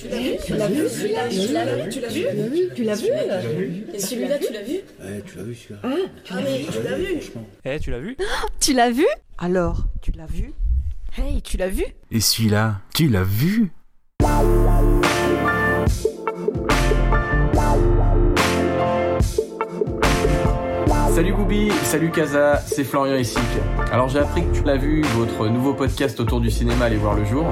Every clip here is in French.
Tu l'as vu Tu l'as vu Tu l'as vu Tu l'as vu Tu l'as vu Et celui-là, tu l'as vu Ouais, tu l'as vu celui-là. Ah mais tu l'as vu. Eh, tu l'as vu Tu l'as vu Alors, tu l'as vu Hey, tu l'as vu Et celui-là, tu l'as vu Salut Goubi, salut Kaza, c'est Florian ici. Alors j'ai appris que tu l'as vu, votre nouveau podcast autour du cinéma allait voir le jour.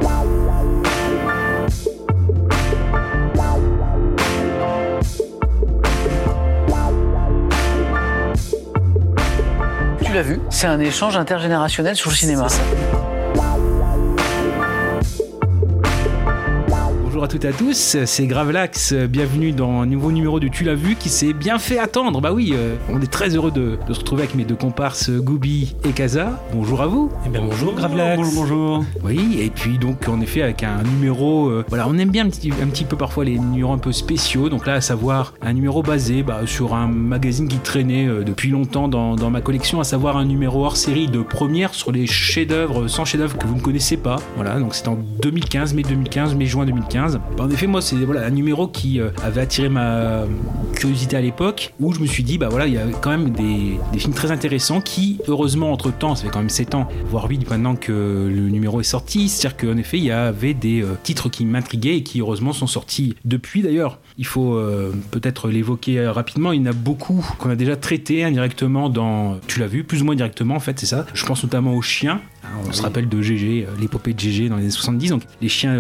L'as vu, c'est un échange intergénérationnel sur le cinéma. Bonjour à toutes et à tous, c'est Gravelax, bienvenue dans un nouveau numéro de Tu l'as vu qui s'est bien fait attendre. Bah oui, euh, on est très heureux de, de se retrouver avec mes deux comparses Goubi et Kaza. Bonjour à vous. Eh bien bonjour Gravelax. Bonjour, bonjour. Oui, et puis donc en effet avec un numéro, euh, voilà, on aime bien un petit, un petit peu parfois les numéros un peu spéciaux, donc là à savoir un numéro basé bah, sur un magazine qui traînait euh, depuis longtemps dans, dans ma collection, à savoir un numéro hors série de première sur les chefs-d'œuvre, 100 chefs-d'œuvre que vous ne connaissez pas. Voilà, donc c'est en 2015, mai 2015, mai juin 2015. En effet, moi c'est voilà, un numéro qui euh, avait attiré ma curiosité à l'époque, où je me suis dit, bah voilà, il y a quand même des, des films très intéressants qui, heureusement, entre temps, ça fait quand même 7 ans, voire 8 maintenant que le numéro est sorti, c'est-à-dire qu'en effet, il y avait des euh, titres qui m'intriguaient et qui, heureusement, sont sortis depuis d'ailleurs. Il faut euh, peut-être l'évoquer euh, rapidement. Il y en a beaucoup qu'on a déjà traité indirectement dans. Tu l'as vu, plus ou moins directement en fait, c'est ça. Je pense notamment aux chiens. Hein, on se rappelle de GG, euh, l'épopée de GG dans les années 70. Donc les chiens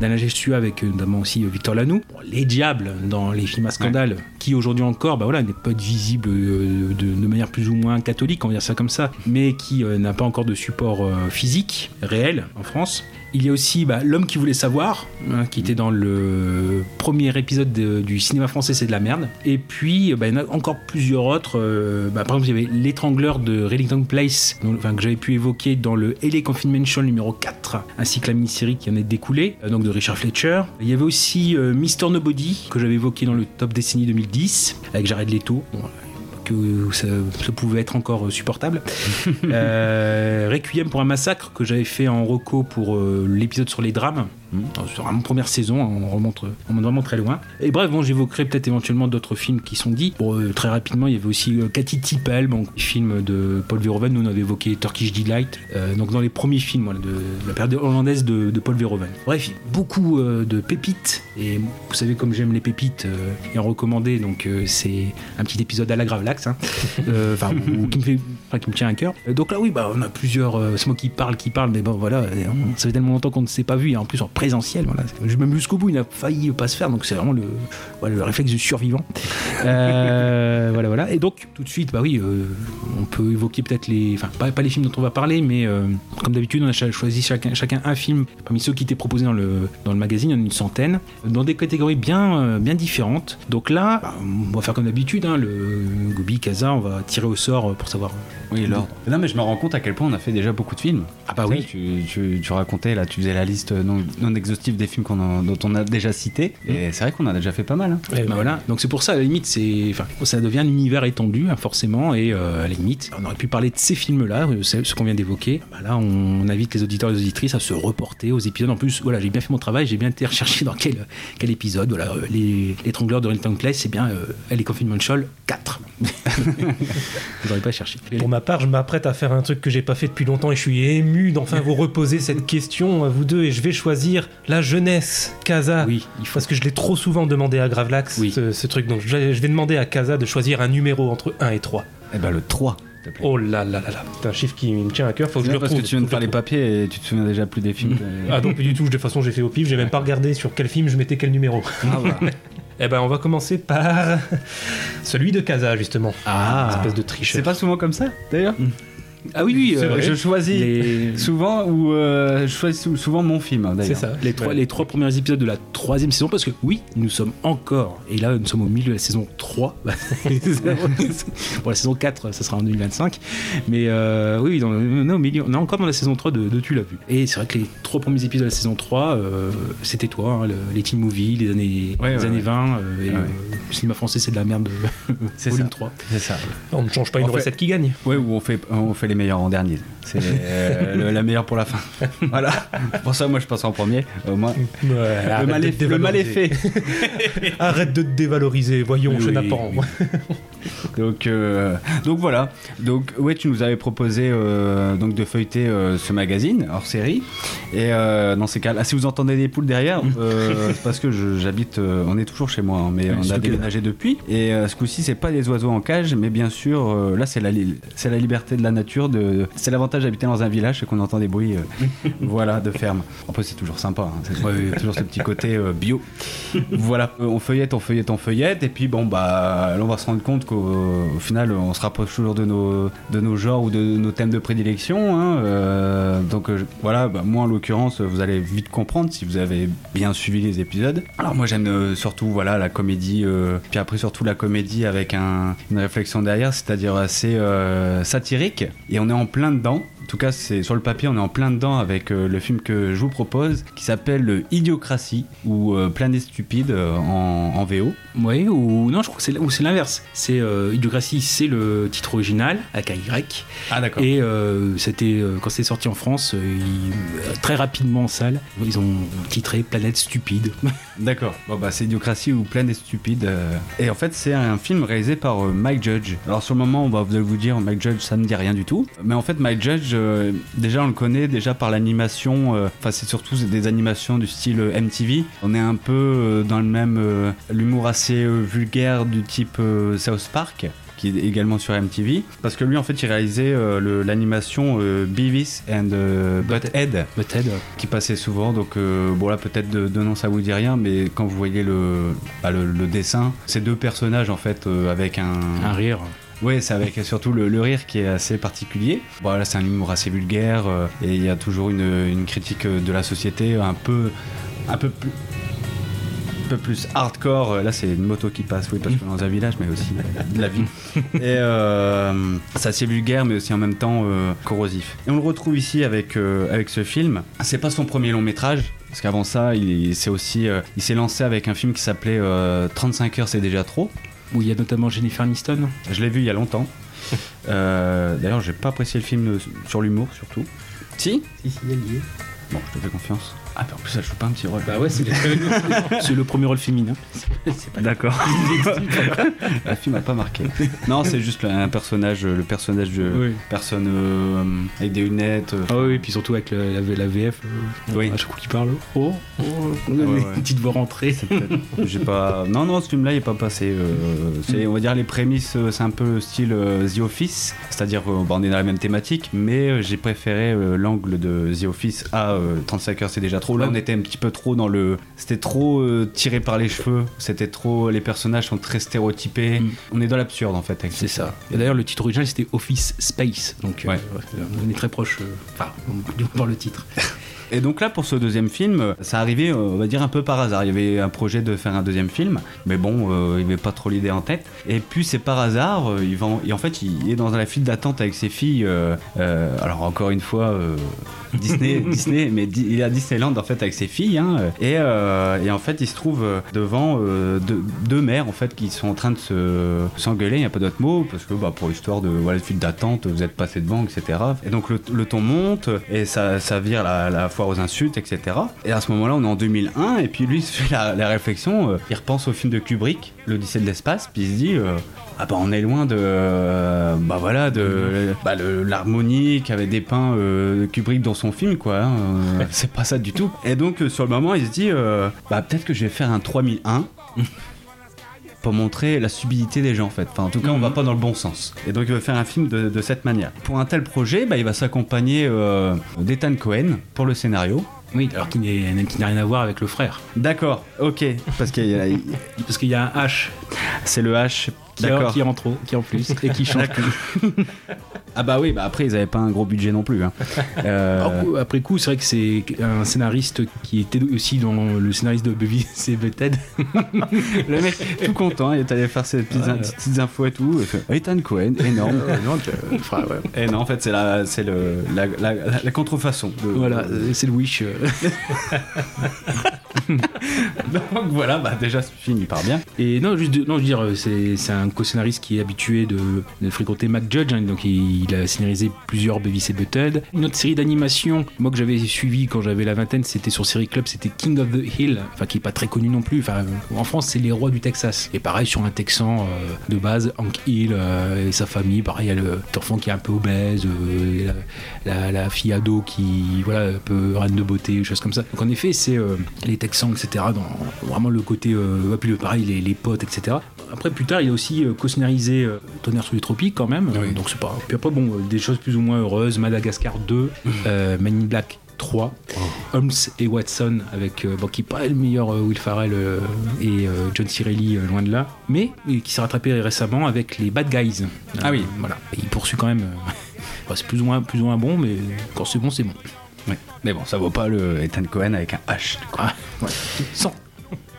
d'Alain Gestueux avec notamment aussi Victor Lanoux. Bon, les diables dans les films à scandale, qui aujourd'hui encore, bah voilà, n'est pas visible de, de manière plus ou moins catholique, on va dire ça comme ça, mais qui n'a pas encore de support physique réel en France. Il y a aussi bah, L'homme qui voulait savoir, hein, qui était dans le premier épisode de- du cinéma français, c'est de la merde. Et puis, bah, il y en a encore plusieurs autres. euh, bah, par exemple, il y avait L'étrangleur de Rellington Place, que j'avais pu évoquer dans le LA Confinment numéro 4, ainsi que la mini-série qui en est découlée, euh, donc de Richard Fletcher. Il y avait aussi euh, Mr. Nobody, que j'avais évoqué dans le top décennie 2010, avec Jared Leto. Bon, que ça, ça pouvait être encore supportable. Euh, Requiem pour un massacre que j'avais fait en reco pour euh, l'épisode sur les drames. Hmm. Sur ma première saison, hein, on remonte, on remonte vraiment très loin. Et bref, bon, j'évoquerai peut-être éventuellement d'autres films qui sont dits. Bon, euh, très rapidement, il y avait aussi euh, Cathy Tippel, bon, film de Paul Verhoeven. Nous, on avait évoqué Turkish Delight. Euh, donc, dans les premiers films voilà, de, de la période hollandaise de, de Paul Verhoeven. Bref, beaucoup de pépites. Et vous savez, comme j'aime les pépites et en recommander, donc c'est un petit épisode à la Gravelax. Hein. Qui me fait, enfin, qui me tient à cœur. Donc là, oui, bah, on a plusieurs. c'est moi qui parle, qui parle, mais bon, voilà, on- ça fait tellement longtemps qu'on ne s'est pas vu, et en plus en présentiel. Voilà. Je même jusqu'au bout, il n'a failli pas se faire, donc c'est vraiment le, voilà, le réflexe du survivant. Euh, voilà, voilà. Et donc, tout de suite, bah oui, euh, on peut évoquer peut-être les. Enfin, pas, pas les films dont on va parler, mais euh, comme d'habitude, on a choisi chacun, chacun un film parmi ceux qui étaient proposés dans le, dans le magazine, il y en a une centaine, dans des catégories bien, euh, bien différentes. Donc là, bah, on va faire comme d'habitude, hein, le Gobi, Kaza, on va tirer au sort pour savoir. Oui, l'ordre. Non, mais je me rends compte à quel point on a fait déjà beaucoup de films. Ah bah oui. Tu, tu- tu racontais, là, tu faisais la liste non, non exhaustive des films a- dont on a déjà cité. Et c'est vrai qu'on en a déjà fait pas mal. hein. Bah voilà. Donc c'est pour ça, à la limite, c'est, enfin, ça devient un univers étendu, hein, forcément, et euh, à la limite, on aurait pu parler de ces films-là, euh, ce qu'on vient d'évoquer. Bah là, on, on invite les auditeurs et les auditrices à se reporter aux épisodes. En plus, voilà, j'ai bien fait mon travail, j'ai bien été recherché dans quel, quel épisode. Voilà, euh, les, l'étrangleur de Renton Place, c'est bien euh, Elle est Confinement Shoal 4. Vous n'aurez pas cherché. Pour ma part, je m'apprête à faire un truc que j'ai pas fait depuis longtemps et je suis ému d'enfin vous reposer cette question à vous deux et je vais choisir la jeunesse, Casa. Oui, il faut. Parce que je l'ai trop souvent demandé à Gravelax, Oui. ce, ce truc. Donc je vais, je vais demander à Casa de choisir un numéro entre 1 et 3. Eh ben, le 3. s'il te plaît. Oh là là là là. C'est un chiffre qui me tient à cœur. Faut que je le parce que tu viens de faire les le papiers et tu te souviens déjà plus des films. que-. Ah non, plus du tout. De toute façon, j'ai fait au pif. J'ai même pas regardé sur quel film je mettais quel numéro. Ah, voilà. Eh ben, on va commencer par celui de Casa, justement. Ah, Espèce de tricheur. C'est pas souvent comme ça, d'ailleurs? Ah oui, oui, euh. Je choisis les, souvent ou euh, je choisis sou- souvent mon film, hein, C'est ça. les trois, les trois premiers épisodes de la troisième saison, parce que oui, nous sommes encore, et là nous sommes au milieu de la saison 3. Pour la saison 4, ça sera en 2025. Mais euh, oui, dans, on, est au milieu, on est encore dans la saison 3 de, de Tu l'as vu. Et c'est vrai que les trois premiers épisodes de la saison 3, euh, c'était toi, hein, le- les teen movies, les années, Ouais, les ouais, années ouais. 20, euh, et Ouais. euh, le cinéma français c'est de la merde, C'est volume ça. 3. C'est ça. On ne change pas une fait- recette qui gagne. Ouais, où on fait, on fait les meilleurs en dernier. C'est euh, la meilleure pour la fin. voilà. Pour ça, moi, je passe en premier. Au moins, le mal, est, te le mal est dévaloriser. fait. Arrête de te dévaloriser, voyons, Oui, chenapan. Donc, euh, donc voilà. Donc ouais, tu nous avais proposé euh, donc de feuilleter ce magazine hors série. Et dans ces cas-là, si vous entendez des poules derrière, c'est parce que je- j'habite. on est toujours chez moi, hein, mais on a déménagé depuis. Et ce coup-ci, c'est pas des oiseaux en cage, mais bien sûr, là, c'est la li- la liberté de la nature. De, c'est l'avantage d'habiter dans un village, c'est qu'on entend des bruits, euh, voilà, de ferme. Après, c'est toujours sympa. hein, c'est toujours ce petit côté euh, bio. voilà, Euh, on feuillette, on feuillette, on feuillette, et puis bon bah là on va se rendre compte qu'au au final on se rapproche toujours de nos, de nos genres ou de nos thèmes de prédilection. hein, donc voilà, bah, moi en l'occurrence vous allez vite comprendre si vous avez bien suivi les épisodes. Alors moi j'aime surtout voilà la comédie, puis après surtout la comédie avec un- une réflexion derrière, c'est-à-dire assez satirique, et on est en plein dedans. En tout cas, c'est sur le papier, on est en plein dedans avec euh, le film que je vous propose, qui s'appelle euh, Idiocratie ou euh, Planète stupide en, en VO. Oui, ou non, je crois que c'est ou c'est l'inverse. C'est Idiocratie, c'est le titre original, avec un Y. Ah d'accord. Et euh, c'était quand c'est sorti en France, ils- très rapidement en salle, ils ont titré Planète stupide. D'accord. Bon bah c'est Idiocratie ou Planète stupide. euh. Et en fait, c'est un film réalisé par euh, Mike Judge. Alors sur le moment, on va vous allez vous dire Mike Judge, ça ne dit rien du tout. Mais en fait, Mike Judge, euh, déjà on le connaît déjà par l'animation. Enfin, c'est surtout des animations du style MTV. On est un peu dans le même l'humour assez vulgaire du type South Park qui est également sur MTV parce que lui en fait il réalisait euh, l'animation euh, Beavis and euh, Butthead Peut-être. qui passait souvent. Donc euh, bon là peut-être de, de nom ça vous dit rien, mais quand vous voyez le, bah, le, le dessin, ces deux personnages en fait avec un, Un rire. oui, c'est avec surtout le, le rire qui est assez particulier. Bon, là, c'est un humour assez vulgaire et il y a toujours une, une critique de la société un peu, un peu plus. Peu plus hardcore, Euh, là c'est une moto qui passe, oui, parce que dans un village, mais aussi de la vie. Et euh, c'est assez vulgaire, mais aussi en même temps euh, corrosif. Et on le retrouve ici avec, euh, avec ce film. C'est pas son premier long métrage, parce qu'avant ça, il, s'est aussi, il s'est lancé avec un film qui s'appelait euh, 35 heures, c'est déjà trop. Où il y a notamment Jennifer Aniston. Je l'ai vu il y a longtemps. D'ailleurs, j'ai pas apprécié le film sur l'humour, surtout. Si Si, si, elle y est. Bon, je te fais confiance. Ah, puis en plus, elle joue pas un petit rôle. Bah ouais, c'est le premier rôle féminin. C'est pas D'accord. le film m'a pas marqué. Non, c'est juste un personnage, le personnage de Oui. personne euh, avec des lunettes. euh, Ah oui, et puis surtout avec le- la, la VF, euh, Oui. à chaque coup qu'il parle, oh, oh, ouais, ouais. une petite voix rentrée. J'ai pas. Non, non, ce film-là, il est pas passé. euh, on va dire, les prémices, c'est un peu style euh, The Office, c'est-à-dire qu'on on est dans la même thématique, mais j'ai préféré euh, l'angle de The Office à euh, 35 heures, c'est déjà trop. Là, on était un petit peu trop dans le. C'était trop euh, tiré par les cheveux. C'était trop. Les personnages sont très stéréotypés. Mm. On est dans l'absurde en fait. C'est ça. Et d'ailleurs, le titre original c'était Office Space, donc euh, Ouais. ouais, on est très proche. euh, Enfin, du coup, par le titre. Et donc là, pour ce deuxième film, euh, ça arrivait, euh, on va dire, un peu par hasard. Il y avait un projet de faire un deuxième film, mais bon, euh, il n'y avait pas trop l'idée en tête. Et puis c'est par hasard, euh, il va en- et en fait, il est dans la file d'attente avec ses filles. euh, euh, alors encore une fois, euh, Disney, Disney, mais il est à Disneyland en fait avec ses filles. hein, et, euh, et en fait, il se trouve euh, devant euh, deux, mères en fait qui sont en train de se s'engueuler. Il n'y a pas d'autre mot parce que bah, pour histoire de voilà, file d'attente, vous êtes passé devant, etc. Et donc le, ton monte et ça, ça vire la, la foire aux insultes, etc. Et à ce moment-là, on est en 2001 et puis lui il se fait la, réflexion. il repense au film de Kubrick, l'Odyssée de l'espace, puis il se dit. euh, ah bah on est loin de euh, bah voilà de bah, l'harmonie qu'avait dépeint euh, Kubrick dans son film quoi hein, c'est pas ça du tout et donc sur le moment il se dit euh, bah peut-être que je vais faire un 3001 pour montrer la subtilité des gens en fait. Enfin, en tout cas, on va pas dans le bon sens. Et donc, il va faire un film de, de cette manière. Pour un tel projet, bah, il va s'accompagner d'Ethan Cohen pour le scénario. Oui, alors qui n'a rien à voir avec le frère. D'accord, ok, parce qu'il y a un H c'est le H. qui, D'accord. qui est en trop, qui est en plus, et qui change plus. Ah bah oui, bah après ils avaient pas un gros budget non plus. hein. Euh, après coup, c'est vrai que c'est un scénariste qui était aussi dans le scénariste de Beavis et Butthead. le mec tout content, il est allé faire ses petites, Ouais. petites infos et tout. Fait, Ethan Cohen, énorme. le frère, ouais. et non, en fait c'est la, c'est le, la, la, la- la contrefaçon. de- Voilà, euh, c'est le Wish. Donc voilà, bah déjà ce film il part bien. Et non, juste de- non, je veux dire, c'est un co-scénariste qui est habitué de, fréquenter Mac Judge, hein, donc il, a scénarisé plusieurs et Butthead. Une autre série d'animation, moi que j'avais suivi quand j'avais la vingtaine, c'était sur Série Club, c'était King of the Hill, enfin qui est pas très connu non plus. En France, c'est les rois du Texas. Et pareil sur un Texan euh, de base, Hank Hill euh, et sa famille. Pareil, il y a le enfant qui est un peu obèse, euh, la, fille ado qui, voilà, un peu reine de beauté, choses comme ça. Donc en effet, c'est les Texans, etc. Dans vraiment le côté, euh, puis le, pareil, les, les potes, etc. Après, plus tard, il a aussi euh, euh, Tonnerre sous les tropiques quand même. Oui. Donc c'est pas. Puis après, bon, euh, des choses plus ou moins heureuses. Madagascar 2, euh, Men in Black 3, Holmes et Watson avec euh, bon, qui pas le meilleur euh, Will Farrell euh, et euh, John Cirelli euh, loin de là, mais euh, qui s'est rattrapé récemment avec les Bad Guys. Ah oui. voilà. Et il poursuit quand même. euh, bon, c'est plus ou moins plus ou moins bon, mais quand c'est bon, c'est bon. Ouais. Mais bon, ça vaut pas le Ethan Cohen avec un H. du coup. Ah, ouais. Sans.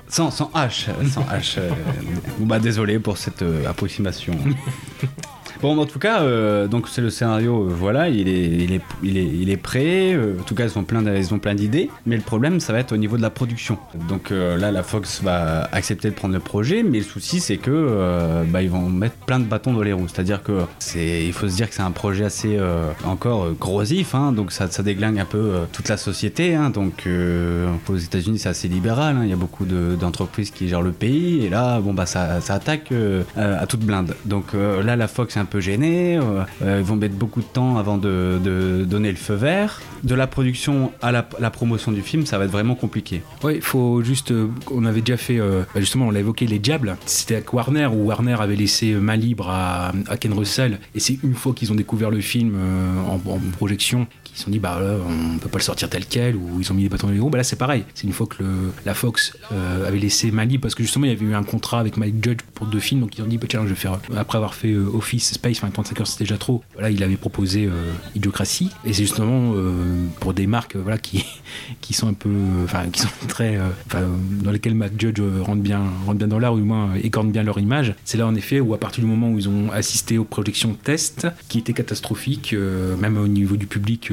Sans, sans H, sans H. euh, bah désolé pour cette euh, approximation. Bon, en tout cas, euh, donc c'est le scénario, euh, voilà, il est, il est, il est, il est prêt. euh, en tout cas, ils ont plein, ils ont plein d'idées. Mais le problème, ça va être au niveau de la production. Donc là, la Fox va accepter de prendre le projet, mais le souci, c'est que bah, ils vont mettre plein de bâtons dans les roues. C'est-à-dire que c'est, il faut se dire que c'est un projet assez encore euh, grosif, hein, donc ça, ça déglingue un peu toute la société. hein. donc aux États-Unis, c'est assez libéral. hein. Il y a beaucoup de- d'entreprises qui gèrent le pays, et là, bon bah ça, ça attaque à toute blinde. Donc là, la Fox est un peu gênée. euh, euh, ils vont mettre beaucoup de temps avant de, donner le feu vert. De la production à la, promotion du film, ça va être vraiment compliqué. Il faut juste. euh, on avait déjà fait. bah, justement, on l'a évoqué, les Diables. C'était avec Warner, où Warner avait laissé main libre à, Ken Russell. Et c'est une fois qu'ils ont découvert le film en, projection qu'ils se sont dit, bah là, on peut pas le sortir tel quel, ou ils ont mis des bâtons dans les roues. Bah là, c'est pareil. C'est une fois que la Fox avait laissé main libre, parce que justement, il y avait eu un contrat avec Mike Judge pour deux films. Donc ils ont dit, bah, tiens, je vais faire. Après avoir fait Office Space, enfin 35 heures, c'était déjà trop. Voilà, il avait proposé euh, Idiocratie. Et c'est justement euh, pour des marques euh, voilà, qui, qui sont un peu. euh, Enfin, qui sont très. dans lesquelles Mac Judge euh, rentre bien, rentre bien dans l'art, ou du moins écorne bien leur image. C'est là, en effet, où à partir du moment où ils ont assisté aux projections test, qui étaient catastrophiques, même au niveau du public,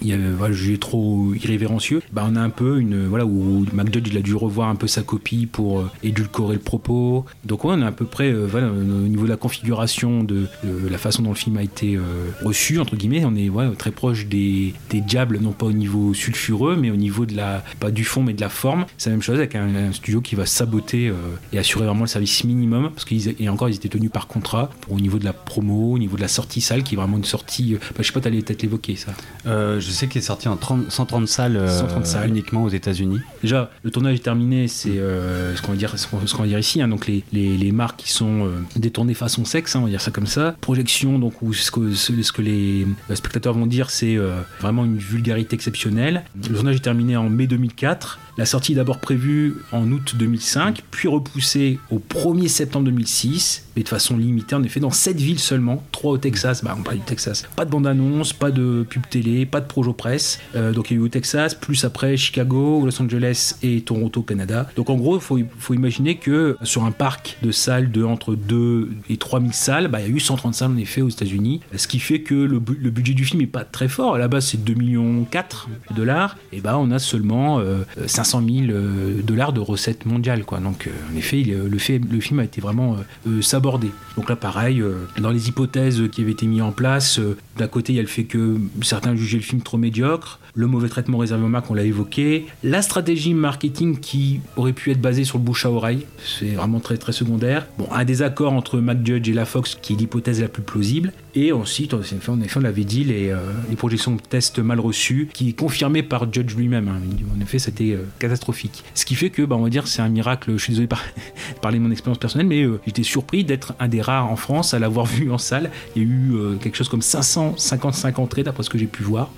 il y avait, voilà, jugé trop irrévérencieux, bah, on a un peu une. Voilà, où Mac Judge, il a dû revoir un peu sa copie pour édulcorer le propos. Donc, ouais, on est à peu près. voilà, au niveau de la configuration de, de la façon dont le film a été euh, reçu, entre guillemets, on est ouais, très proche des, des diables, non pas au niveau sulfureux, mais au niveau de la, pas du fond, mais de la forme. C'est la même chose avec un, un studio qui va saboter euh, et assurer vraiment le service minimum, parce qu'ils et encore, ils étaient tenus par contrat pour, au niveau de la promo, au niveau de la sortie salle, qui est vraiment une sortie. euh, bah, je sais pas, t'allais peut-être l'évoquer ça. Euh, je sais qu'il est sorti en 30 130 salles, euh, 130 salles. uniquement aux États-Unis. Déjà, le tournage est terminé, c'est euh, ce qu'on va dire, ce qu'on va dire ici. hein. donc les, les, les marques qui sont détournées façon sexe, hein, on va dire ça comme ça. Projection, donc où ce que, les spectateurs vont dire, c'est euh, vraiment une vulgarité exceptionnelle. Le tournage est terminé en mai 2004. La sortie d'abord prévue en août 2005, puis repoussée au 1er septembre 2006, mais de façon limitée, en effet, dans 7 villes seulement, 3 au Texas, bah on parle du Texas. Pas de bande-annonce, pas de pub télé, pas de projo presse. Euh, donc il y a eu au Texas, plus après Chicago, Los Angeles et Toronto, Canada. Donc en gros, il faut, imaginer que sur un parc de salles de entre 2 et 3000 salles, bah, il y a eu 130 salles en effet aux États-Unis, ce qui fait que le, bu- le budget du film est pas très fort. À la base, c'est 2 millions 4 de dollars, et bah on a seulement euh, 500 000 euh, dollars de recettes mondiales, quoi. Donc euh, en effet, il- le, film a été vraiment euh, euh, sabordé. Donc là, pareil, euh, dans les hypothèses qui avaient été mises en place, euh, d'un côté, il y a le fait que certains jugeaient le film trop médiocre, le mauvais traitement réservé aux marques, on l'a évoqué, la stratégie marketing qui aurait pu être basée sur le bouche à oreille, c'est vraiment très secondaire. Bon, un désaccord entre Mac Judge et la Fox qui est l'hypothèse la plus plausible, et ensuite, en effet, on l'avait dit, les, euh, les projections de tests mal reçues, qui est confirmé par Judge lui-même. hein. En effet, c'était euh, catastrophique. Ce qui fait que, bah, on va dire, c'est un miracle. Je suis désolé de parler de mon expérience personnelle, mais euh, j'étais surpris d'être un des rares en France à l'avoir vu en salle. Il y a eu quelque chose comme 555 entrées, d'après ce que j'ai pu voir.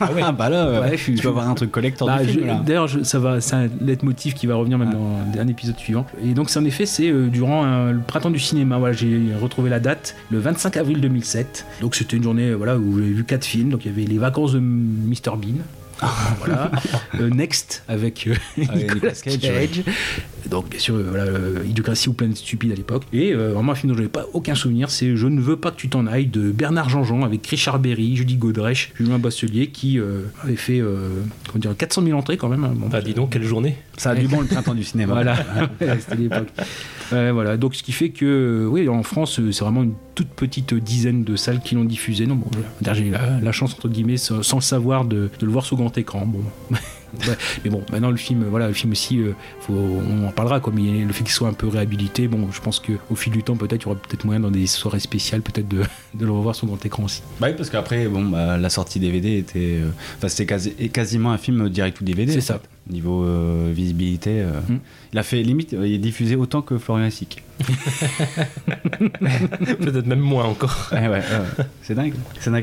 Ah, bah là, Ouais, je suis- tu vas avoir un truc collector Bah, là. D'ailleurs, ça va, c'est un leitmotiv qui va revenir même dans un épisode suivant. Et donc, c'est en effet, c'est euh, durant euh, le printemps du cinéma. Voilà, j'ai retrouvé la date, le 25 avril 2007. Donc, c'était une journée, euh, voilà, où j'ai vu quatre films. Donc, il y avait les vacances de Mr Bean. voilà. Euh, Next avec euh, Avec Nicolas Nicolas Cage. Cage, ouais. donc bien sûr, euh, voilà, euh, Idiocratie ou Planète Stupide à l'époque. Et euh, vraiment un film dont je n'avais pas aucun souvenir, c'est Je ne veux pas que tu t'en ailles de Bernard Jean-Jean avec Richard Berry, Judy Godrèche, Julien Basselier qui euh, avait fait euh, comment dire, 400 000 entrées quand même. hein. Bon, Bah dis donc, quelle journée Ça a du bon le printemps du cinéma. Voilà, c'était l'époque. Voilà, donc ce qui fait que, euh, oui, en France, euh, c'est vraiment une toute petite dizaine de salles qui l'ont diffusé. Non, bon, j'ai la, la chance, entre guillemets, sans, sans le savoir, de, de le voir sur grand écran. Bon. Ouais, mais bon, maintenant le film, voilà, le film aussi, euh, faut, on en parlera, comme il le fait qu'il soit un peu réhabilité. Bon, je pense qu'au fil du temps, peut-être, il y aura peut-être moyen dans des soirées spéciales, peut-être de, de le revoir sur grand écran aussi. Bah oui, parce qu'après, bon, bah, la sortie DVD était. euh, Enfin, c'était quasi- quasiment un film direct ou DVD. C'est ça. fait. Niveau euh, visibilité. euh, Mm. Il a fait limite, euh, il est diffusé autant que Florian Essic. Peut-être même moins encore. Ouais, ouais, ouais. c'est dingue.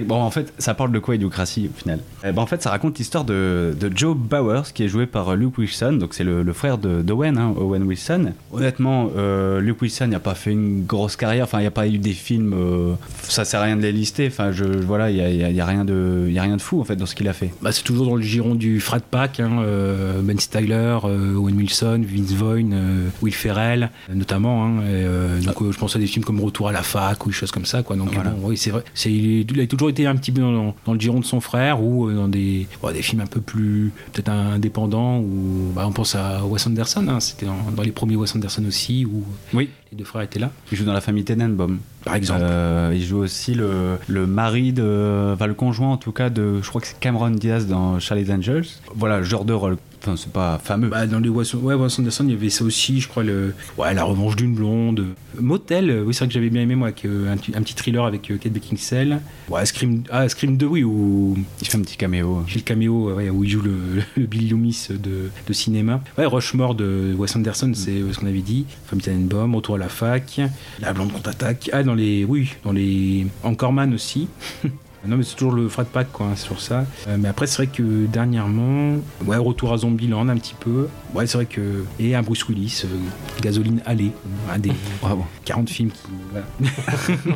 Bon, en fait, ça parle de quoi, Idiocratie, au final? Eh ben, En fait, ça raconte l'histoire de, de Joe Bowers, qui est joué par Luke Wilson. Donc, c'est le, le frère de- d'Owen, hein, Owen Wilson. Honnêtement, euh, Luke Wilson n'a pas fait une grosse carrière. Enfin, il n'y a pas eu des films. euh, ça sert à rien de les lister. Enfin, je, voilà, il n'y a, y a- il y a rien de, il y a rien de fou, en fait, dans ce qu'il a fait. Bah, c'est toujours dans le giron du frat pack, hein, euh, Ben Styler, euh, Owen Wilson, Vince Vaughn, euh, Will Ferrell, euh, notamment. hein, et, euh, donc euh, je pense à des films comme Retour à la fac ou des choses comme ça. Quoi. Donc Voilà. bon, oui, c'est vrai. C'est, il, a toujours été un petit peu dans, dans le giron de son frère ou euh, dans des, bon, des films un peu plus peut-être indépendants. Ou bah, on pense à Wes Anderson. hein, c'était dans, dans les premiers Wes Anderson aussi où Oui. les deux frères étaient là, Il joue dans la famille Tenenbaum. Par exemple. Euh, il joue aussi le, le mari de. Enfin, le conjoint en tout cas de. Je crois que c'est Cameron Diaz dans Charlie's Angels. Voilà, genre de rôle. Enfin, c'est pas fameux. Bah, dans les Wes, ouais, Anderson, il y avait ça aussi, je crois, le, ouais, La Revanche d'une blonde. Motel, euh, oui, c'est vrai que j'avais bien aimé, moi, avec, euh, un, petit- un petit thriller avec euh, Kate Beckinsale. Ouais, Scream, ah, Scream 2, oui, où Il fait un petit caméo. il fait le caméo, ouais, où il joue le, le Billy Loomis de, de cinéma. Ouais, Rushmore de Wes Anderson, c'est ce qu'on avait dit. Famille Tannenbaum, Retour à la fac, La Blonde contre-attaque. Ah, dans les, oui, dans les Anchorman aussi. Non mais c'est toujours le frat pack quoi, hein, toujours ça. Euh, mais après c'est vrai que dernièrement, ouais retour à Zombieland un petit peu. Ouais c'est vrai que et un Bruce Willis, euh, Gasoline Alley, un des Bravo. 40 films qui voilà.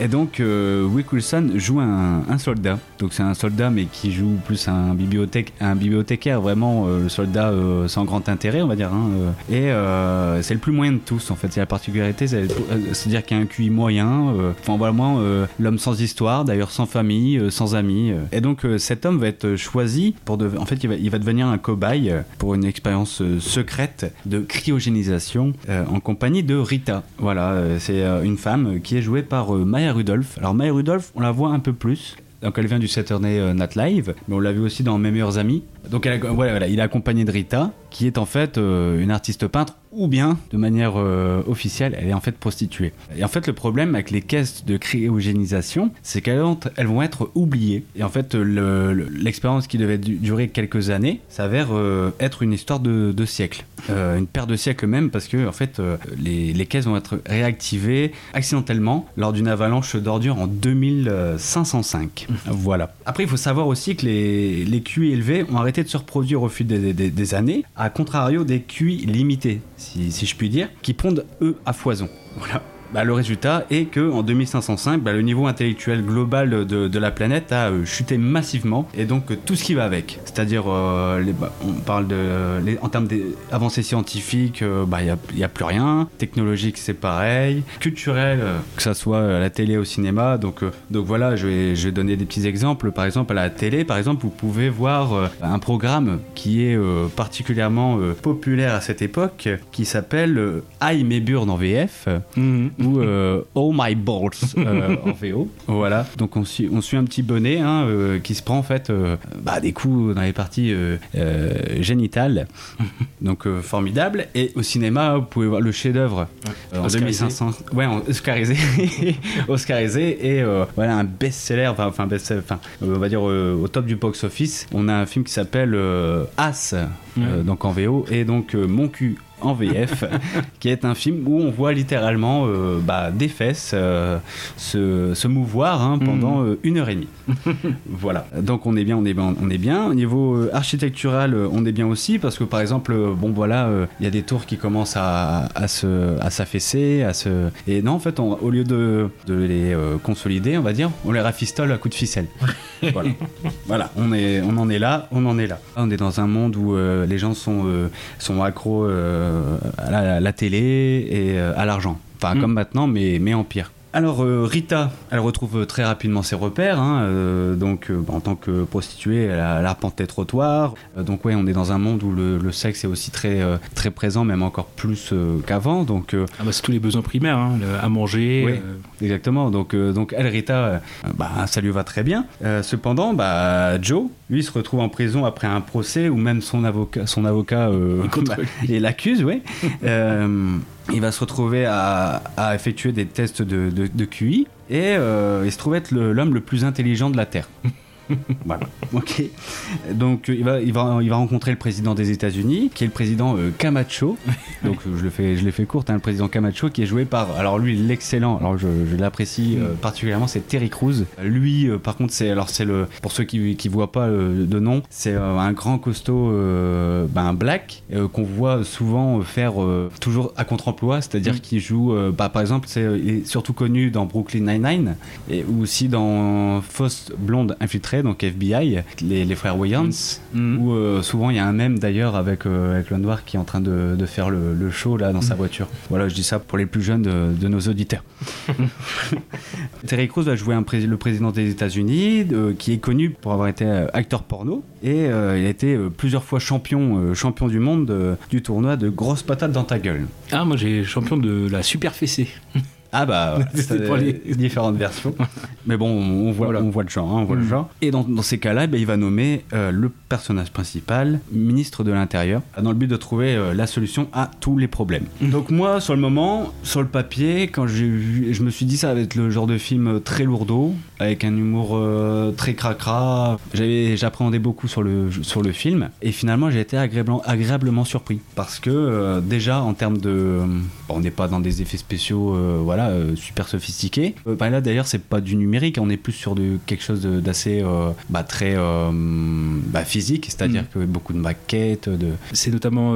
Et donc, euh, Wick Wilson joue un, un soldat. Donc, c'est un soldat, mais qui joue plus un, bibliothèque, un bibliothécaire, vraiment euh, le soldat euh, sans grand intérêt, on va dire. hein, euh. et c'est le plus moyen de tous, en fait. C'est la particularité, c'est- c'est-à-dire qu'il y a un QI moyen. Enfin, vraiment, l'homme sans histoire, d'ailleurs sans famille, sans amis. Et donc, cet homme va être choisi pour. De, en fait, il va, il va devenir un cobaye pour une expérience euh, secrète de cryogénisation euh, en compagnie de Rita. Voilà, euh, c'est une femme qui est jouée par Maya Rudolph. Alors Maya Rudolph, on la voit un peu plus. Donc elle vient du Saturday Night Live, mais on l'a vu aussi dans Mes meilleurs amis. Donc elle voilà, il est accompagné de Rita, qui est en fait euh, une artiste peintre, ou bien de manière euh, officielle, elle est en fait prostituée. Et en fait le problème avec les caisses de cryogénisation, c'est qu'elles vont, elles vont être oubliées. Et en fait le- le- l'expérience qui devait du- durer quelques années s'avère euh, être une histoire de, de siècle. Euh, une paire de siècles même, parce que en fait les, les caisses vont être réactivées accidentellement lors d'une avalanche d'ordures en 2505. Voilà. Après, il faut savoir aussi que les, les QI élevés ont arrêté de se reproduire au fil des, années, à contrario des QI limités, si, si je puis dire, qui pondent eux à foison. Voilà. Bah, le résultat est que en 2505, bah, le niveau intellectuel global de, la planète a euh, chuté massivement, et donc euh, tout ce qui va avec. C'est-à-dire, euh, bah, on parle de, en termes d'avancées scientifiques, bah, il n'y a, plus rien. Technologique, c'est pareil. Culturel, que ça soit à la télé, au cinéma. Donc, donc voilà, je vais, donner des petits exemples. Par exemple, à la télé, par exemple, vous pouvez voir un programme qui est particulièrement populaire à cette époque, qui s'appelle Aïe mes en VF ou euh, Oh My Balls euh, en VO. Voilà. Donc on suit, on suit un petit bonnet hein, euh, qui se prend en fait bah, des coups dans les parties génitales. Donc formidable. Et au cinéma, vous pouvez voir le chef-d'œuvre en Oscarisé. 2500. Ouais, en- Oscarisé. Oscarisé et voilà un best-seller. Enfin, best enfin on va dire au top du box-office. On a un film qui s'appelle As, donc en VO, et donc Mon cul en VF, qui est un film où on voit littéralement euh, bah, des fesses euh, se, se mouvoir hein, pendant euh, une heure et demie. voilà. Donc on est bien, on est bien, on est bien. Au niveau architectural, on est bien aussi parce que par exemple, bon voilà, il y a des tours qui commencent à, à se, à s'affaisser, à se. Et non, en fait, on- au lieu de, de les consolider, on va dire, on les rafistole à coups de ficelle. voilà. Voilà. On est, on en est là, on en est là. On est dans un monde où les gens sont, sont accros. euh, à la, la télé et euh, à l'argent. Enfin, Mm. comme maintenant, mais, mais en pire. Alors euh, Rita, elle retrouve euh, très rapidement ses repères. hein, euh, donc euh, en tant que prostituée, elle, a- elle arpente les trottoirs. Euh, donc ouais, on est dans un monde où le, le sexe est aussi très euh, très présent, même encore plus euh, qu'avant. Donc euh, Ah bah, c'est tous les besoins primaires, hein, le- à manger. Oui. euh, Exactement. Donc, euh, donc elle, Rita, euh, bah, ça lui va très bien. Euh, cependant, bah, Joe, lui, se retrouve en prison après un procès où même son avocat, son avocat euh, Il contre bah, l'accuse, oui. Euh, il va se retrouver à, à effectuer des tests de, de- de QI et euh, il se trouve être le- l'homme le plus intelligent de la Terre. voilà. Ok. Donc euh, il va, il va, il va rencontrer le président des États-Unis, qui est le président euh, Camacho. Donc je le fais, je l'ai fait courte, hein, le président Camacho, qui est joué par, alors lui l'excellent, alors je, je l'apprécie euh, particulièrement, c'est Terry Crews. Lui, euh, par contre, c'est, alors c'est le, pour ceux qui, qui voient pas de nom, c'est un grand costaud, ben, black, qu'on voit souvent faire toujours à contre-emploi, c'est-à-dire Mm. qu'il joue, bah, par exemple, c'est, il est surtout connu dans Brooklyn Nine-Nine et ou aussi dans Fausse Blonde Infiltrée, donc FBI, les, les frères Wayans, mm. où euh, souvent il y a un même d'ailleurs avec, euh, avec le noir qui est en train de, de faire le, le show là dans Mm. sa voiture. Voilà, je dis ça pour les plus jeunes de, de nos auditeurs. Terry Crews va jouer un pré- le président des États-Unis, euh, qui est connu pour avoir été euh, acteur porno, et il a été plusieurs fois champion, champion du monde du tournoi de grosses patates dans ta gueule. Ah, moi j'ai champion de la super fessée. Ah bah, ouais, C'était c'est pour les- différentes versions. Mais bon, on voit, Voilà. on voit le genre, hein, on voit le Mm. genre. Et dans, dans ces cas-là, ben, il va nommer euh, le personnage principal, ministre de l'Intérieur, dans le but de trouver euh, la solution à tous les problèmes. Donc moi, sur le moment, sur le papier, quand j'ai vu, je me suis dit ça va être le genre de film très lourdeau, avec un humour euh, très cracra. J'avais, j'appréhendais beaucoup sur le, sur le film, et finalement j'ai été agréablement, agréablement surpris, parce que déjà en termes de, bon, on n'est pas dans des effets spéciaux, euh, voilà, euh, super sophistiqués. Euh, bah là d'ailleurs c'est pas du numérique, on est plus sur de, quelque chose d'assez, euh, bah, très bah, physique, c'est-à-dire Mm. que beaucoup de maquettes, de C'est notamment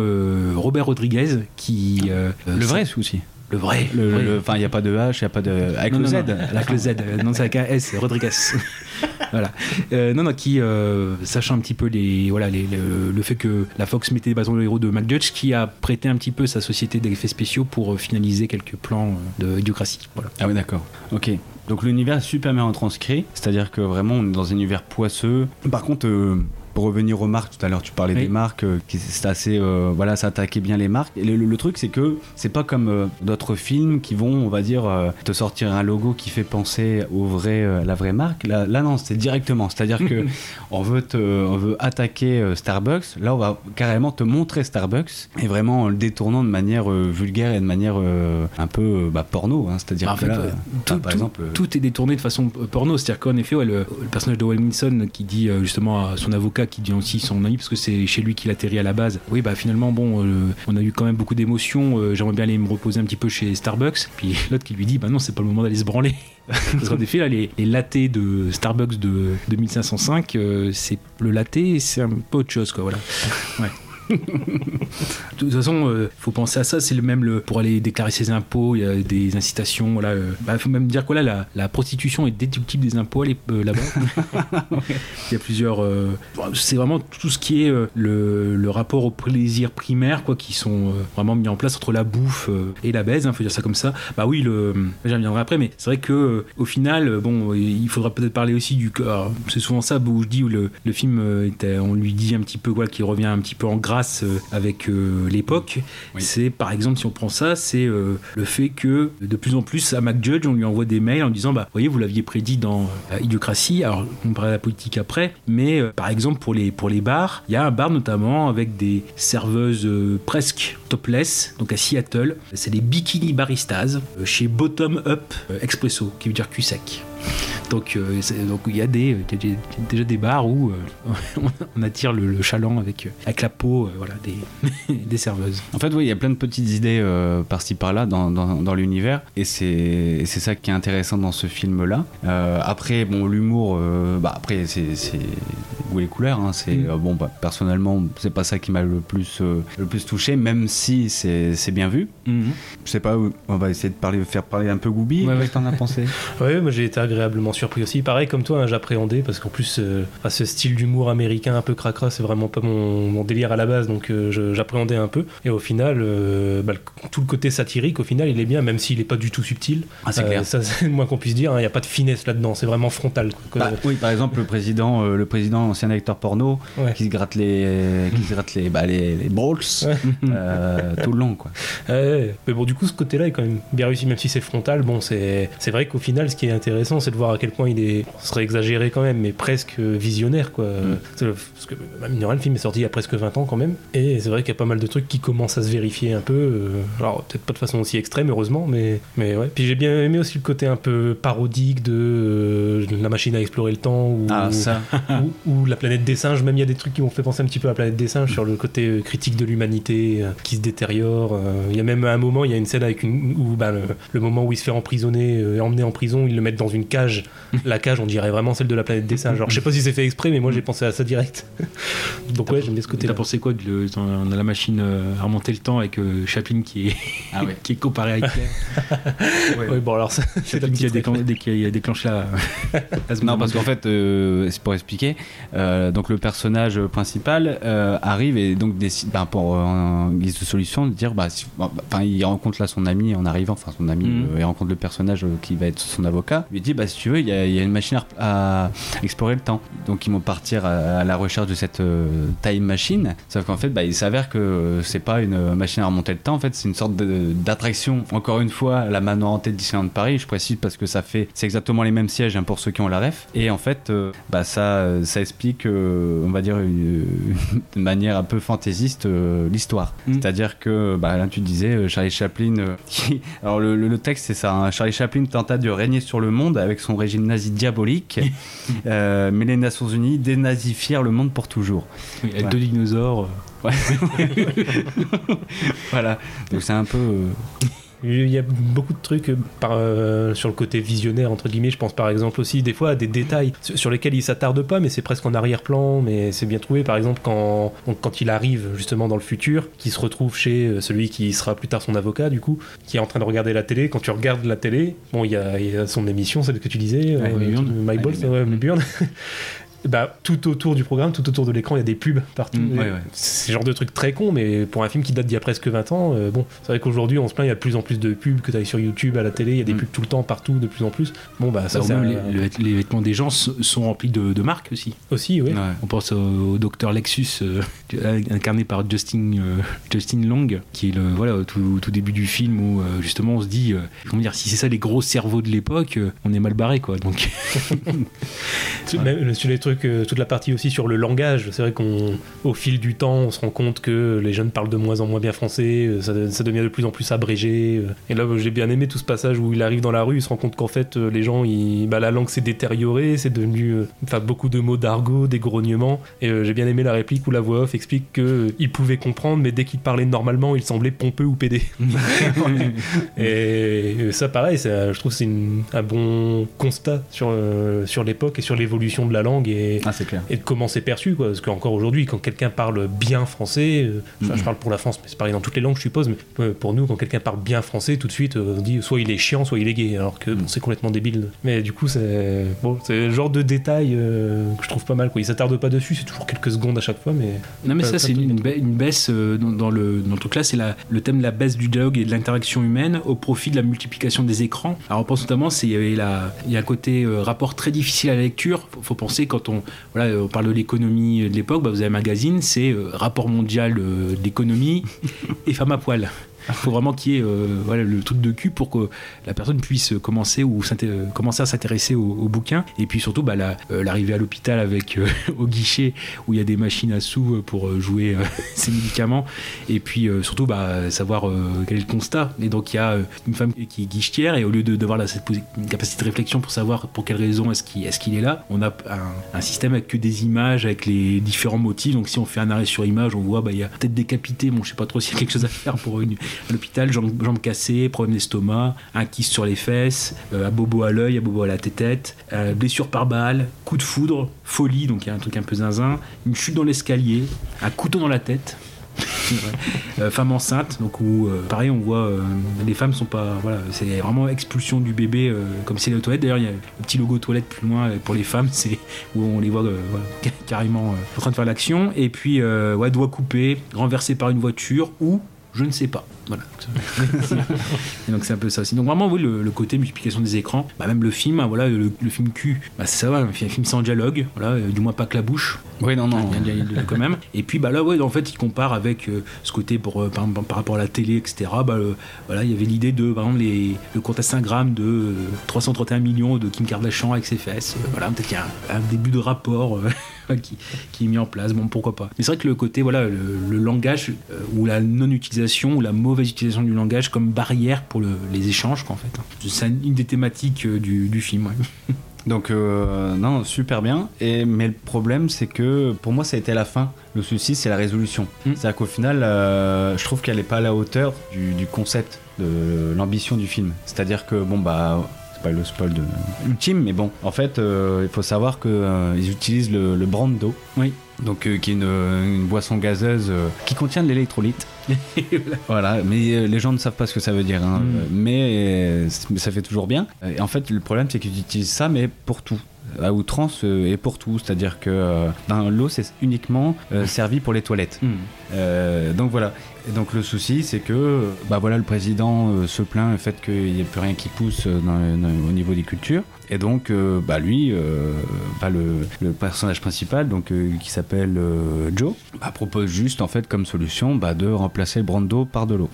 Robert Rodriguez qui. le vrai souci. Le vrai. Le- vrai. le- Enfin, il n'y a pas de H, il n'y a pas de. Avec Non, le non, Z. non, avec le Z. Non, c'est avec un S, Rodriguez. voilà. Euh, non, non, qui, euh, sachant un petit peu les, voilà, les, le, le fait que la Fox mettait des bâtons de héros de McJudge, qui a prêté un petit peu sa société d'effets spéciaux pour euh, finaliser quelques plans euh, de Idiocratie. Voilà. Ah oui, d'accord. Ok. Donc l'univers est super bien retranscrit, c'est-à-dire que vraiment on est dans un univers poisseux. Par contre, euh, pour revenir aux marques, tout à l'heure tu parlais Oui. des marques, euh, qui c'est assez, euh, voilà, ça attaquait bien les marques. Et le, le- le truc c'est que c'est pas comme euh, d'autres films qui vont, on va dire, te sortir un logo qui fait penser au vrai, la vraie marque. Là, là non, c'est directement, c'est-à-dire que on veut te, on veut attaquer Starbucks. Là, on va carrément te montrer Starbucks et vraiment en le détournant de manière vulgaire et de manière un peu bah, porno. hein. c'est-à-dire Bah, que fait, là, tout, par tout- exemple, tout est détourné de façon porno. C'est-à-dire qu'en effet, ouais, le, le personnage de Wilkinson qui dit justement à son avocat, qui dit aussi son ami, parce que c'est chez lui qu'il atterrit à la base. Oui, bah finalement, bon, euh, on a eu quand même beaucoup d'émotions. euh, J'aimerais bien aller me reposer un petit peu chez Starbucks. Puis l'autre qui lui dit, bah non, c'est pas le moment d'aller se branler. Parce qu'en effet, là, les, lattés de Starbucks de 2505, euh, c'est le latte, c'est un peu autre chose, quoi. Voilà. Ouais. De toute façon, euh, faut penser à ça. C'est le même le, pour aller déclarer ses impôts. Il y a des incitations. Voilà, euh, bah, faut même dire que là, la, la prostitution est déductible des impôts euh, là-bas. Il y a plusieurs. c'est vraiment tout ce qui est le, le rapport au plaisir primaire, quoi, qui sont vraiment mis en place entre la bouffe et la baise. Il faut dire ça comme ça. Bah oui, le, j'y reviendrai après, mais c'est vrai que au final, bon, il faudra peut-être parler aussi du. C'est souvent ça où je dis où le, le film, était- on lui dit un petit peu quoi, qu'il revient un petit peu en grâce euh, avec euh, l'époque. Oui. C'est par exemple, si on prend ça, c'est euh, le fait que de plus en plus à McJudge, on lui envoie des mails en disant, bah, voyez, vous l'aviez prédit dans Idiocratie. Alors, on parlera de la politique après, mais par exemple pour les pour les bars, il y a un bar notamment avec des serveuses presque topless, donc à Seattle. C'est des bikini baristas chez Bottom Up Expresso, qui veut dire cul sec. Donc, euh, donc il y a des, des- déjà des bars où euh, on attire le, le chaland avec, euh, avec la peau euh, voilà, des, des serveuses. En fait, oui, il y a plein de petites idées euh, par-ci par-là dans, dans, dans l'univers, et c'est ça qui est intéressant dans ce film-là. Euh, après, bon, l'humour, euh, bah après, c'est c'est goût et les couleurs. Hein, c'est Mm. euh, bon, bah, personnellement, c'est pas ça qui m'a le plus euh, le plus touché, même si c'est c'est bien vu. Je sais pas, on va essayer de parler, faire parler un peu Goubi. Ouais, Qu'est-ce ouais. que t'en as pensé? Ouais, moi j'ai été agréablement surpris aussi. Pareil comme toi, hein, j'appréhendais parce qu'en plus, euh, à ce style d'humour américain un peu cracra, c'est vraiment pas mon, mon délire à la base, donc euh, j'appréhendais un peu. Et au final, euh, bah, le- tout le côté satirique, au final, il est bien, même s'il est pas du tout subtil. Ah, c'est Euh, clair. Ça, c'est le moins qu'on puisse dire. hein. Il n'y a pas de finesse là-dedans, c'est vraiment frontal. quoi. Bah, oui, par exemple, le président, le président ancien acteur porno, Ouais. qui se gratte les, qui se gratte les, bah, les, les balls tout le long, quoi. Ouais, mais bon, du coup, ce côté-là est quand même bien réussi, même si c'est frontal. Bon, c'est c'est vrai qu'au final, ce qui est intéressant, c'est de voir à quel point il est, ce serait exagéré quand même, mais presque visionnaire, quoi. Le- Parce que, bah, rien, le film est sorti il y a presque 20 ans quand même, et c'est vrai qu'il y a pas mal de trucs qui commencent à se vérifier un peu. euh, Alors, peut-être pas de façon aussi extrême, heureusement, mais, mais ouais. Puis j'ai bien aimé aussi le côté un peu parodique de euh, la machine à explorer le temps, ou, Ah, ça. ou, ou la planète des singes. Même il y a des trucs qui m'ont fait penser un petit peu à la planète des singes sur le côté euh, critique de l'humanité euh, qui se détériore. euh. Il y a même un moment, il y a une scène avec une où bah, le, le moment où il se fait emprisonner euh, et emmener en prison, ils le mettent dans une cage. La cage, on dirait vraiment celle de la planète des singes. Alors je sais pas si c'est fait exprès, mais moi j'ai pensé à ça direct. Donc ouais, j'aime bien ce T'as côté-là. pensé quoi de le- On a la machine euh, à remonter le temps avec euh, Chaplin qui est, Ah ouais. qui est comparé à Hitler? Ouais, bon alors ça, c'est la Chaplin qui a, déclen- dé- qui a déclenché la. Non, parce qu'en fait, euh, c'est pour expliquer, euh, donc le personnage principal euh, arrive et donc décide, ben, pour euh, en guise de solution, de dire, bah, si- bah, enfin, il rencontre là son ami en arrivant, enfin son ami, euh, il rencontre le personnage euh, qui va être son avocat, il lui dit, bah, si tu veux, il y a, il y a une machine à, explorer le temps. Donc ils vont partir à, à la recherche de cette euh, time machine, sauf qu'en fait, bah, il s'avère que euh, c'est pas une machine à remonter le temps, en fait, c'est une sorte d'attraction, encore une fois, la mano hantée de Disneyland Paris, je précise parce que ça fait, c'est exactement les mêmes sièges hein, pour ceux qui ont la ref, et en fait, euh, bah, ça, ça explique, euh, on va dire, une, de manière un peu fantaisiste, euh, l'histoire. Mm. C'est-à-dire que, bah, là, tu disais, euh, Charlie Chaplin, euh, qui- alors le, le- le texte, c'est ça, hein, Charlie Chaplin tenta de régner sur le monde avec son régime nazi diabolique, euh, mais les Nations Unies dénazifièrent le monde pour toujours. Oui, avec Ouais. deux dinosaures. euh, Voilà, donc c'est un peu... Il y a beaucoup de trucs euh, par, euh, sur le côté visionnaire, entre guillemets. Je pense par exemple aussi des fois à des détails sur lesquels il s'attarde pas, mais c'est presque en arrière-plan, mais c'est bien trouvé. Par exemple, quand, quand il arrive justement dans le futur, qui se retrouve chez euh, celui qui sera plus tard son avocat, du coup, qui est en train de regarder la télé. Quand tu regardes la télé, bon, il y a, il y a son émission, celle que tu disais. My Mayburn. Bah, tout autour du programme, tout autour de l'écran, il y a des pubs partout. Mm, ouais, ouais. C'est le genre de truc très con, mais pour un film qui date d'il y a presque 20 ans, euh, bon, c'est vrai qu'aujourd'hui on se plaint, il y a de plus en plus de pubs que tu sur YouTube, à la télé, il y a des Mm. pubs tout le temps, partout, de plus en plus. Bon, bah ça, même les, le- les vêtements des gens sont remplis de, de marques aussi. aussi, oui. ouais. On pense au, docteur Lexus, euh, incarné par Justin, euh, Justin Long, qui est le, voilà, au tout, tout début du film où justement on se dit, comment dire, si c'est ça les gros cerveaux de l'époque, on est mal barré quoi. Donc, Même sur les trucs, euh, toute la partie aussi sur le langage, c'est vrai qu'on, au fil du temps, on se rend compte que les jeunes parlent de moins en moins bien français, euh, ça, ça devient de plus en plus abrégé. euh. Et là, j'ai bien aimé tout ce passage où il arrive dans la rue, il se rend compte qu'en fait, les gens, ils- bah, la langue s'est détériorée, c'est devenu, enfin, beaucoup de mots d'argot, des grognements. Et euh, j'ai bien aimé la réplique où la voix off explique que euh, il pouvait comprendre, mais dès qu'il parlait normalement, il semblait pompeux ou pédé. Et ça, pareil, ça, je trouve que c'est un bon constat sur, euh, sur l'époque et sur l'évolution de la langue et, Ah, clair. et de comment c'est perçu. Quoi. Parce qu'encore aujourd'hui, quand quelqu'un parle bien français, euh, je parle pour la France, mais c'est pareil dans toutes les langues, je suppose, mais euh, pour nous, quand quelqu'un parle bien français, tout de suite, euh, on dit soit il est chiant, soit il est gay, alors que bon, c'est complètement débile. Mais du coup, c'est bon, le genre de détail que je trouve pas mal. Quoi. Il s'attarde pas dessus, c'est toujours quelques secondes à chaque fois, mais non mais ça c'est une, ba- une baisse dans, dans le, dans le truc là, c'est le thème de la baisse du dialogue et de l'interaction humaine au profit de la multiplication des écrans. Alors on pense notamment, il y avait la, il y a un côté rapport très difficile à la lecture. Faut, faut penser quand euh, on parle de l'économie de l'époque, bah, vous avez un magazine, c'est euh, rapport mondial euh, de l'économie et femme à poil. Il faut vraiment qu'il y ait euh, le truc de cul pour que la personne puisse commencer ou euh, commencer à s'intéresser au, bouquin. Et puis surtout, bah, euh, l'arrivée à l'hôpital avec au guichet où il y a des machines à sous pour jouer ces médicaments. Et puis surtout, bah, savoir quel est le constat. Et donc il y a une femme qui est guichetière et au lieu d'avoir cette capacité de réflexion pour savoir pour quelle raison est-ce qu'il est, là, on a un, un système avec que des images, avec les différents motifs. Donc si on fait un arrêt sur image, on voit bah, il y a peut-être décapité. Bon, je sais pas trop s'il y a quelque chose à faire pour une, l'hôpital, jambes, jambes cassées, problème d'estomac, un kiss sur les fesses, euh, un bobo à l'œil, un bobo à la tête, euh, blessure par balle, coup de foudre, folie, donc il y a un truc un peu zinzin, une chute dans l'escalier, un couteau dans la tête. Euh, femme enceinte, donc où pareil on voit les femmes sont pas voilà c'est vraiment expulsion du bébé comme c'est les toilettes. D'ailleurs il y a le petit logo toilette plus loin pour les femmes c'est où on les voit voilà, carrément en train de faire l'action et puis ouais doigt coupé, renversé par une voiture ou je ne sais pas. Voilà. Et donc c'est un peu ça aussi. Donc vraiment oui le, le côté multiplication des écrans, bah, même le film, hein, voilà le, le film Q, bah, c'est ça, voilà, un film sans dialogue, voilà, euh, du moins pas que la bouche. Oui, non, non. Il y a- il y a- quand même. Et puis bah là ouais en fait il compare avec euh, ce côté pour euh, par, par rapport à la télé etc. Bah voilà il y avait l'idée de par exemple les, le compte Instagram de euh, 331 millions de Kim Kardashian avec ses fesses. Voilà peut-être qu'il y a un, un début de rapport. qui, qui est mis en place. Bon, pourquoi pas. Mais c'est vrai que le côté, voilà, le, le langage ou la non-utilisation ou la mauvaise utilisation du langage comme barrière pour le- les échanges, quoi, en fait. C'est une des thématiques euh, du, du film. ouais. Donc euh, non, super bien. Et mais le problème, c'est que pour moi, ça a été la fin. Le souci, c'est la résolution. Mm. C'est-à-dire qu'au final, euh, je trouve qu'elle n'est pas à la hauteur du, du concept, de l'ambition du film. C'est-à-dire que bon bah. C'est pas le spoil de ultime, mais bon, en fait, euh, il faut savoir qu'ils utilisent le, le Brando, Oui. donc euh, qui est une, une boisson gazeuse qui contient de l'électrolyte. Voilà, mais euh, les gens ne savent pas ce que ça veut dire, hein. Mm. Euh, mais, euh, mais ça fait toujours bien. Et en fait, le problème, c'est qu'ils utilisent ça, mais pour tout. À outrance et pour tout, c'est-à-dire que ben, l'eau c'est uniquement euh, servi pour les toilettes. Euh, donc voilà. Et donc le souci c'est que bah voilà le président euh, se plaint du fait qu'il n'y ait plus rien qui pousse dans- dans- au niveau des cultures. Et donc euh, bah lui, euh, le, personnage principal donc euh, qui s'appelle Joe, bah, propose juste en fait comme solution bah, de remplacer Brando par de l'eau.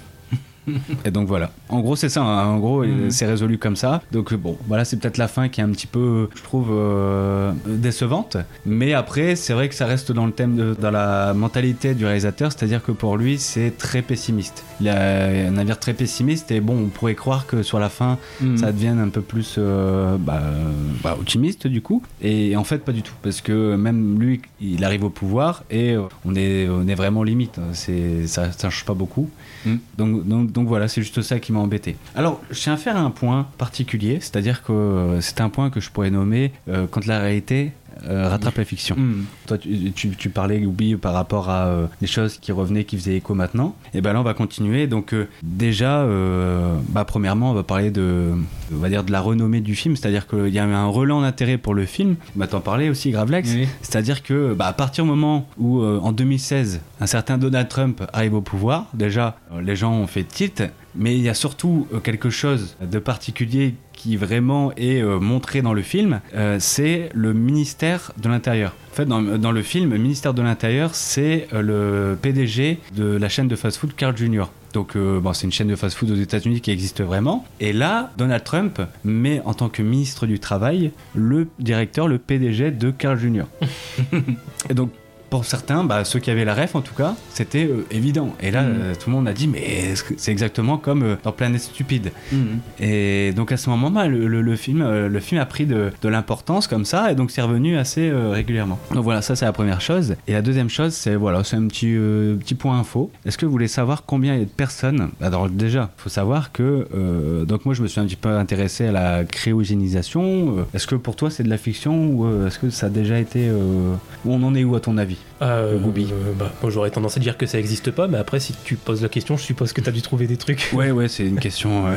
Et donc voilà. En gros, c'est ça. hein. En gros, Mhm. c'est résolu comme ça. Donc bon, voilà, c'est peut-être la fin qui est un petit peu, je trouve, euh, décevante. Mais après, c'est vrai que ça reste dans le thème, de, dans la mentalité du réalisateur, c'est-à-dire que pour lui, c'est très pessimiste. Il a un avis très pessimiste et bon, on pourrait croire que sur la fin, Hmm. ça devienne un peu plus euh, bah, bah, optimiste du coup. Et en fait, pas du tout, parce que même lui, il arrive au pouvoir et on est, on est vraiment limite. C'est, ça, ça change pas beaucoup. Mm. Donc, donc, donc voilà, c'est juste ça qui m'a embêté. Alors, je tiens à faire un point particulier, c'est-à-dire que euh, c'est un point que je pourrais nommer euh, quand la réalité euh, rattrape la fiction. Hmm. Toi, tu, tu, tu parlais, Loubi, par rapport à euh, des choses qui revenaient, qui faisaient écho maintenant. Et ben là, on va continuer. Donc, euh, déjà, bah, premièrement, on va parler de, on va dire, de la renommée du film. C'est-à-dire qu'il y a un relan d'intérêt pour le film. Bah, t'en parlais aussi, Gravelax. Oui. C'est-à-dire que, bah, à partir du moment où, en 2016, un certain Donald Trump arrive au pouvoir, déjà, les gens ont fait tilt. Mais il y a surtout euh, quelque chose de particulier qui vraiment est euh, montré dans le film, euh, c'est le ministère de l'Intérieur. En fait, dans, dans le film, le ministère de l'Intérieur, c'est euh, le PDG de la chaîne de fast-food Carl Jr. Donc, euh, bon, c'est une chaîne de fast-food aux États-Unis qui existe vraiment. Et là, Donald Trump met en tant que ministre du Travail le directeur, le PDG de Carl Jr. Et donc, pour certains, bah, ceux qui avaient la ref en tout cas, c'était euh, évident. Et là, Mm. euh, tout le monde a dit, mais c'est exactement comme euh, dans Planète Stupide? Hmm. Et donc à ce moment-là, le, le- le film, le film a pris de, de l'importance comme ça, et donc c'est revenu assez régulièrement. Donc voilà, ça c'est la première chose. Et la deuxième chose, c'est voilà, c'est un petit petit point info. Est-ce que vous voulez savoir combien il y a de personnes? Alors déjà, faut savoir que donc moi je me suis un petit peu intéressé à la cryogénisation. Est-ce que pour toi c'est de la fiction ou est-ce que ça a déjà été où on en est où à ton avis? Euh, Booby. euh, bah, moi j'aurais tendance à dire que ça existe pas, mais après si tu poses la question, je suppose que tu as dû trouver des trucs. Ouais, ouais, c'est une question. euh.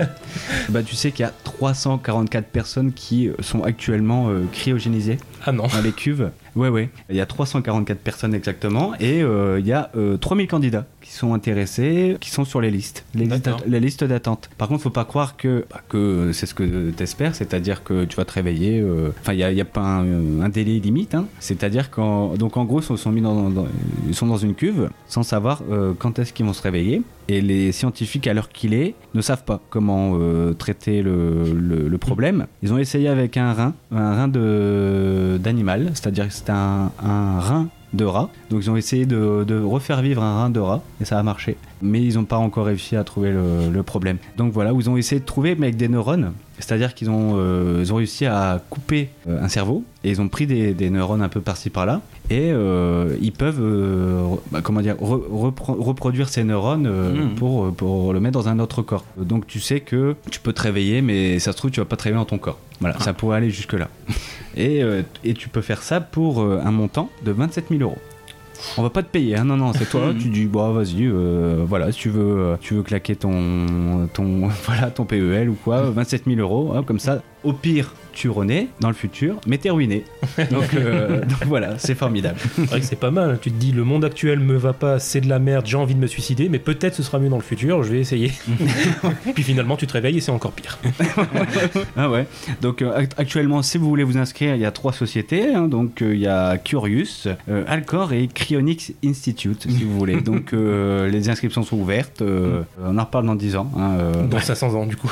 bah, tu sais qu'il y a 344 personnes qui sont actuellement euh, cryogénisées Ah non. dans les cuves. Ouais, ouais. Il y a 344 personnes exactement et euh, il y a euh, 3000 candidats qui sont intéressés, qui sont sur les listes, les les listes d'attente. Par contre, faut pas croire que, bah, que c'est ce que t'espères, c'est-à-dire que tu vas te réveiller. euh, Enfin, il y a, pas un, un délai limite. hein. C'est-à-dire qu'en donc en gros, ils sont mis dans, dans- ils sont dans une cuve sans savoir euh, quand est-ce qu'ils vont se réveiller. Et les scientifiques, à l'heure qu'il est, ne savent pas comment euh, traiter le, le- le problème. Ils ont essayé avec un rein, un rein d'animal, c'est-à-dire que c'est un, un rein de rat. Donc ils ont essayé de, de refaire vivre un rein de rat et ça a marché. Mais ils n'ont pas encore réussi à trouver le, le problème. Donc voilà, ils ont essayé de trouver, mais avec des neurones. C'est-à-dire qu'ils ont, euh, ils ont réussi à couper euh, un cerveau et ils ont pris des, des neurones un peu par-ci par-là et euh, ils peuvent, bah, comment dire, re- repro- reproduire ces neurones Mhm. pour, pour le mettre dans un autre corps. Donc tu sais que tu peux te réveiller, mais ça se trouve tu vas pas te réveiller dans ton corps. Voilà, ça pourrait aller jusque là. Et, et tu peux faire ça pour un montant de 27 000 euros. On va pas te payer, hein, non, non, c'est toi, tu dis, bon, vas-y, euh, voilà, si tu veux, euh, tu veux claquer ton, ton, voilà, ton PEL ou quoi, 27 000 euros, hop, comme ça, au pire, tu renais dans le futur, mais t'es ruiné. Donc, euh, donc voilà, c'est formidable. C'est vrai que c'est pas mal. Tu te dis, le monde actuel me va pas, c'est de la merde, j'ai envie de me suicider, mais peut-être ce sera mieux dans le futur, je vais essayer. Puis finalement, tu te réveilles et c'est encore pire. Ah ouais. Donc euh, act- actuellement, si vous voulez vous inscrire, il y a trois sociétés. hein. donc euh, il y a Curious, Alcor et Cryonics Institute, si vous voulez. Donc les inscriptions sont ouvertes. on en reparle dans 10 ans. hein. Dans 500 ans, du coup.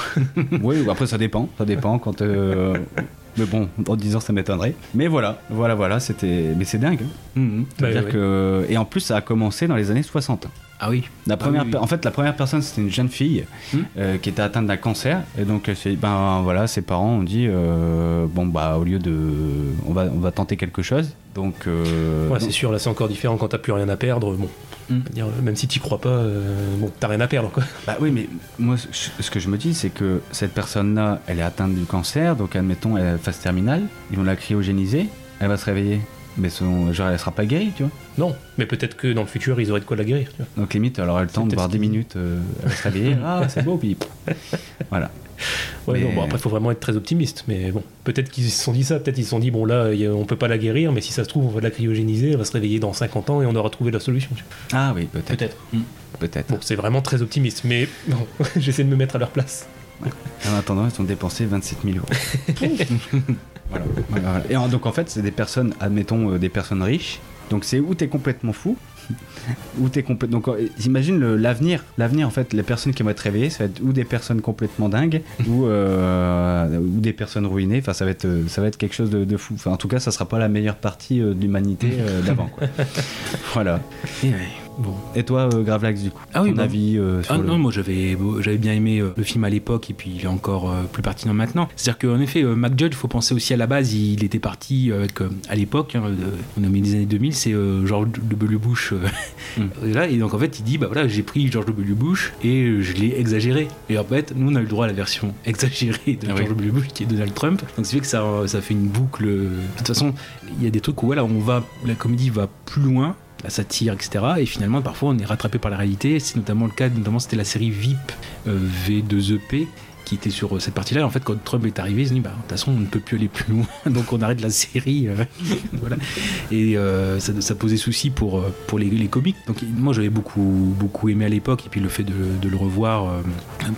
oui, ou après ça dépend. Ça dépend quand. euh, Mais bon, dans 10 ans ça m'étonnerait. Mais voilà, voilà, voilà, c'était. Mais c'est dingue. hein. Mhm. Bah que. Et en plus, ça a commencé dans les années 60. Ah oui. La première, oui. per- En fait, la première personne, c'était une jeune fille Hmm. euh, qui était atteinte d'un cancer. Et donc, elle s'est dit, ben voilà, ses parents ont dit, euh, bon, bah, au lieu de. On va, on va tenter quelque chose. Donc. euh, Ouais, c'est sûr, là c'est encore différent quand t'as plus rien à perdre. Bon, Mm. dire, même si t'y crois pas, euh, bon, t'as rien à perdre quoi. Bah oui, mais moi, ce ce que je me dis, c'est que cette personne-là, elle est atteinte du cancer. Donc, admettons, elle est phase terminale. Ils vont la cryogéniser. Elle va se réveiller. Mais son, genre, elle sera pas guérie, tu vois. Non, mais peut-être que dans le futur ils auraient de quoi la guérir. Tu vois. Donc, limite, elle aura le temps de voir ce 10 qu'il- minutes. euh, elle va se réveiller. ah, c'est beau, puis. Voilà. Ouais, Mais- non, bon, après faut vraiment être très optimiste. Mais bon, peut-être qu'ils se sont dit ça, peut-être ils se sont dit, bon là on peut pas la guérir, mais si ça se trouve on va la cryogéniser, elle va se réveiller dans 50 ans et on aura trouvé la solution. tu. Ah oui, peut-être. Peut-être. Peut-être. Bon, c'est vraiment très optimiste, mais bon, j'essaie de me mettre à leur place. En attendant, ils ont dépensé 27 000 euros. voilà. Et donc en fait, c'est des personnes, admettons, euh, des personnes riches. Donc c'est où t'es complètement fou, ou t'es complètement. Donc euh, j'imagine le- l'avenir. L'avenir, en fait, les personnes qui vont être réveillées, ça va être ou des personnes complètement dingues, ou, euh, ou des personnes ruinées. Enfin, ça va être, ça va être quelque chose de, de fou. Enfin, en tout cas, ça sera pas la meilleure partie euh, de l'humanité euh, d'avant. voilà. Et ouais, bon. Et toi, euh, Gravelax, du coup, Ah oui, ton bah- avis euh, sur Ah le- non, moi j'avais j'avais bien aimé euh, le film à l'époque et puis il est encore euh, plus pertinent maintenant. C'est-à-dire qu'en effet, McJudge, il faut penser aussi à la base, il était parti avec, à l'époque, hein, on a mis les années 2000, c'est George W. Bush. Mm. là, et donc en fait, il dit, bah voilà, j'ai pris George W. Bush et je l'ai exagéré. Et en fait, nous on a eu le droit à la version exagérée de Ah oui. George W. Bush qui est Donald Trump. Donc c'est fait que ça, ça fait une boucle. De toute façon, il y a des trucs où voilà, on va, la comédie va plus loin la satire, etc. Et finalement, parfois, on est rattrapé par la réalité. C'est notamment le cas, notamment, c'était la série VIP euh, V2EP qui était sur euh, cette partie-là. En fait, quand Trump est arrivé, ils se dit, bah, de toute façon, on ne peut plus aller plus loin, donc on arrête la série. euh, voilà. Et euh, ça, posait souci pour, pour les, les comics. Donc moi, j'avais beaucoup, beaucoup aimé à l'époque, et puis le fait de, le revoir,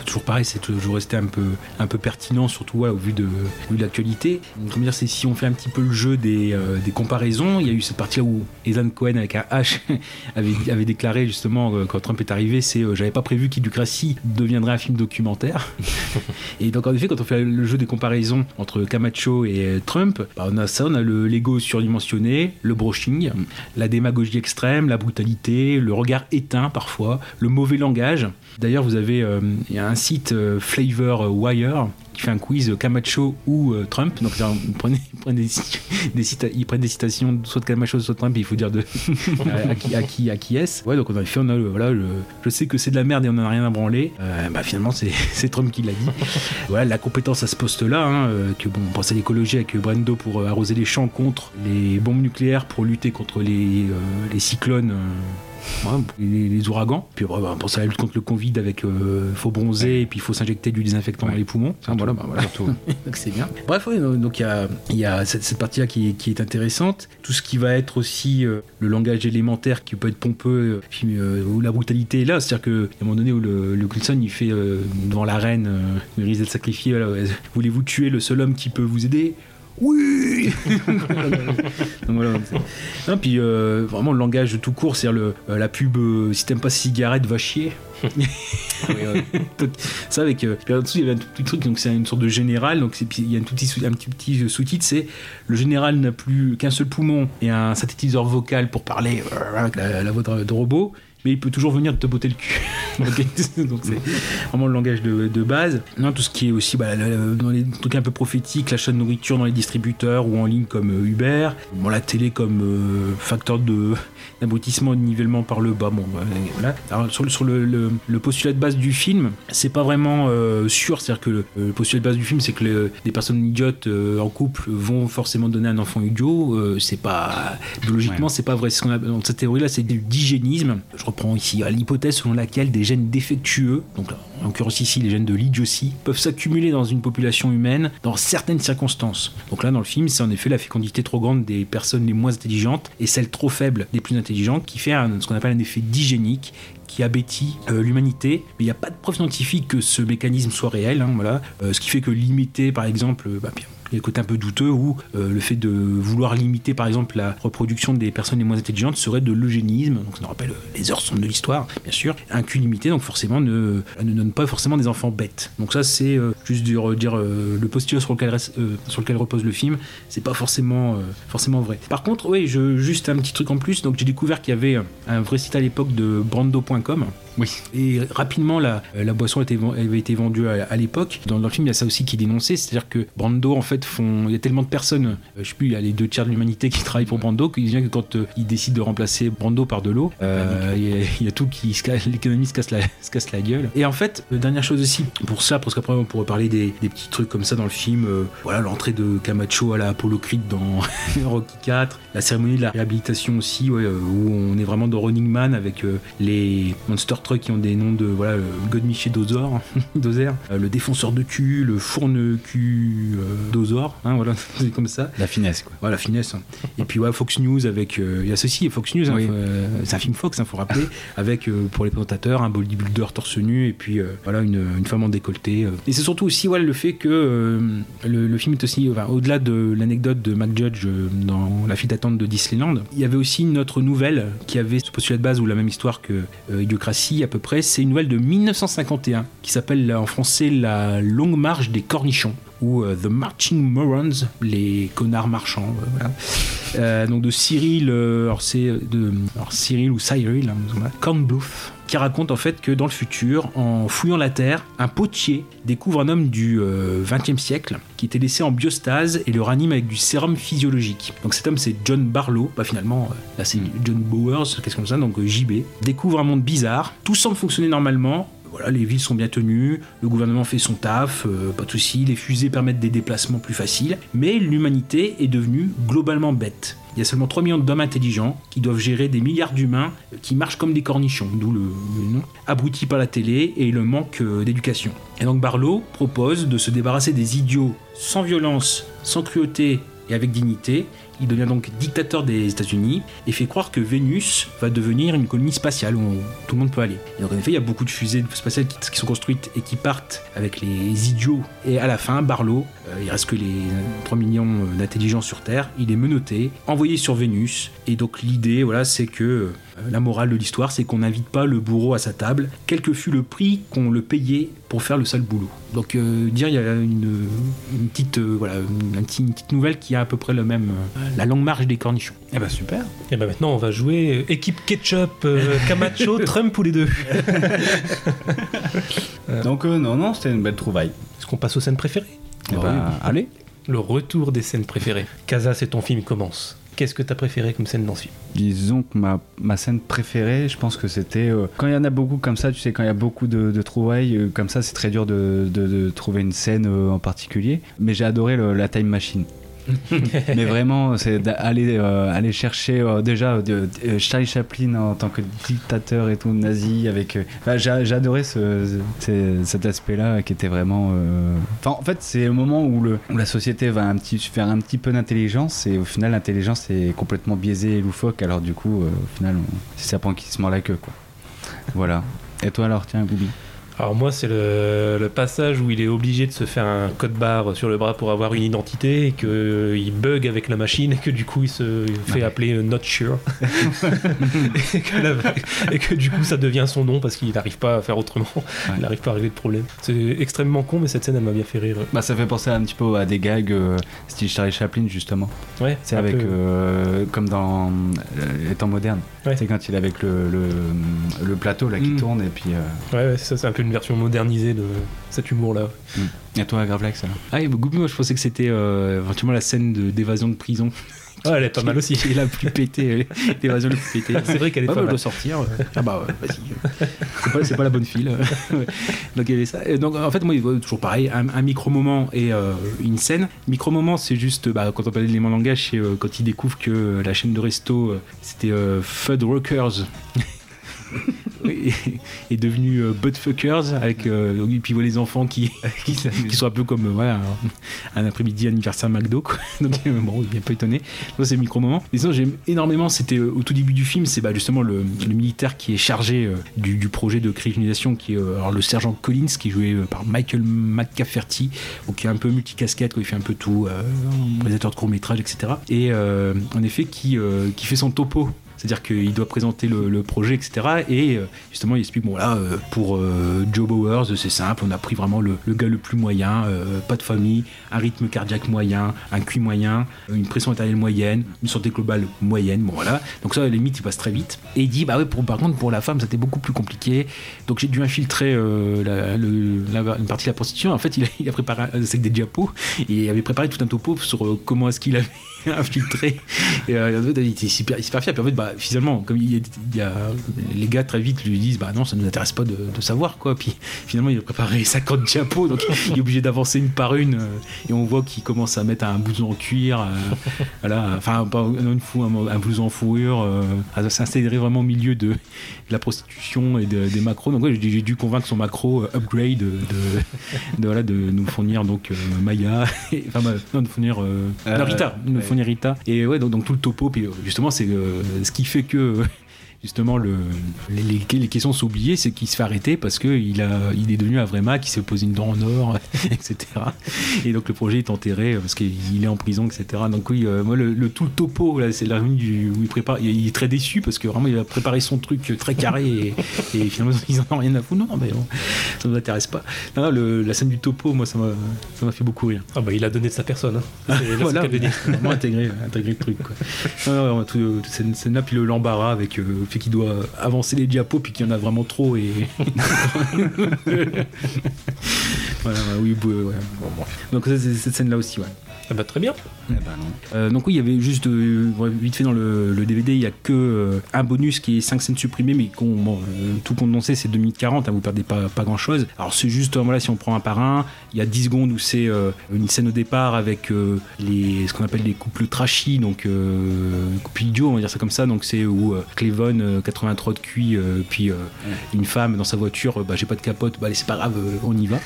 toujours pareil, c'est toujours resté un peu, un peu pertinent, surtout au vu de, vu de l'actualité. Comment dire, c'est si on fait un petit peu le jeu des, des comparaisons, il y a eu cette partie-là où Ethan Cohen avec un H avait, déclaré justement quand Trump est arrivé, c'est j'avais pas prévu qu'Iducratie deviendrait un film documentaire. Et donc en effet, quand on fait le jeu des comparaisons entre Camacho et euh, Trump, bah, on a ça, on a le l'ego surdimensionné, le brushing, la démagogie extrême, la brutalité, le regard éteint parfois, le mauvais langage. D'ailleurs, vous avez euh, il y a un site euh, Flavor Wire qui fait un quiz Camacho ou euh, Trump. Donc là, ils prennent, ils prennent des, cit- des cita- ils prennent des citations soit de Camacho, soit de Trump. et Il faut dire de à, à qui, à qui, à qui est-ce. Ouais, donc on a fait, on a le- voilà, le- je sais que c'est de la merde et on n'en a rien à branler. Euh, bah finalement, c'est c'est Trump qui l'a dit. voilà, la compétence à ce poste-là, hein, que bon, on pense à l'écologie avec Brendo pour euh, arroser les champs contre les bombes nucléaires pour lutter contre les, les cyclones. Ouais, les, les ouragans. Puis ouais, bah, on pense à la lutte contre le Covid avec euh, faut bronzer et puis il faut s'injecter du désinfectant dans les poumons. Hein, voilà, bah, voilà. donc c'est bien. Bref, oui, donc il y a, il y a cette, cette partie-là qui, est- qui est intéressante. Tout ce qui va être aussi euh, le langage élémentaire qui peut être pompeux, euh, puis, euh, où la brutalité est là. C'est-à-dire qu'à un moment donné où le, le Wilson il fait devant la reine, euh, il risque d'être sacrifié. voilà, ouais, Voulez-vous tuer le seul homme qui peut vous aider? Oui. Donc voilà, non, puis euh, vraiment le langage tout court, c'est le, euh, la pub euh, si t'aimes pas cigarette, va chier. Ça avec euh, puis en dessous il y avait un tout petit truc donc c'est une sorte de général donc il y a un tout petit sous- un petit, petit sous-titre c'est le général n'a plus qu'un seul poumon et un synthétiseur vocal pour parler euh, avec la, la voix de, de robot mais il peut toujours venir te botter le cul. Donc c'est vraiment le langage de, de base. Non, tout ce qui est aussi bah, dans les trucs un peu prophétiques, l'achat de nourriture dans les distributeurs ou en ligne comme euh, Uber, bon, la télé comme euh, facteur de d'aboutissement et de nivellement par le bas. Bon, bah, voilà. Alors, sur, le- sur le, le- le postulat de base du film, c'est pas vraiment euh, sûr. C'est-à-dire que le, le postulat de base du film, c'est que le- des personnes idiotes euh, en couple vont forcément donner un enfant idiot. Euh, c'est pas biologiquement, c'est pas vrai. Ce a- dans cette théorie-là, c'est du digénisme. Je reprends ici l'hypothèse selon laquelle des gènes défectueux, donc en l'occurrence ici les gènes de l'idiotie, peuvent s'accumuler dans une population humaine dans certaines circonstances. Donc là, dans le film, c'est en effet la fécondité trop grande des personnes les moins intelligentes et celle trop faible des plus intelligentes qui fait ce qu'on appelle un effet digénique qui abétit euh, l'humanité, mais il n'y a pas de preuve scientifique que ce mécanisme soit réel. hein, voilà. Euh, ce qui fait que limiter, par exemple, euh, bah, il y a côté un peu douteux où euh, le fait de vouloir limiter par exemple la reproduction des personnes les moins intelligentes serait de l'eugénisme, donc ça nous rappelle euh, les heures sombres de l'histoire, bien sûr. Un cul limité, donc forcément ne, ne donne pas forcément des enfants bêtes. Donc ça c'est euh, juste dire, euh, le postulat sur lequel, euh, repose le film, c'est pas forcément, euh, forcément vrai. Par contre, oui, juste un petit truc en plus, donc j'ai découvert qu'il y avait un vrai site à l'époque de brando.com. Oui. Et rapidement, la, la boisson était, avait été vendue à, à l'époque. Dans, dans le film, il y a ça aussi qui est dénoncé, c'est-à-dire que Brando, en fait, font, il y a tellement de personnes, euh, je sais plus, il y a les deux tiers de l'humanité qui travaillent pour Brando, qu'il vient que quand euh, ils décident de remplacer Brando par de l'eau, euh, il y, a- il y a tout qui se casse, l'économie se casse, la, se casse la gueule. Et en fait, euh, dernière chose aussi, pour ça, parce qu'après on pourrait parler des, des petits trucs comme ça dans le film, euh, voilà, l'entrée de Camacho à la Apollo Creed dans Rocky 4, la cérémonie de la réhabilitation aussi, ouais, euh, où on est vraiment dans Running Man avec euh, les Monster Qui ont des noms de voilà, euh, Godmiché Dozor, Dozer, euh, le défenseur de cul, le fourne cul euh, Dozor, hein, voilà, c'est comme ça. La finesse, quoi. Voilà, finesse. hein. Et puis ouais, Fox News avec. il y a ceci, Fox News, hein, Oui. c'est un film Fox, il faut rappeler, avec pour les présentateurs un bodybuilder torse nu et puis voilà une, une femme en décolleté. Et c'est surtout aussi voilà, le fait que le, le film est aussi, enfin, au-delà de l'anecdote de Mac Judge dans La file d'attente de Disneyland, il y avait aussi une autre nouvelle qui avait ce postulat de base ou la même histoire que euh, À peu près. C'est une nouvelle de 1951 qui s'appelle en français La longue marche des cornichons ou euh, The Marching Morons, les connards marchands. euh. Euh, donc de Cyril, euh, alors c'est de Cyril ou Cyril, hein, Kornbluth, qui raconte en fait que dans le futur, en fouillant la Terre, un potier découvre un homme du XXe siècle qui était laissé en biostase et le ranime avec du sérum physiologique. Donc cet homme c'est John Barlow, bah finalement euh, là c'est John Bowers, chose comme ça, donc euh, JB, découvre un monde bizarre, tout semble fonctionner normalement, voilà, les villes sont bien tenues, le gouvernement fait son taf, euh, pas de soucis, les fusées permettent des déplacements plus faciles, mais l'humanité est devenue globalement bête. Il y a seulement 3 millions d'hommes intelligents qui doivent gérer des milliards d'humains qui marchent comme des cornichons, d'où le, nom, abrutis par la télé et le manque euh, d'éducation. Et donc Barlow propose de se débarrasser des idiots sans violence, sans cruauté et avec dignité. Il devient donc dictateur des États-Unis et fait croire que Vénus va devenir une colonie spatiale où tout le monde peut aller. Et donc en effet, il y a beaucoup de fusées spatiales qui, sont construites et qui partent avec les idiots. Et à la fin, Barlow, il reste que les 3 millions d'intelligents sur Terre, il est menotté, envoyé sur Vénus. Et donc l'idée, voilà, c'est que euh, la morale de l'histoire, c'est qu'on n'invite pas le bourreau à sa table, quel que fût le prix qu'on le payait pour faire le sale boulot. Donc euh, dire, il y a une, une petite, euh, voilà, une, un petit- une petite nouvelle qui a à peu près le même, euh, la longue marche des cornichons. Eh ben super. Et ben maintenant, on va jouer euh, équipe ketchup, euh, Camacho, Trump ou les deux. Donc euh, non, non, c'était une belle trouvaille. Est-ce qu'on passe aux scènes préférées? Eh ben, allez. Le retour des scènes préférées. Casa, c'est ton film commence. Qu'est-ce que t'as préféré comme scène dans ce film Disons que ma, ma scène préférée, je pense que c'était euh, quand il y en a beaucoup comme ça, tu sais, quand il y a beaucoup de, de trouvailles euh, comme ça, c'est très dur de, de- de trouver une scène euh, en particulier. Mais j'ai adoré le- la time machine. Mais vraiment, c'est d'aller euh, aller chercher euh, déjà euh, Charlie Chaplin en tant que dictateur et tout nazi avec. adoré ce, ce- cet aspect-là qui était vraiment. en fait, c'est le moment où, le, où la société va faire un petit peu d'intelligence et au final, l'intelligence est complètement biaisée et loufoque. Alors du coup, au final, c'est serpent qui se mord la queue, quoi. Voilà. Et toi alors, tiens, Goubi Alors moi, c'est le, le passage où il est obligé de se faire un code barre sur le bras pour avoir une identité et qu'il bug avec la machine et que du coup il se fait appeler euh, Not Sure. et, que la- et que du coup ça devient son nom parce qu'il n'arrive pas à faire autrement. Il n'arrive pas à arriver de problème. C'est extrêmement con, mais cette scène elle m'a bien fait rire. Bah, ça fait penser un petit peu à des gags euh, style Charlie Chaplin, justement. Ouais, C'est avec, peu- euh, comme dans euh, Les temps modernes. Ouais. C'est quand il est avec le, le, le plateau là qui Mm. tourne et puis. euh, Ouais, ouais, ça, c'est un peu une version modernisée de cet humour-là. Et toi, Gravelax alors Ah, et beaucoup, moi je pensais que c'était euh, éventuellement la scène d'évasion de, prison. Ouais, elle est pas mal aussi. Qui est la plus pétée, l'évasion la plus pétée. C'est vrai qu'elle est Ah pas bah, mal. je dois sortir. Ah bah ouais, vas-y. C'est pas, c'est pas la bonne file. Ouais. donc il y avait ça. Et donc en fait, moi, il voit toujours pareil, un, un micro-moment et euh, une scène. Micro-moment, c'est juste, bah, quand on parlait d'éléments de langage, c'est euh, quand il découvre que euh, la chaîne de resto, c'était euh, Fud Rockers. Est devenu euh, Buttfuckers avec euh, puis il voit les enfants qui, qui, qui sont un peu comme euh, voilà, un, un après-midi anniversaire McDo quoi. donc euh, bon il est un peu étonné. Ça c'est le micro moment. Et sinon j'aime énormément c'était euh, au tout début du film c'est bah, justement le, le militaire qui est chargé euh, du, du projet de criminalisation qui est alors le sergent Collins qui est joué par Michael McCafferty donc qui est un peu multicasquette quoi, il fait un peu tout réalisateur de court métrage etc et en effet qui, qui fait son topo c'est-à-dire qu'il doit présenter le, projet, etc. Et euh, justement, il explique bon, voilà, euh, pour euh, Joe Bowers, c'est simple, on a pris vraiment le, gars le plus moyen, pas de famille, un rythme cardiaque moyen, un QI moyen, une pression artérielle moyenne, une santé globale moyenne. Bon, voilà. Donc, ça, à la limite, il passe très vite. Et il dit bah ouais, pour, par contre, pour la femme, c'était beaucoup plus compliqué. Donc, j'ai dû infiltrer une partie de la prostitution. En fait, il a, préparé, c'est avec des diapos, et il avait préparé tout un topo sur comment est-ce qu'il avait infiltré. Et euh, il était super, super fier. Puis en fait, bah, finalement, comme il y, a, il y a- les gars très vite lui disent, bah non, ça nous intéresse pas de, de savoir quoi. Puis finalement, il a préparé 50 diapos, donc il est obligé d'avancer une par une. euh, et on voit qu'il commence à mettre un blouson en cuir, euh, voilà, enfin pas une fou, un, un blouson en fourrure, euh, à s'insérer vraiment au milieu de, de la prostitution et de- des macros. Donc ouais, j'ai dû convaincre son macro upgrade de, voilà, de nous fournir donc Maya, et- enfin non, de fournir non, Rita, de nous fournir Et ouais, donc, donc tout le topo, puis euh, justement, c'est euh, ce qui fait que. Euh, Justement, le, les, les- les questions sont oubliées, c'est qu'il se fait arrêter parce qu'il a, il est devenu un vrai mec, il s'est posé une dent en or, etc. Et donc le projet est enterré euh, parce qu'il est en prison, etc. Donc oui, euh, moi le, le- tout le topo, là, c'est la du- où il prépare, il, est très déçu parce que vraiment il a préparé son truc très carré et, et finalement ils en ont rien à foutre. Non, non, mais bon, ça ne nous intéresse pas. Non, non, le- la scène du topo, moi ça m'a, ça m'a fait beaucoup rire. Ah bah il a donné de sa personne. Hein. C'est là, Voilà, vraiment intégré, intégré le truc. Quoi. Non, non, toute cette scène-là, puis le l'embarras avec euh, le fait qu'il doit avancer les diapos, puis qu'il y en a vraiment trop. Et... voilà, oui, ouais. Donc cette scène-là aussi, ouais. Ah bah très bien. Eh ben non. Euh, donc oui, il y avait juste euh, vite fait dans le, le DVD, il y a que euh, un bonus qui est 5 scènes supprimées, mais qu'on- bon, tout condensé, c'est 2 minutes 40, hein, vous perdez pas, pas grand chose. Alors c'est juste, voilà, si on prend un par un, il y a 10 secondes où c'est une scène au départ avec les, ce qu'on appelle les couples trashy, donc couple idiot, on va dire ça comme ça, donc c'est où Clevon, euh, 83 de euh, puis une femme dans sa voiture, bah j'ai pas de capote, bah allez, c'est pas grave, on y va.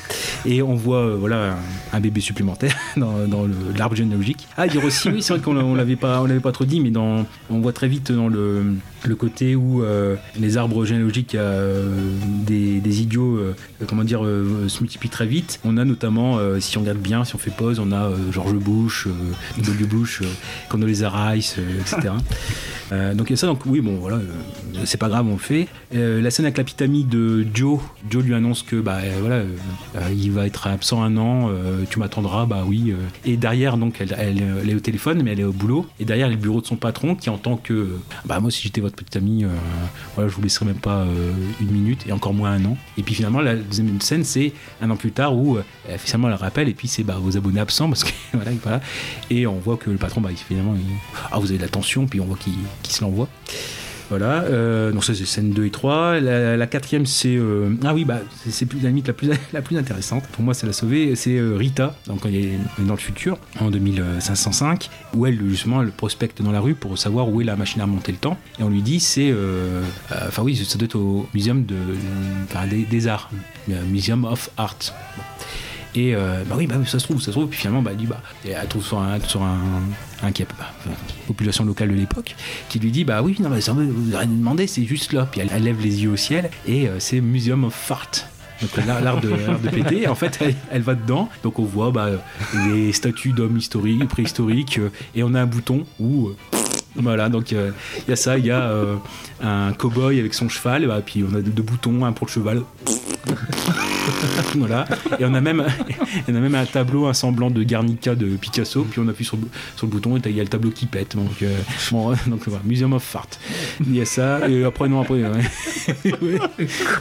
Et on voit voilà un, un bébé supplémentaire dans, dans le- l'arbre généalogique. Ah, dire aussi, oui, c'est vrai qu'on l'a- on l'avait pas, on l'avait pas trop dit, mais on voit très vite dans le, le côté où euh, les arbres généalogiques, euh, des, des idiots, euh, comment dire, se multiplient très vite. On a notamment, si on regarde bien, si on fait pause, on a George Bush, W. Bush, Condoleezza Rice, etc. Donc il y a ça, donc oui, bon voilà, c'est pas grave, on le fait. La scène avec la petite amie de Joe, Joe lui annonce que bah voilà, il va être absent un an, tu m'attendras, bah oui. Et derrière, donc elle, elle, elle est au téléphone, mais elle est au boulot. Et derrière, il y a le bureau de son patron qui entend que bah moi si j'étais votre petite amie, euh, voilà, je vous laisserais même pas euh, une minute et encore moins un an. Et puis finalement, la deuxième scène, c'est un an plus tard où euh, finalement elle rappelle et puis c'est bah vos abonnés absents parce que voilà. Et on voit que le patron, bah finalement, il- ah vous avez de la tension, puis on voit qu'il se l'envoie. Voilà, euh, donc ça c'est scène 2 et 3. La, quatrième c'est... euh, ah oui, bah c'est- plus- la limite la plus, la plus intéressante. Pour moi c'est la sauver, c'est euh, Rita, donc elle est dans le futur, en 2505, où elle justement elle prospecte dans la rue pour savoir où est la machine à remonter le temps. Et on lui dit c'est... Enfin oui, ça doit être au muséum de, enfin, des, arts, Museum of Art. Et bah oui, bah ça se trouve, ça se trouve. Puis finalement, bah, elle dit, bah, elle trouve sur un, sur un, un qui a- bah, enfin, population locale de l'époque, qui lui dit, bah oui, non, mais ça, rien demandé, c'est juste là. Puis elle, lève les yeux au ciel et euh, c'est Museum of Fart. donc l'art l'art de, de péter. Et en fait, elle, va dedans. Donc on voit bah, les statues d'hommes historiques, préhistoriques, euh, et on a un bouton où. euh, voilà, donc euh, il y a ça, il y a euh, un cow-boy avec son cheval, et bah, puis on a deux boutons, un pour le cheval. voilà, et on a même, on a même un tableau, un semblant de Guernica de Picasso, puis on appuie sur sur le bouton et il y a le tableau qui pète. Donc, euh, voilà, Museum of Fart. Il y a ça, et après, non, après, ouais,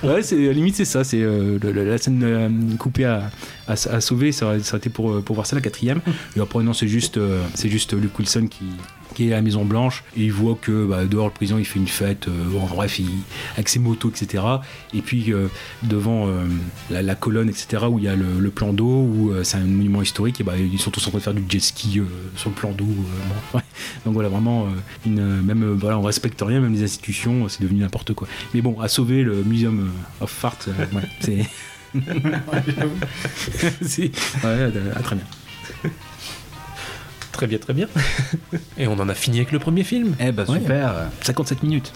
ouais, c'est, à la limite, c'est ça, c'est euh, la scène euh, coupée à, sauver, ça aurait été pour, voir ça, la quatrième. Et après, non, c'est juste, c'est juste Luke Wilson qui, qui est à la Maison Blanche et il voit que bah, dehors le président il fait une fête euh, en bref il- avec ses motos etc et puis euh, devant euh, la, la colonne etc où il y a le, le plan d'eau où c'est un monument historique et bah, ils sont tous en train de faire du jet ski sur le plan d'eau bon, ouais. donc voilà vraiment une, même voilà on respecte rien même les institutions c'est devenu n'importe quoi. Mais bon à sauver le museum of fart ouais, c'est ouais, ah, très bien Très bien, très bien. Et on en a fini avec le premier film. Eh bah super. 57 minutes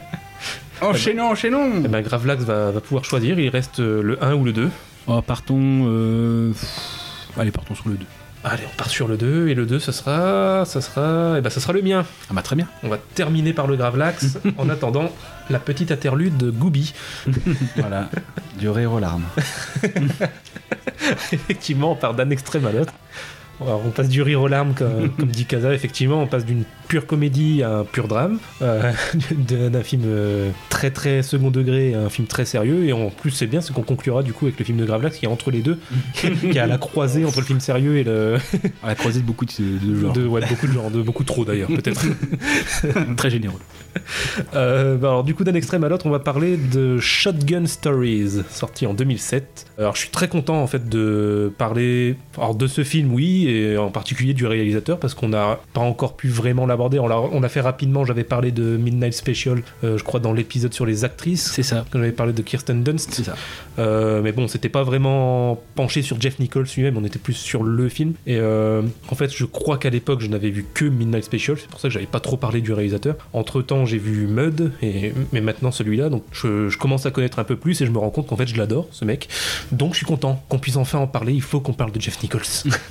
Enchaînons, enchaînons. Et ben Gravelax va, va pouvoir choisir, il reste euh, le 1 ou le 2. oh, partons euh, pff, allez partons sur le 2 Allez, on part sur le 2, et le 2, ça sera. Ça sera. Et ben, ça sera le mien. ah bah très bien On va terminer par le Gravelax en attendant la petite interlude de Gooby. Voilà, du rire aux larmes. effectivement, on part d'un extrême à l'autre. On passe du rire aux larmes, comme, comme dit Kaza, effectivement, on passe d'une pure comédie à un pur drame, euh, d'un film euh, très très second degré à un film très sérieux, et en plus c'est bien, c'est qu'on conclura du coup avec le film de Gravelax qui est entre les deux, qui est à la croisée entre le film sérieux et le... à la croisée de beaucoup de, de genres de, ouais, de beaucoup de genres, de beaucoup trop d'ailleurs peut-être. très généreux Euh, bah alors du coup d'un extrême à l'autre, on va parler de Shotgun Stories, sorti en 2007. Alors je suis très content en fait de parler alors, de ce film, oui, et en particulier du réalisateur parce qu'on n'a pas encore pu vraiment l'aborder. On l'a on l'a fait rapidement. J'avais parlé de Midnight Special, euh, je crois dans l'épisode sur les actrices. c'est ça Quand j'avais parlé de Kirsten Dunst. c'est ça Euh, mais bon, c'était pas vraiment penché sur Jeff Nichols lui-même, on était plus sur le film. Et euh, en fait, je crois qu'à l'époque, je n'avais vu que Midnight Special, c'est pour ça que j'avais pas trop parlé du réalisateur. Entre temps, j'ai vu Mud, et, mais maintenant celui-là, donc je, je commence à connaître un peu plus et je me rends compte qu'en fait, je l'adore, ce mec. Donc je suis content qu'on puisse enfin en parler, il faut qu'on parle de Jeff Nichols.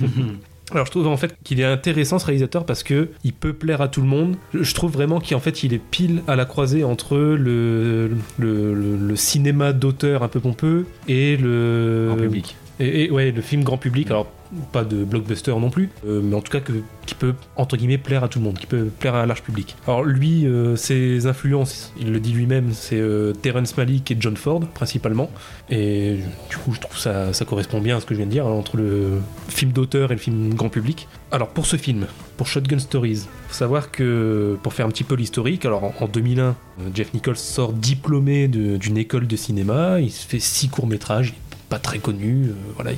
Alors je trouve en fait qu'il est intéressant ce réalisateur parce que il peut plaire à tout le monde. Je trouve vraiment qu'en fait il est pile à la croisée entre le, le, le- le cinéma d'auteur un peu pompeux et le public. et, et, ouais le film grand public. Alors pas de blockbuster non plus, euh, mais en tout cas que, qui peut entre guillemets plaire à tout le monde, qui peut plaire à un large public. Alors lui, euh, ses influences, il le dit lui-même, c'est euh, Terrence Malick et John Ford principalement. Et du coup, je trouve ça, ça correspond bien à ce que je viens de dire hein, entre le film d'auteur et le film grand public. Alors pour ce film, pour Shotgun Stories, faut savoir que pour faire un petit peu l'historique, alors en, en 2001, euh, Jeff Nichols sort diplômé d'une école de cinéma, il fait six courts métrages, pas très connu, voilà,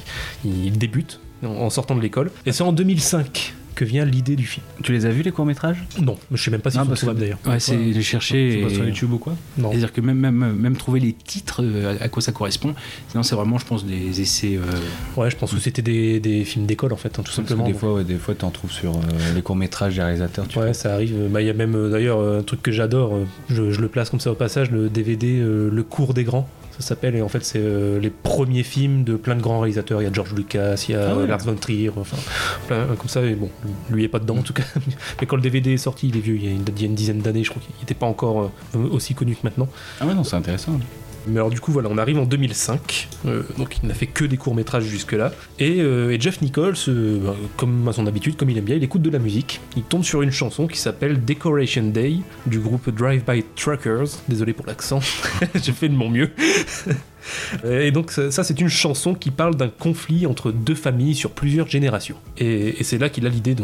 il, il débute en, en sortant de l'école. Et c'est en 2005 que vient l'idée du film. Tu les as vus les courts métrages Non, mais je sais même pas si Non, c'est parce que- trouvable d'ailleurs. ouais c'est C'est pas sur YouTube ou quoi Non. c'est-à-dire que même, même, même trouver les titres euh, à, à quoi ça correspond sinon c'est vraiment je pense des essais euh, Ouais, je pense que c'était des, des films d'école en fait, hein, tout Parce que simplement. des fois, ouais, des fois, t'en trouves sur euh, les courts métrages des réalisateurs. Tu Ouais, ça arrive. Bah, Il y a même d'ailleurs un truc que j'adore, je, je le place comme ça au passage, le DVD euh, Le cours des grands. Ça s'appelle, et en fait, c'est euh, les premiers films de plein de grands réalisateurs. Il y a George Lucas, il y a Ah ouais. Lars von Trier, enfin, plein euh, comme ça. Et bon, lui est pas dedans en tout cas. Mais quand le DVD est sorti, il est vieux, il y a une, il y a une dizaine d'années, je crois qu'il n'était pas encore euh, aussi connu que maintenant. Ah ouais, non, c'est intéressant. Mais alors du coup voilà, on arrive en 2005, euh, donc il n'a fait que des courts métrages jusque-là. Et, euh, et Jeff Nichols, euh, bah, comme à son habitude, comme il aime bien, il écoute de la musique. Il tombe sur une chanson qui s'appelle Decoration Day du groupe Drive By Truckers. Désolé pour l'accent, j'ai fait de mon mieux. Et donc ça, c'est une chanson qui parle d'un conflit entre deux familles sur plusieurs générations. Et, c'est là qu'il a l'idée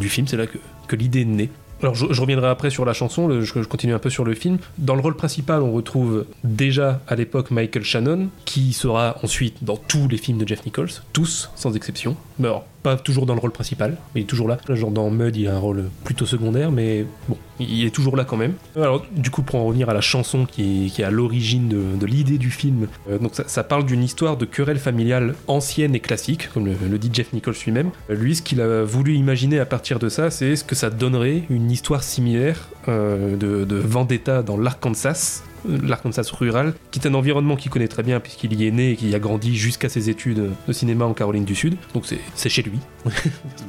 du film, c'est là que, que l'idée est née. Alors je, reviendrai après sur la chanson, je, continue un peu sur le film. Dans le rôle principal, on retrouve déjà à l'époque Michael Shannon, qui sera ensuite dans tous les films de Jeff Nichols, tous sans exception. Mais pas toujours dans le rôle principal, mais il est toujours là. Genre dans Mud, il a un rôle plutôt secondaire, mais bon, il est toujours là quand même. Alors du coup, pour en revenir à la chanson qui est, à l'origine de, l'idée du film, euh, donc ça, parle d'une histoire de querelle familiale ancienne et classique, comme le, dit Jeff Nichols lui-même. Euh, Lui, ce qu'il a voulu imaginer à partir de ça, c'est ce que ça donnerait une histoire similaire euh, de vendetta dans l'Arkansas l'Arkansas rural, qui est un environnement qu'il connaît très bien puisqu'il y est né et qu'il y a grandi jusqu'à ses études de cinéma en Caroline du Sud. Donc c'est- chez lui. c'est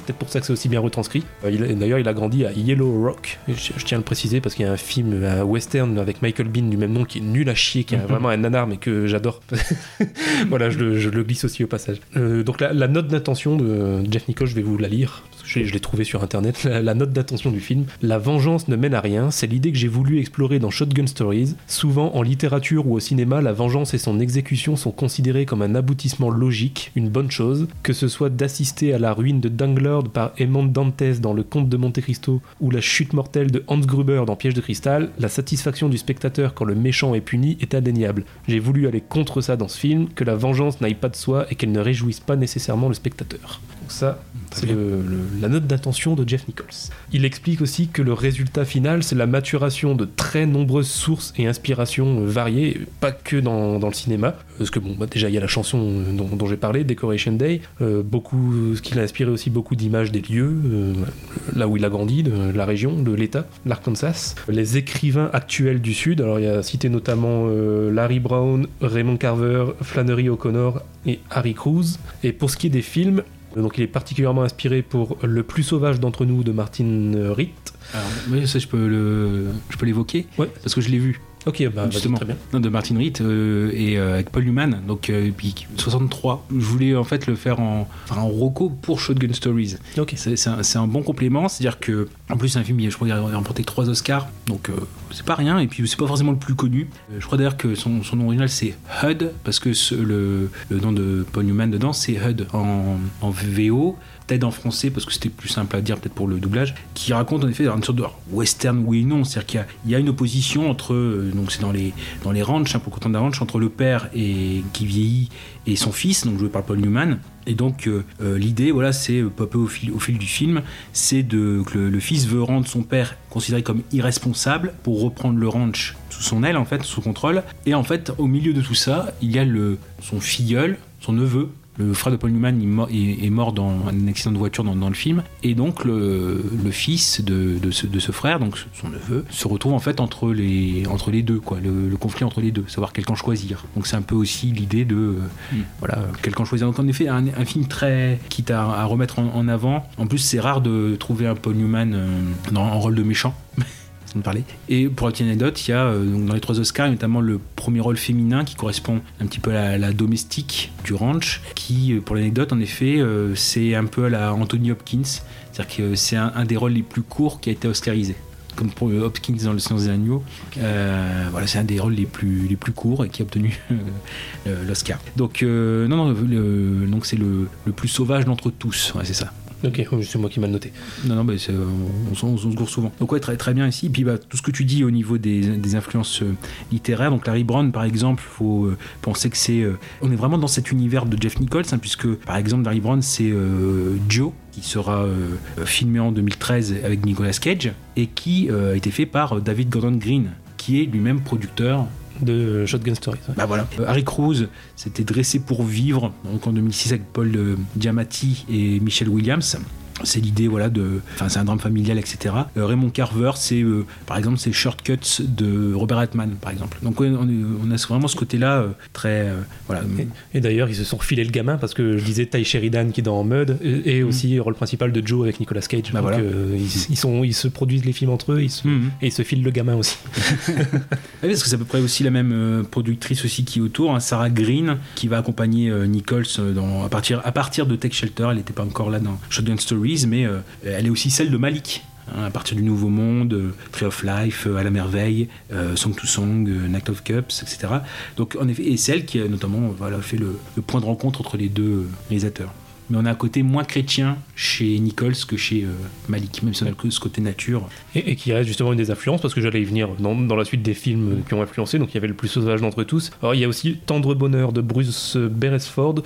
peut-être pour ça que c'est aussi bien retranscrit. Euh, D'ailleurs, il a grandi à Yellow Rock. Je tiens à le préciser parce qu'il y a un film, un western avec Michael Bean du même nom qui est nul à chier, qui est vraiment un nanar mais que j'adore. voilà, je le, je le glisse aussi au passage. Euh, donc la, la note d'intention de Jeff Nichols, je vais vous la lire. Je, l'ai trouvé sur internet. La, note d'intention du film. La vengeance ne mène à rien. C'est l'idée que j'ai voulu explorer dans Shotgun Stories. Souvent en littérature ou au cinéma, la vengeance et son exécution sont considérées comme un aboutissement logique, une bonne chose. Que ce soit d'assister à la ruine de Danglord par Edmond Dantes dans Le Comte de Monte Cristo ou la chute mortelle de Hans Gruber dans Piège de cristal, la satisfaction du spectateur quand le méchant est puni est indéniable. J'ai voulu aller contre ça dans ce film, que la vengeance n'aille pas de soi et qu'elle ne réjouisse pas nécessairement le spectateur. Ça, c'est la note d'intention de Jeff Nichols. Il explique aussi que le résultat final, c'est la maturation de très nombreuses sources et inspirations euh, variées, pas que dans, dans le cinéma. Parce que bon, bah, déjà il y a la chanson euh, dont, dont j'ai parlé, Decoration Day, euh, beaucoup, ce qui l'a inspiré aussi beaucoup d'images des lieux, euh, là où il a grandi, de la région, de l'État, l'Arkansas. Les écrivains actuels du Sud, alors il y a cité notamment euh, Larry Brown, Raymond Carver, Flannery O'Connor et Harry Cruz. Et pour ce qui est des films, euh, donc il est particulièrement inspiré pour Le plus sauvage d'entre nous de Martin Ritt. Alors, oui, ça, je peux le, je peux l'évoquer Ouais. parce que je l'ai vu. Ok, bah justement, très bien. Non, de Martin Ritt euh, et euh, avec Paul Newman, donc euh, puis 63. Je voulais en fait le faire en, enfin, en roco pour Shotgun Stories. Ok. C'est un, bon complément, c'est-à-dire que en plus c'est un film, il- je crois qu'il a remporté trois Oscars, donc euh, c'est pas rien. Et puis c'est pas forcément le plus connu. Euh, je crois d'ailleurs que son, son nom original c'est HUD parce que ce- le, le nom de Paul Newman dedans c'est HUD en, en VO. Peut-être en français parce que c'était plus simple à dire peut-être pour le doublage, qui raconte en effet une sorte de western oui et non, c'est-à-dire qu'il y a- il y, a une opposition entre euh, donc c'est dans les dans les ranchs, hein, pour Content Ranch, entre le père et qui vieillit et son fils, donc joué par Paul Newman. Et donc euh, euh, l'idée, voilà, c'est peu peu au fil, au fil du film, c'est de que le, le fils veut rendre son père considéré comme irresponsable pour reprendre le ranch sous son aile en fait, sous contrôle. Et en fait, au milieu de tout ça, il y a le son filleul, son neveu. Le frère de Paul Newman il est, mort dans un accident de voiture dans, dans le film. Et donc le, le fils de, de ce, de ce frère, donc son neveu, se retrouve en fait entre les, entre les deux, quoi, le, le conflit entre les deux, savoir quel camp choisir. Donc c'est un peu aussi l'idée de euh, voilà, quel camp choisir. Donc en effet, un, un film très quitte à, à remettre en, en avant. En plus, c'est rare de trouver un Paul Newman euh, dans, en rôle de méchant. de parler. Et pour la petite anecdote, il y a euh, donc dans les trois Oscars, notamment le premier rôle féminin qui correspond un petit peu à la, la domestique du ranch, qui, euh, pour l'anecdote, en effet, euh, c'est un peu à la Anthony Hopkins. C'est-à-dire que c'est un, un des rôles les plus courts qui a été oscarisé. Comme pour Hopkins dans Le Silence des Agneaux. Euh, voilà, c'est un des rôles les plus, les plus courts et qui a obtenu euh, l'Oscar. Donc, euh, non, non, le- donc c'est le, le plus sauvage d'entre tous. Ouais, c'est ça. Ok, oh, c'est moi qui mal noté. Non, non, euh, on, se gourre souvent. Donc ouais, très, très bien ici. Puis bah, tout ce que tu dis au niveau des, influences euh, littéraires, donc Larry Brown par exemple, faut euh, penser que c'est, on est vraiment dans cet univers de Jeff Nichols, hein, puisque par exemple Larry Brown c'est Joe qui sera filmé en 2013 avec Nicolas Cage et qui a été fait par David Gordon Green, qui est lui-même producteur De Shotgun Stories. bah voilà. Euh, Harry Cruz s'était dressé pour vivre en 2006 avec Paul euh, Giamatti et Michelle Williams. C'est l'idée, voilà, de. Enfin, c'est un drame familial, etc. Euh, Raymond Carver, c'est, euh, par exemple, c'est Shortcuts de Robert Altman, par exemple. Donc, on, a vraiment ce côté-là euh, très. voilà. Et d'ailleurs, ils se sont refilés le gamin parce que je disais Ty Sheridan qui est dans Mud et, et aussi rôle principal de Joe avec Nicolas Cage. Bah Donc, voilà. euh, ils, ils sont, ils se produisent les films entre eux ils se- Mhm. et ils se filent le gamin aussi. Oui, parce que c'est à peu près aussi la même productrice aussi qui est autour, hein, Sarah Green, qui va accompagner Nichols dans, à, partir, à partir de Tech Shelter. Elle n'était pas encore là dans Shotgun Mais euh, elle est aussi celle de Malik. hein, à partir du Nouveau Monde, euh, Tree of Life, euh, À la Merveille, Song to Song, Night of Cups, etc. Donc en effet, et celle qui a notamment voilà, fait le, point de rencontre entre les deux réalisateurs. Mais on a un côté moins chrétien chez Nichols que chez Malik, même si on a que ce côté nature. Et, et qui reste justement une des influences parce que j'allais y venir dans, dans la suite des films qui ont influencé. Donc il y avait le plus sauvage d'entre tous. Alors il y a aussi Tendre Bonheur de Bruce Beresford.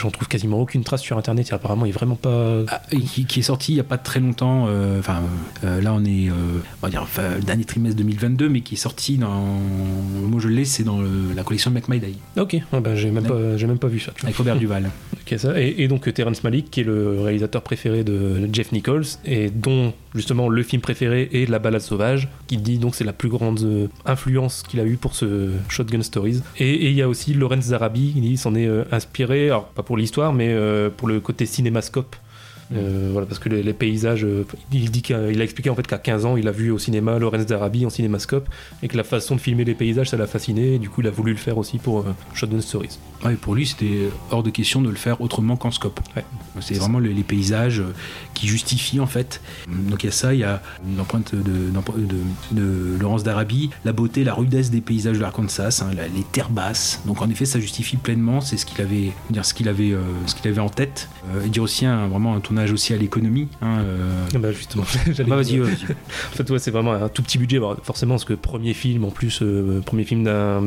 J'en trouve quasiment aucune trace sur internet. Et apparemment, il est vraiment pas. Ah, qui, qui est sorti il n'y a pas très longtemps. euh, Enfin, euh, là, on est, euh, on va dire, enfin, le dernier trimestre 2022, mais qui est sorti dans. Moi, je l'ai, c'est dans le- la collection de Make My Day, Ok, ah ben, j'ai même, pas- j'ai même pas vu ça. avec Robert Duval. Ok, ça. Et, donc euh, Terrence Malick, qui est le réalisateur préféré de Jeff Nichols, et dont justement le film préféré est La Balade sauvage, qui dit donc c'est la plus grande euh, influence qu'il a eu pour ce Shotgun Stories. Et il y a aussi Lawrence Zarabi, il dit s'en est euh, alors pas pour l'histoire, mais euh, pour le côté cinémascope. Euh, voilà, parce que les, les paysages, euh, il dit qu'il a, il expliqué en fait qu'à 15 ans, il a vu au cinéma Lawrence Zarabi en cinémascope et que la façon de filmer les paysages, ça l'a fasciné. Et du coup, il a voulu le faire aussi pour euh, Shotgun Stories. Ouais, pour lui, c'était hors de question de le faire autrement qu'en scope. Ouais. C'est vraiment les, les paysages euh, qui justifient en fait. Donc il y a ça, il y a une empreinte de, de- de Laurence d'Arabie, la beauté, la rudesse des paysages de l'Arkansas, hein, les terres basses. Donc en effet, ça justifie pleinement. C'est ce qu'il avait, dire ce qu'il avait, ce qu'il avait en tête. Et dire aussi un- vraiment un tournage aussi à l'économie. hein, euh. Ah bah, justement, Bah, vas-y. En fait, ouais, c'est vraiment un tout petit budget. Forcément, parce que premier film, en plus, euh, premier film d'un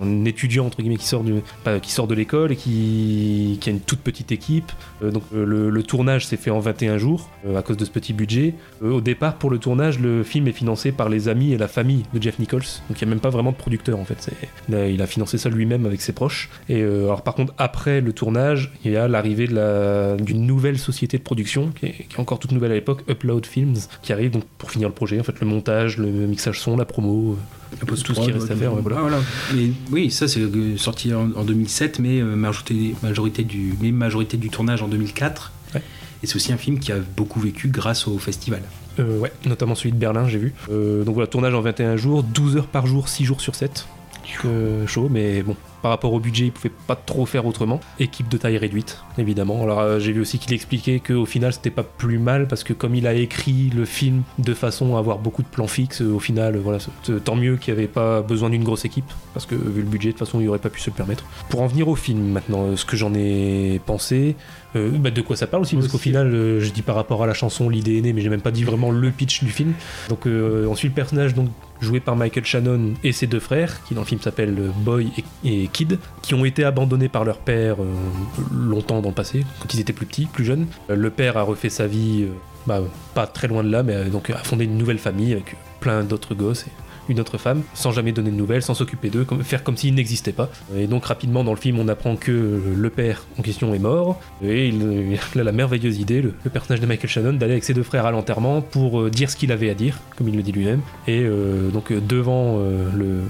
un étudiant entre guillemets qui sort du, qui sort de l'école et qui, qui a une toute petite équipe. Euh, donc le, le tournage s'est fait en 21 jours à cause de ce petit budget. Au départ, pour le tournage, le film est financé par les amis et la famille de Jeff Nichols. Donc il n'y a même pas vraiment de producteur en fait. Il a, financé ça lui-même avec ses proches. Et alors par contre, après le tournage, il y a l'arrivée la- d'une nouvelle société de production qui est, qui est encore toute nouvelle à l'époque, Upload Films, qui arrive donc pour finir le projet. En fait, le montage, le mixage son, la promo, euh, tout ce qui reste à faire. ouais, voilà. Ah, voilà. Mais oui, ça c'est euh, sorti en, en 2007, mais euh, majorité, majorité, du, mais majorité du tournage en 2004. Ouais. Et c'est aussi un film qui a beaucoup vécu grâce au festival. Euh, ouais, notamment celui de Berlin, j'ai vu. Euh, donc voilà, tournage en 21 jours, 12 heures par jour, 6 jours sur 7. Euh, chaud, mais bon, par rapport au budget, il pouvait pas trop faire autrement. Équipe de taille réduite, évidemment. Alors euh, j'ai vu aussi qu'il expliquait qu'au final, c'était pas plus mal parce que comme il a écrit le film de façon à avoir beaucoup de plans fixes, euh, au final, euh, voilà, tant mieux qu'il n'y avait pas besoin d'une grosse équipe parce que vu le budget, de toute façon, il aurait pas pu se le permettre. Pour en venir au film maintenant, ce que j'en ai pensé, euh, bah, de quoi ça parle aussi, parce qu'au final, euh, je dis par rapport à la chanson L'idée est née, mais j'ai même pas dit vraiment le pitch du film. Donc euh, on suit le personnage donc joué par Michael Shannon et ses deux frères, qui dans le film s'appellent Boy et, et Qui ont été abandonnés par leur père euh, longtemps dans le passé, quand ils étaient plus petits, plus jeunes. Euh, le père a refait sa vie, euh, bah, pas très loin de là, mais donc a fondé une nouvelle famille avec plein d'autres gosses. Et, une autre femme, sans jamais donner de nouvelles, sans s'occuper d'eux, faire comme s'ils n'existaient pas. Et donc rapidement dans le film, on apprend que le père en question est mort, et il, a la merveilleuse idée, le, personnage de Michael Shannon, d'aller avec ses deux frères à l'enterrement pour dire ce qu'il avait à dire, comme il le dit lui-même. Et donc devant le,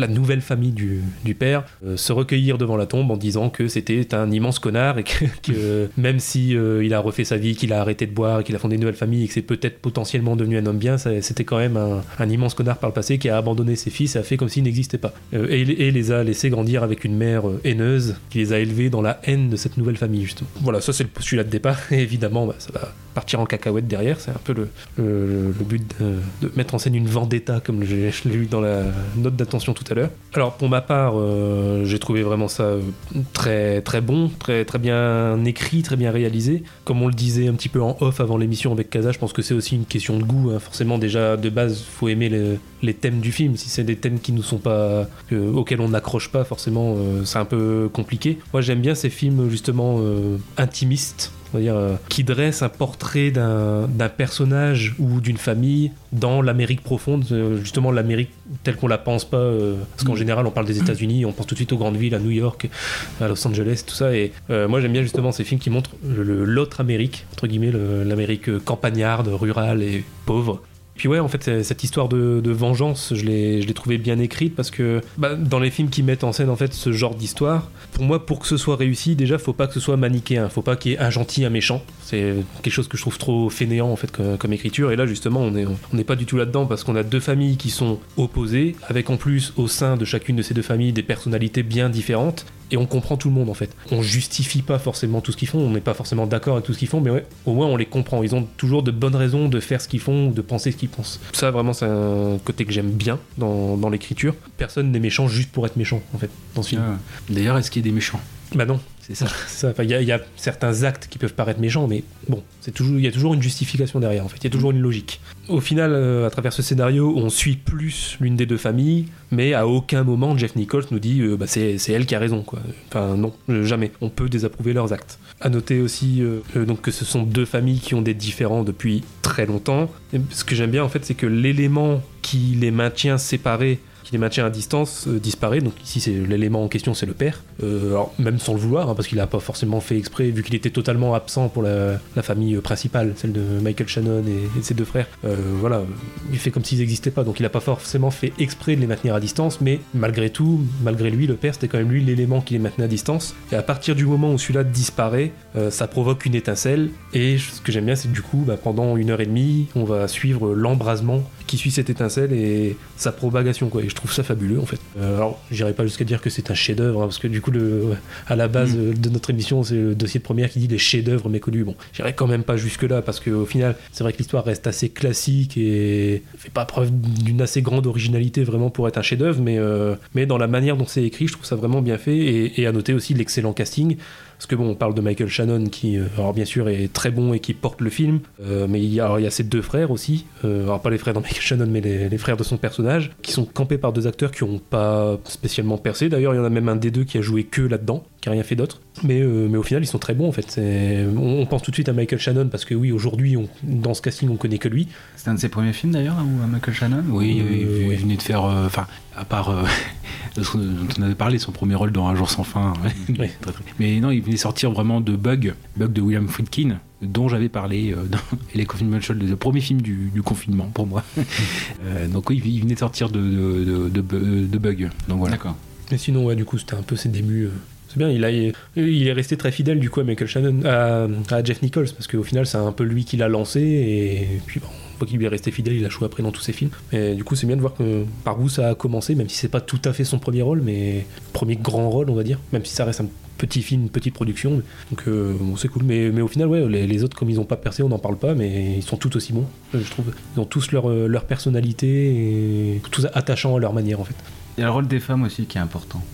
la nouvelle famille du, du père, euh, se recueillir devant la tombe en disant que c'était un immense connard et que, que même si euh, il a refait sa vie, qu'il a arrêté de boire, qu'il a fondé une nouvelle famille et que c'est peut-être potentiellement devenu un homme bien, c'était quand même un, un immense connard par le passé qui a abandonné ses fils et a fait comme s'il n'existait pas. Euh, et, et les a laissés grandir avec une mère haineuse qui les a élevés dans la haine de cette nouvelle famille justement. Voilà, ça c'est le postulat de départ et évidemment bah, ça va partir en cacahuète derrière, c'est un peu le, le, le but de, de mettre en scène une vendetta comme j'ai- je l'ai lu dans la note d'attention tout à l'heure. Alors pour ma part, euh, j'ai trouvé vraiment ça euh, très très bon, très très bien écrit, très bien réalisé. Comme on le disait un petit peu en off avant l'émission avec Kaza, je pense que c'est aussi une question de goût. hein. Forcément déjà de base, faut aimer les, thèmes du film. Si c'est des thèmes qui nous sont pas que- auxquels on n'accroche pas, forcément euh, c'est un peu compliqué. Moi j'aime bien ces films justement intimistes euh, qui dresse un portrait d'un d'un personnage ou d'une famille dans l'Amérique profonde, euh, justement l'Amérique telle qu'on la pense pas, euh, parce qu'en général on parle des États-Unis, on pense tout de suite aux grandes villes, à New York, à Los Angeles, tout ça, et moi j'aime bien justement ces films qui montrent le- l'autre Amérique, entre guillemets, le- l'Amérique campagnarde, rurale et pauvre. Puis ouais, en fait, cette histoire de, vengeance, je l'ai trouvée bien écrite parce que bah, dans les films qui mettent en scène en fait ce genre d'histoire, pour moi, pour que ce soit réussi, déjà, faut pas que ce soit manichéen, faut pas qu'il y ait un gentil, un méchant. C'est quelque chose que je trouve trop fainéant en fait comme, écriture. Et là, justement, on est on n'est pas du tout là-dedans parce qu'on a deux familles qui sont opposées, avec en plus au sein de chacune de ces deux familles des personnalités bien différentes. Et on comprend tout le monde en fait. On justifie pas forcément tout ce qu'ils font, on n'est pas forcément d'accord avec tout ce qu'ils font, mais ouais, au moins on les comprend. Ils ont toujours de bonnes raisons de faire ce qu'ils font ou de penser ce qu'ils pensent. Ça, vraiment, c'est un côté que j'aime bien dans, l'écriture. Personne n'est méchant juste pour être méchant en fait dans ce film. Ah. D'ailleurs, est-ce qu'il y a des méchants? Bah non, C'est ça. ça. Enfin, Il y, a- il y a certains actes qui peuvent paraître méchants, mais bon, c'est toujours, il y a toujours une justification derrière. En fait, il y a toujours une logique. Au final, euh, à travers ce scénario, on suit plus l'une des deux familles, mais à aucun moment Jeff Nichols nous dit euh, bah, c'est elle qui a raison. Quoi. Enfin non, jamais. On peut désapprouver leurs actes. À noter aussi euh, euh, donc que ce sont deux familles qui ont des différends depuis très longtemps. Et ce que j'aime bien en fait, c'est que l'élément qui les maintient séparés les maintient à distance euh, disparaît. Donc ici, c'est l'élément en question, c'est le père. Euh, alors même sans le vouloir, hein, parce qu'il n'a pas forcément fait exprès, vu qu'il était totalement absent pour la, famille euh, principale, celle de Michael Shannon et, ses deux frères. Voilà, il fait comme s'ils n'existaient pas. Donc il n'a pas forcément fait exprès de les maintenir à distance, mais malgré tout, malgré lui, le père, c'était quand même lui l'élément qui les maintenait à distance. Et à partir du moment où celui-là disparaît, ça provoque une étincelle. Et ce que j'aime bien, c'est du coup, bah, pendant une heure et demie, on va suivre l'embrasement qui suit cette étincelle et sa propagation. Quoi. Et je trouve ça fabuleux en fait. Euh, alors, j'irai pas jusqu'à dire que c'est un chef-d'œuvre, hein, parce que du coup, le, à la base euh, de notre émission, c'est le dossier de première qui dit les chefs-d'œuvre méconnus. Bon, j'irai quand même pas jusque-là, parce qu'au final, c'est vrai que l'histoire reste assez classique et fait pas preuve d'une assez grande originalité vraiment pour être un chef-d'œuvre, mais, euh, mais dans la manière dont c'est écrit, je trouve ça vraiment bien fait. Et, et à noter aussi l'excellent casting. Parce que bon, on parle de Michael Shannon qui, euh, alors bien sûr, est très bon et qui porte le film, euh, mais il y, a, alors, ses deux frères aussi, euh, alors pas les frères de Michael Shannon, mais les, les frères de son personnage, qui sont campés par deux acteurs qui n'ont pas spécialement percé. D'ailleurs, il y en a même un des deux qui a joué que là-dedans, qui a rien fait d'autre. Mais, euh, mais au final, ils sont très bons en fait. On, on pense tout de suite à Michael Shannon parce que oui, aujourd'hui, dans ce casting, on connaît que lui. C'est un de ses premiers films d'ailleurs, ou à Michael Shannon Oui, Euh, oui, il ouais. venait de faire, euh, enfin, à part euh, dont on avait parlé, son premier rôle dans Un jour sans fin. Ouais. Très. Mais non, il venait sortir vraiment de Bug, Bug de William Friedkin, dont j'avais parlé dans les Confinement Show, le premier film du, du confinement pour moi. Donc oui, il venait de sortir de, de, de, de Bu- de Bug. Donc voilà. D'accord. Mais sinon, ouais, du coup, c'était un peu ses débuts. C'est bien, il, a, il est resté très fidèle du coup à Michael Shannon, à, à Jeff Nichols, parce qu'au final, c'est un peu lui qui l'a lancé, et puis bon, on voit qu'il lui est resté fidèle, il a joué après dans tous ses films. Mais du coup, c'est bien de voir que par où ça a commencé, même si c'est pas tout à fait son premier rôle, mais premier grand rôle, on va dire, même si ça reste un petit film, une petite production. Donc euh, bon, c'est cool. Mais, mais au final, ouais, les, les autres, comme ils n'ont pas percé, on n'en parle pas, mais ils sont tout aussi bons, je trouve. Ils ont tous leur, euh, leur personnalité, et tous attachants à leur manière, en fait. Il y a le rôle des femmes aussi qui est important.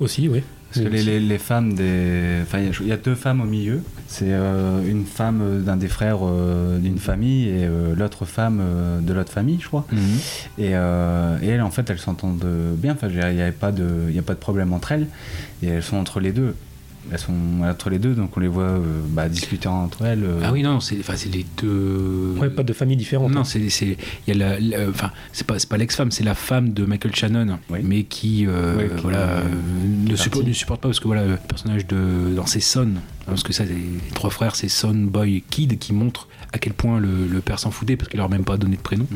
Aussi, oui. Parce que les, les- les femmes des. Enfin, il y a- il y, a deux femmes au milieu. C'est euh, une femme euh, d'un des frères euh, d'une famille et euh, l'autre femme de l'autre famille, je crois. Mhm. Et, et elles, en fait, elles s'entendent bien. Enfin, il n'y a pas de problème entre elles. Et elles sont entre les deux. Elles sont entre les deux, donc on les voit euh, bah, discuter entre elles. euh. Ah oui, non, c'est enfin, c'est les deux. Ouais, pas de famille différente. Non, hein. c'est c'est il y a la, la- enfin c'est pas c'est pas l'ex-femme, c'est la femme de Michael Shannon, Oui. mais qui, euh, qui, voilà ne, supporte, ne supporte pas parce que voilà le personnage de dans ses Son, parce que ça les, les trois frères c'est Son, Boy, Kid qui montrent à quel point le, le père s'en foutait parce qu'il leur a même pas donné de prénom.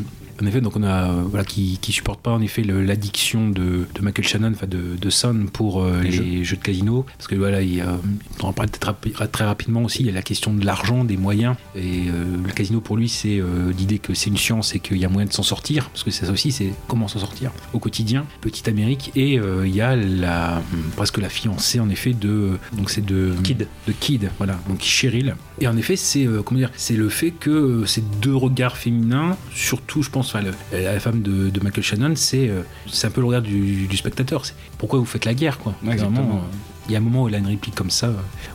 En effet, donc on a voilà qui qui supporte pas en effet l'addiction de, de Michael Shannon, enfin de, de Son pour euh, Les les, jeux. de casino, parce que voilà il, euh, on en parle peut-être très rapidement aussi. Il y a la question de l'argent, des moyens, et euh, le casino pour lui c'est euh, l'idée que c'est une science et qu'il y a moyen de s'en sortir, parce que c'est ça aussi, c'est comment s'en sortir au quotidien. Petite Amérique, et il y a la presque la fiancée en effet de donc c'est de Kid. de Kid, voilà, donc Cheryl. Et en effet, c'est comment dire, c'est le fait que ces deux regards féminins, surtout, je pense, enfin, le- la femme de, de Michael Shannon, c'est euh, c'est un peu le regard du, du spectateur. Pourquoi vous faites la guerre, quoi. Exactement. Il y a un moment où elle a une réplique comme ça,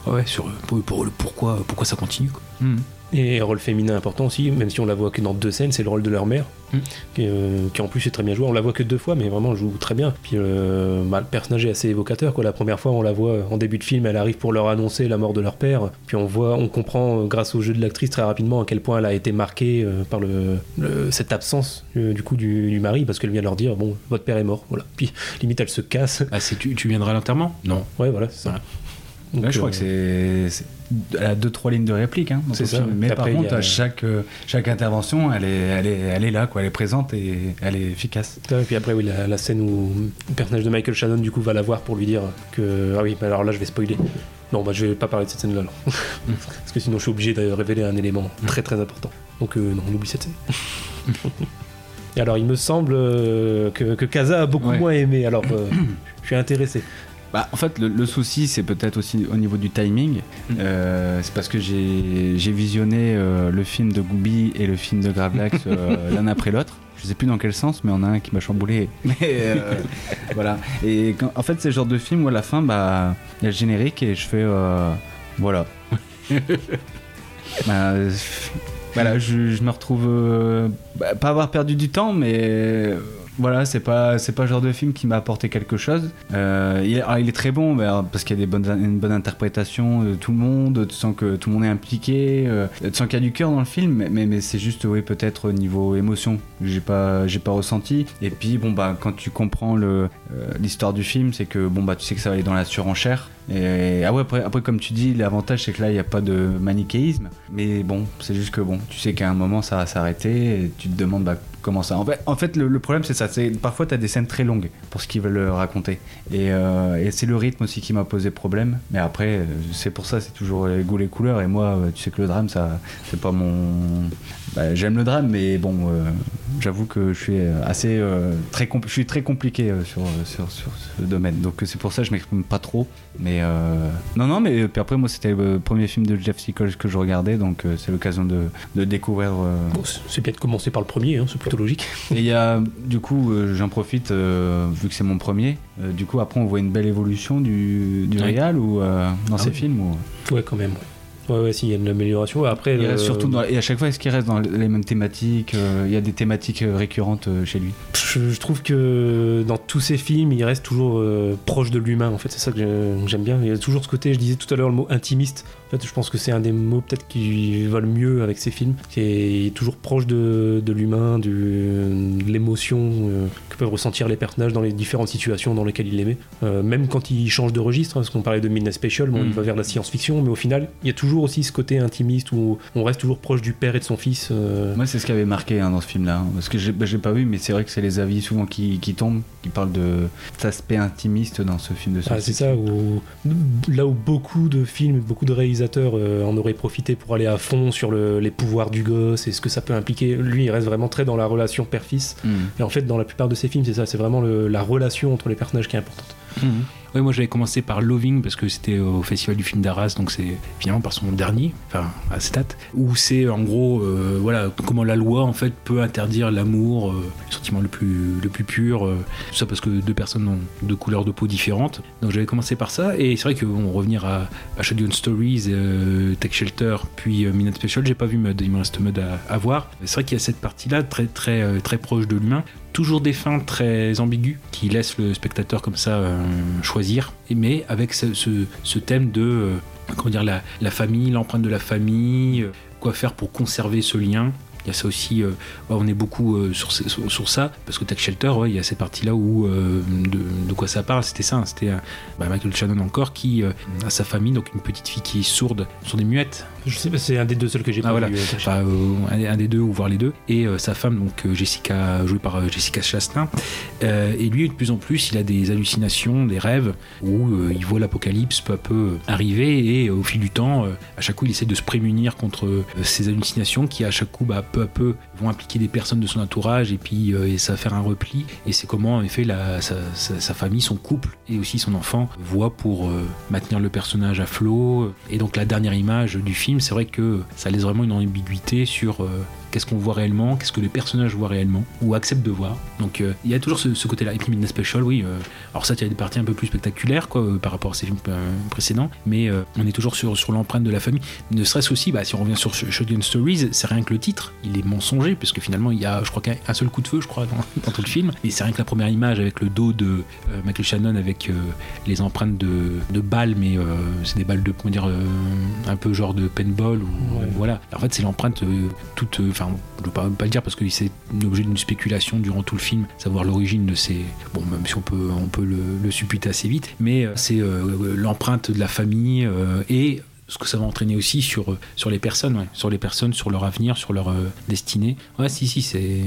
euh, ouais, sur euh, pour, pour le pourquoi, pourquoi ça continue, quoi. Mhm. Et rôle féminin important aussi, même si on la voit que dans deux scènes, c'est le rôle de leur mère, Mm. qui, euh, qui en plus est très bien joué. On la voit que deux fois, mais vraiment elle joue très bien. Puis euh, bah, le personnage est assez évocateur. Quoi. La première fois, on la voit en début de film, elle arrive pour leur annoncer la mort de leur père. Puis on voit, on comprend euh, grâce au jeu de l'actrice très rapidement à quel point elle a été marquée euh, par le, le- cette absence euh, du coup du, du mari, parce qu'elle vient leur dire bon, votre père est mort. Voilà. Puis limite elle se casse. Ah, tu, tu viendras à l'enterrement? Non. Ouais, voilà, c'est ça. Voilà. Donc, je crois euh, que c'est. c'est- Elle a deux, trois lignes de réplique. Hein, C'est ça. film. Mais Après, par contre, a- à chaque, euh, chaque intervention, elle est, elle, est, elle est là, quoi. Elle est présente et elle est efficace. Et puis après, oui, la, la scène où le personnage de Michael Shannon, du coup, va la voir pour lui dire que. Ah oui, mais alors là, je vais spoiler. Non, bah, je vais pas parler de cette scène-là, alors. Parce que sinon, je suis obligé de révéler un élément très très important. Donc, euh, non, on oublie cette scène. et alors, il me semble euh, que, que Kaza a beaucoup Ouais. moins aimé, alors euh, je suis intéressé. Bah, en fait, le, le souci, c'est peut-être aussi au niveau du timing. Euh, c'est parce que j'ai visionné euh, le film de Gooby et le film de Gravelax euh, l'un après l'autre. Je sais plus dans quel sens, mais on a un qui m'a chamboulé. Mais voilà. Et quand- en fait, c'est le genre de film où à la fin, bah, il y a le générique et je fais euh, voilà. Bah, voilà, je, je me retrouve bah, pas avoir perdu du temps, mais voilà, c'est pas c'est pas le genre de film qui m'a apporté quelque chose. Euh, alors, il est très bon, parce qu'il y a des bonnes, une bonne interprétation de tout le monde, tu sens que tout le monde est impliqué, euh, tu sens qu'il y a du cœur dans le film, mais, mais, c'est juste oui peut-être au niveau émotion, j'ai pas j'ai pas ressenti. Et puis bon bah quand tu comprends le euh, l'histoire du film, c'est que bon bah tu sais que ça va aller dans la surenchère. Ah ouais, après, après, comme tu dis, l'avantage c'est que là il n'y a pas de manichéisme, mais bon, c'est juste que bon, tu sais qu'à un moment ça va s'arrêter et tu te demandes bah, En fait, le, problème c'est ça, parfois tu as des scènes très longues pour ce qu'ils veulent euh, raconter. Et, euh, et c'est le rythme aussi qui m'a posé problème. Mais après, euh, c'est pour ça, c'est toujours les goûts, les couleurs. Et moi, tu sais que le drame, ça, c'est pas mon. Bah, J'aime le drame, mais bon, euh, j'avoue que je suis assez euh, très, compl- je suis très compliqué euh, sur, sur, sur ce domaine. Donc c'est pour ça que je m'exprime pas trop. Mais euh, non, non, mais puis après moi c'était le premier film de Jeff Sickles que je regardais, donc euh, c'est l'occasion de, de découvrir. euh, Bon, c'est- bien de commencer par le premier, hein, c'est plutôt logique. et il y a, du coup, euh, j'en profite, euh, vu que c'est mon premier, euh, du coup, après, on voit une belle évolution du, du Oui. réal ou, euh, dans Ah ces oui. films ou... Ouais, quand même. Ouais, ouais, ouais si, il y a une amélioration. Après, Il reste euh, surtout dans- Et à chaque fois, est-ce qu'il reste dans les mêmes thématiques euh, Il y a des thématiques euh, récurrentes euh, chez lui? je, je trouve que dans tous ces films, il reste toujours proche de l'humain. En fait, c'est ça que j'aime bien. Il y a toujours ce côté, je disais tout à l'heure, le mot intimiste. En fait, je pense que c'est un des mots peut-être qui va le mieux avec ces films, qui est toujours proche de, de l'humain, de l'émotion euh, que peuvent ressentir les personnages dans les différentes situations dans lesquelles ils les met. Euh, même quand ils changent de registre, hein, parce qu'on parlait de Midnight Special, bon, Mm. il va vers la science-fiction, mais au final, il y a toujours aussi ce côté intimiste où on reste toujours proche du père et de son fils. euh, Moi, c'est ce qui avait marqué hein, dans ce film-là. hein, Parce que j'ai bah, pas vu, mais c'est vrai que c'est les avis souvent qui, qui tombent, qui parlent de cet aspect intimiste dans ce film de Ah, c'est science-fiction. ça, où, là où beaucoup de films, beaucoup de réalisateurs euh, en auraient profité pour aller à fond sur le- les pouvoirs du gosse et ce que ça peut impliquer, lui il reste vraiment très dans la relation père-fils. Mm. Et en fait, dans la plupart de ses films, c'est ça, c'est vraiment le- la relation entre les personnages qui est importante. Ouais, moi j'avais commencé par Loving parce que c'était au festival du film d'Arras, donc c'est finalement par son dernier, enfin à cette date, où c'est en gros, euh, voilà, comment la loi en fait peut interdire l'amour, euh, le sentiment le plus, le plus pur, euh, tout ça parce que deux personnes ont deux couleurs de peau différentes. Donc j'avais commencé par ça, et c'est vrai que bon, revenir à, à Shotgun Stories, Tech Shelter, puis euh, Midnight Special, j'ai pas vu Mud, il me reste Mud à, à voir. C'est vrai qu'il y a cette partie-là très très très proche de l'humain toujours des fins très ambiguës qui laissent le spectateur comme ça euh, mais avec ce, thème de euh, comment dire la, famille, l'empreinte de la famille, euh, quoi faire pour conserver ce lien. Il y a ça aussi, euh, on est beaucoup sur, ça, parce que Tech Shelter, il y a cette partie-là où de, quoi ça parle, c'était ça, hein, c'était bah, Michael Shannon encore qui a sa famille, donc une petite fille qui est sourde, sont des muettes, Je sais pas, c'est un des deux seuls que j'ai Ah, pas voilà. vu. euh, Enfin, euh, un, un des deux ou voir les deux. Et euh, sa femme donc Jessica jouée par Jessica Chastain. Et lui de plus en plus il a des hallucinations des rêves où il voit l'apocalypse peu à peu arriver. Et au fil du temps à chaque coup il essaie de se prémunir contre ces hallucinations qui à chaque coup bah, peu à peu vont impliquer des personnes de son entourage. Et puis et ça va faire un repli. Et c'est comment en effet la, sa, sa- sa famille son couple et aussi son enfant voient pour maintenir le personnage à flot. Et donc la dernière image du film c'est vrai que ça laisse vraiment une ambiguïté sur euh, qu'est-ce qu'on voit réellement, qu'est-ce que les personnages voient réellement ou acceptent de voir. Donc euh, il y a toujours ce, ce côté-là. Et puis Midnight Special, oui. euh, alors ça, il y a des parties un peu plus spectaculaires quoi, euh, par rapport à ces films précédents, mais on est toujours sur, sur l'empreinte de la famille. Ne serait-ce aussi, bah, si on revient sur Sh- Shotgun Stories, c'est rien que le titre, il est mensonger, parce que finalement il y a, je crois qu'un un seul coup de feu, je crois, dans, dans tout le film. Et c'est rien que la première image avec le dos de Michael Shannon avec les empreintes de, de balles, mais c'est des balles de, comment dire, un peu genre de paintball ou Ouais. voilà. En fait, c'est l'empreinte toute. Je ne veux pas, le dire parce que c'est l'objet d'une spéculation durant tout le film, savoir l'origine de ces. Bon, même si on peut, on peut le, supputer assez vite, mais euh, c'est euh, l'empreinte de la famille euh, et ce que ça va entraîner aussi sur, euh, sur les personnes, sur les personnes, sur leur avenir, sur leur euh, destinée. Ouais, si, si, c'est.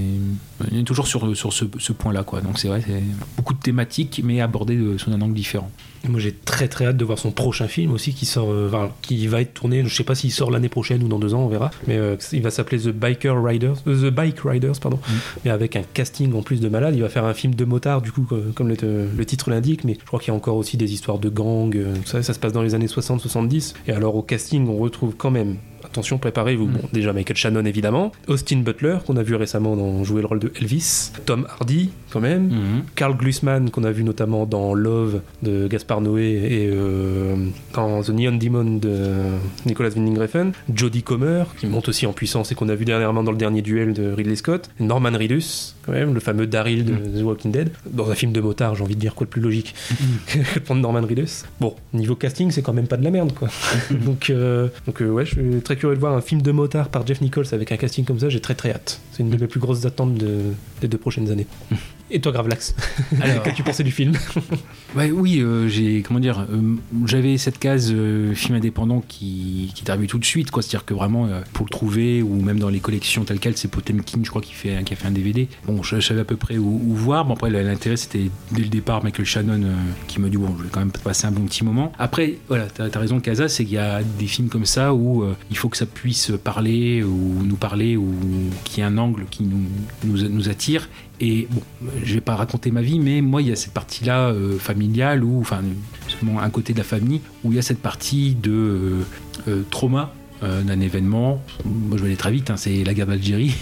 On est toujours sur, sur ce, ce point-là, quoi. Donc c'est vrai, c'est beaucoup de thématiques, mais abordées sous un angle différent. Moi j'ai très très hâte de voir son prochain film aussi qui sort, euh, enfin, qui va être tourné, je sais pas s'il sort l'année prochaine ou dans deux ans, on verra. Mais euh, il va s'appeler The Biker Riders, euh, The Bike Riders, pardon. Mais avec un casting en plus de malade. Il va faire un film de motard du coup, co- comme le, le titre l'indique. Mais je crois qu'il y a encore aussi des histoires de gangs. ça se passe dans les années 60-70. Et alors au casting, on retrouve quand même attention, préparez-vous. Bon, déjà Michael Shannon évidemment, Austin Butler qu'on a vu récemment dans jouer le rôle de Elvis, Tom Hardy quand même, Mhm. Carl Glusman qu'on a vu notamment dans Love de Gaspard Noé et euh, dans The Neon Demon de Nicolas Winding Refn, Jodie Comer qui monte aussi en puissance et qu'on a vu dernièrement dans le dernier duel de Ridley Scott, Norman Reedus quand même, le fameux Daryl de The Walking Dead, dans un film de motard j'ai envie de dire quoi de plus logique que de prendre Norman Reedus. Bon, niveau casting c'est quand même pas de la merde quoi. donc euh, donc euh, ouais, je suis très curieux de voir un film de motard par Jeff Nichols avec un casting comme ça, j'ai très très hâte. C'est une de mes plus grosses attentes de- des deux prochaines années. Et toi Gravelax, qu'as-tu pensé du film? Oui, euh, j'ai comment dire, euh, j'avais cette case euh, film indépendant qui, qui est arrivée tout de suite, quoi. C'est-à-dire que vraiment pour le trouver ou même dans les collections telles quelles, c'est Potemkin, je crois, qui fait qui a fait un DVD. Bon, je, je savais à peu près où, où voir. Bon après l'intérêt c'était dès le départ Michael Shannon qui m'a dit bon, je vais quand même passer un bon petit moment. Après, voilà, t'as as raison, Casa, c'est qu'il y a des films comme ça où il faut que ça puisse parler ou nous parler ou qu'il y ait un angle qui nous, nous, nous attire. Et bon, je vais pas raconter ma vie, mais moi, il y a cette partie-là euh, familiale, ou enfin, seulement un côté de la famille, où il y a cette partie de euh, euh, trauma d'un événement. Moi, je vais aller très vite, hein, c'est la guerre d'Algérie.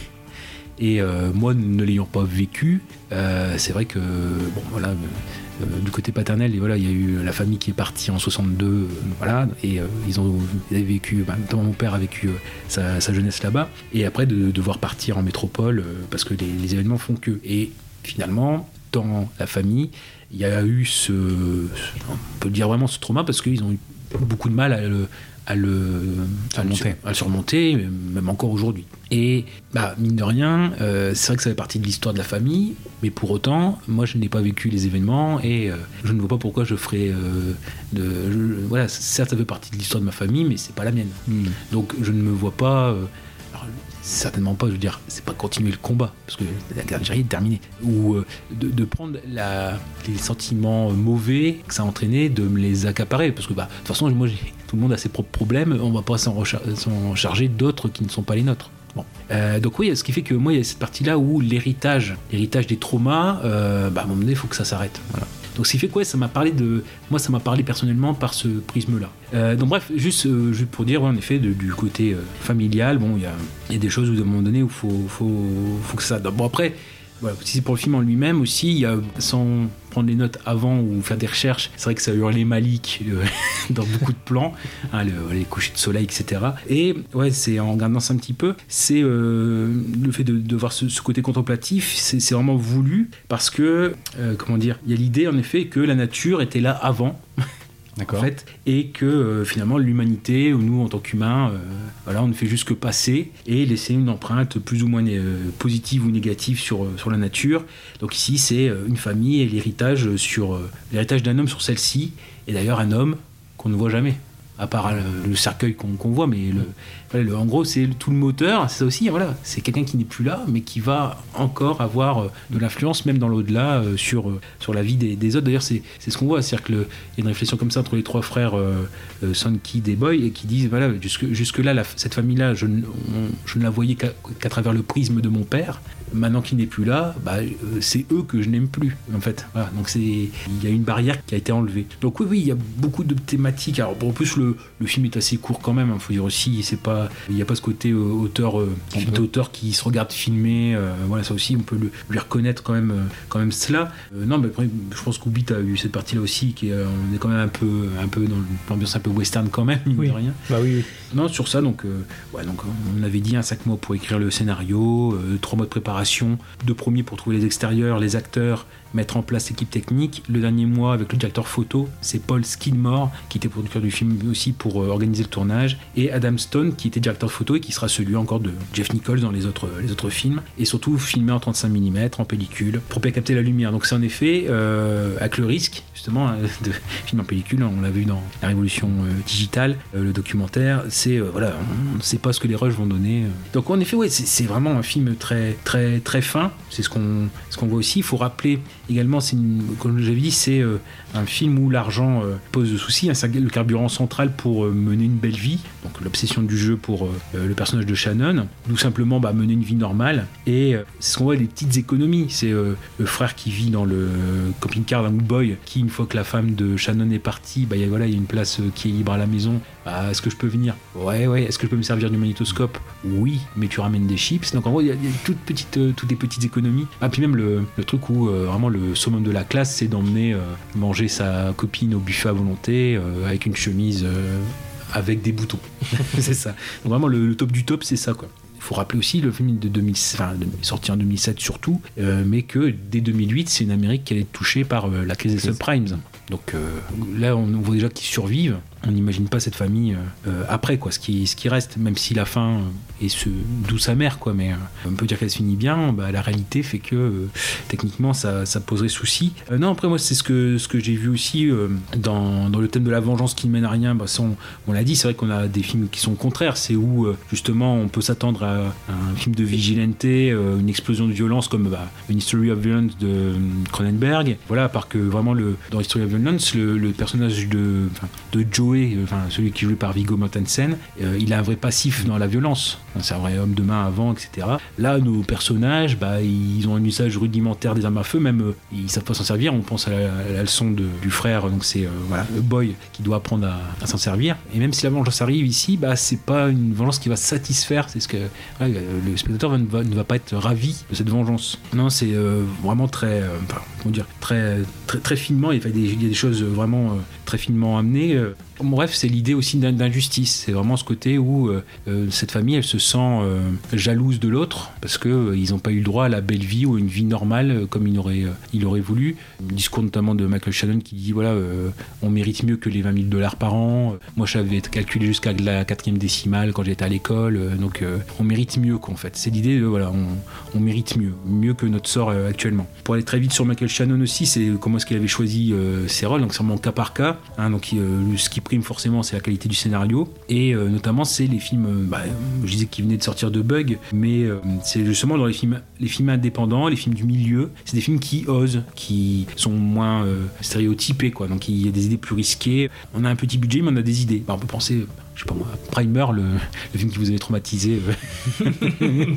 Et moi, ne l'ayant pas vécu, c'est vrai que, bon, voilà, du côté paternel, et voilà, il y a eu la famille qui est partie en 62, euh, voilà, et euh, ils ont vécu, bah, notamment mon père a vécu euh, sa, jeunesse là-bas, et après de devoir partir en métropole euh, parce que les, les événements font que. Et finalement, dans la famille, il y a eu ce, on peut dire vraiment ce trauma parce qu'ils ont eu beaucoup de mal à le, à le, à le sur- à le surmonter, même encore aujourd'hui. Et bah, mine de rien, euh, c'est vrai que ça fait partie de l'histoire de la famille, mais pour autant, moi je n'ai pas vécu les événements et euh, je ne vois pas pourquoi je ferais. euh, de, je- voilà, certes, ça fait partie de l'histoire de ma famille, mais c'est pas la mienne. Donc je ne me vois pas. alors, certainement pas, je veux dire, c'est pas continuer le combat, parce que la guerre d'Algérie est terminée. Ou de, de prendre la, les sentiments mauvais que ça a entraîné, de me les accaparer, parce que bah, de toute façon, moi, j'ai- tout le monde a ses propres problèmes, on va pas s'en charger d'autres qui ne sont pas les nôtres. Bon. Euh, donc oui, ce qui fait que moi, il y a cette partie-là où l'héritage, l'héritage des traumas, euh, bah, à un moment donné, il faut que ça s'arrête. Donc ce qui fait quoi Ça m'a parlé de, moi, ça m'a parlé personnellement par ce prisme-là. Euh, donc bref, juste, juste pour dire, ouais, en effet, du côté familial, bon, il y a, il des choses où, à un moment donné où faut, faut, faut que ça. Bon après. Voilà, si c'est pour le film en lui-même aussi, il y a, sans prendre les notes avant ou faire des recherches, c'est vrai que ça hurlé Malik euh, dans beaucoup de plans, hein, le- les couchers de soleil, etc. Et ouais, c'est en regardant ça un petit peu, c'est euh, le fait de, voir ce, côté contemplatif, c'est vraiment voulu parce que, euh, comment dire, il y a l'idée en effet que la nature était là avant. En fait, et que euh, finalement l'humanité, ou nous en tant qu'humains, euh, voilà, on ne fait juste que passer et laisser une empreinte plus ou moins euh, positive ou négative sur, sur la nature. Donc ici, c'est une famille et l'héritage sur l'héritage d'un homme sur celle-ci, et d'ailleurs un homme qu'on ne voit jamais, à part le cercueil qu'on qu'on voit, mais le, en gros, c'est tout le moteur. C'est ça aussi, voilà, c'est quelqu'un qui n'est plus là, mais qui va encore avoir euh, de l'influence, même dans l'au-delà, euh, sur, euh, sur la vie des, autres. D'ailleurs, c'est ce qu'on voit, c'est-à-dire qu'il y a une réflexion comme ça entre les trois frères euh, euh, Son, Boy, et qui disent voilà, jusque, jusque-là, cette famille-là, je, je ne la voyais qu'à travers le prisme de mon père. Maintenant qu'il n'est plus là, bah, c'est eux que je n'aime plus, en fait. Voilà, donc il y a une barrière qui a été enlevée. Donc oui, oui, il y a beaucoup de thématiques. En plus, le, le film est assez court quand même. Il faut dire aussi, c'est pas, il n'y a pas ce côté euh, auteur, euh, film d'auteur qui se regarde filmer. euh, voilà, ça aussi, on peut le, lui reconnaître quand même, euh, quand même cela. Euh, non, mais après, je pense qu'Oubit a eu cette partie-là aussi, qui est, euh, on est quand même un peu, un peu dans l'ambiance un peu western quand même, mine Oui. de rien. Bah oui, oui. Non, sur ça, donc, euh, ouais, donc on avait dit un cinq mois pour écrire le scénario, euh, trois mois de préparation, deux premiers pour trouver les extérieurs, les acteurs, mettre en place l'équipe technique. Le dernier mois avec le directeur photo, c'est Paul Skidmore qui était producteur du film aussi pour euh, organiser le tournage, et Adam Stone qui était directeur photo et qui sera celui encore de Jeff Nichols dans les autres, les autres films, et surtout filmé en 35 mm, en pellicule, pour bien capter la lumière. Donc c'est en effet euh, avec le risque justement hein, de film en pellicule, on l'a vu dans la révolution euh, digitale, euh, le documentaire, c'est euh, voilà, on ne sait pas ce que les rushs vont donner. euh. Donc en effet, ouais, c'est vraiment un film très très très fin. C'est ce qu'on ce qu'on voit aussi. Il faut rappeler également, c'est une- comme j'avais dit, c'est euh, un film où l'argent euh, pose souci. hein, c'est le carburant central pour euh, mener une belle vie. Donc l'obsession du jeu pour le personnage de Shannon, ou simplement bah, mener une vie normale. Et c'est ce qu'on voit des petites économies. C'est le frère qui vit dans le camping-car d'un boy qui, une fois que la femme de Shannon est partie, bah, y a- voilà, il y a une place qui est libre à la maison. Bah, Est-ce que je peux venir? Ouais, ouais. Est-ce que je peux me servir du magnétoscope? Oui, mais tu ramènes des chips. Donc en gros, il y a, toutes, petites, euh, toutes des petites économies. Ah, puis même le, le truc où euh, vraiment le summum de la classe, c'est d'emmener euh, manger sa copine au buffet à volonté avec une chemise avec des boutons. c'est ça. Donc vraiment, le, le top du top, c'est ça, quoi. Il faut rappeler aussi le film de 2000, enfin, sorti en 2007 surtout, euh, mais que dès 2008, c'est une Amérique qui allait être touchée par euh, la crise des subprimes. Donc euh, là, on voit déjà qu'ils survivent. On n'imagine pas cette famille euh, euh, après, quoi, ce qui, reste, même si la fin est ce douce amère, quoi. Mais on peut dire qu'elle se finit bien. Bah, la réalité fait que techniquement, ça, poserait souci. Non, après moi, c'est ce que ce que j'ai vu aussi dans, dans le thème de la vengeance qui ne mène à rien. Bah, ça, on, on l'a dit, c'est vrai qu'on a des films qui sont contraires. C'est où justement on peut s'attendre à, un film de vigilante, une explosion de violence comme bah, une History of Violence de Cronenberg. Voilà, à part que vraiment le dans History of Violence, le, le personnage de de Joey, euh, enfin celui qui est joué par Viggo Mortensen, euh, il a un vrai passif dans la violence. C'est un vrai homme de main avant, etc. Là, nos personnages, bah, ils ont un usage rudimentaire des armes à feu, même euh, ils savent pas s'en servir. On pense à la, leçon de- du frère, donc c'est euh, le boy qui doit apprendre à, s'en servir. Et même si la vengeance arrive ici, bah, c'est pas une vengeance qui va satisfaire. C'est ce que le spectateur ne va, pas être ravi de cette vengeance. Non, c'est vraiment très, comment dire, très, très, très finement. Il y a des, des choses vraiment euh, très finement amenées. Bref, c'est l'idée aussi d'in- d'injustice. C'est vraiment ce côté où euh, euh, cette famille, elle se sent euh, jalouse de l'autre parce que euh, ils n'ont pas eu le droit à la belle vie ou une vie normale comme il aurait, il aurait voulu. Le discours notamment de Michael Shannon qui dit voilà, on mérite mieux que les 20 000 dollars par an. Moi, j'avais calculé jusqu'à la quatrième décimale quand j'étais à l'école. Donc, on mérite mieux qu'en fait. C'est l'idée de voilà, on, mérite mieux, mieux que notre sort actuellement. Pour aller très vite sur Michael Shannon aussi, c'est comment est-ce qu'il avait choisi ses rôles. Donc, c'est vraiment cas par cas. hein. donc, ce qui forcément, c'est la qualité du scénario et euh, notamment c'est les films. euh, bah, je disais qu'ils venaient de sortir de Bug, mais euh, c'est justement dans les films, les films indépendants, les films du milieu. C'est des films qui osent, qui sont moins stéréotypés, quoi. Donc, il y a des idées plus risquées. On a un petit budget, mais on a des idées. Bah, on peut penser je sais pas moi, Primer, le, film qui vous avait traumatisé, euh,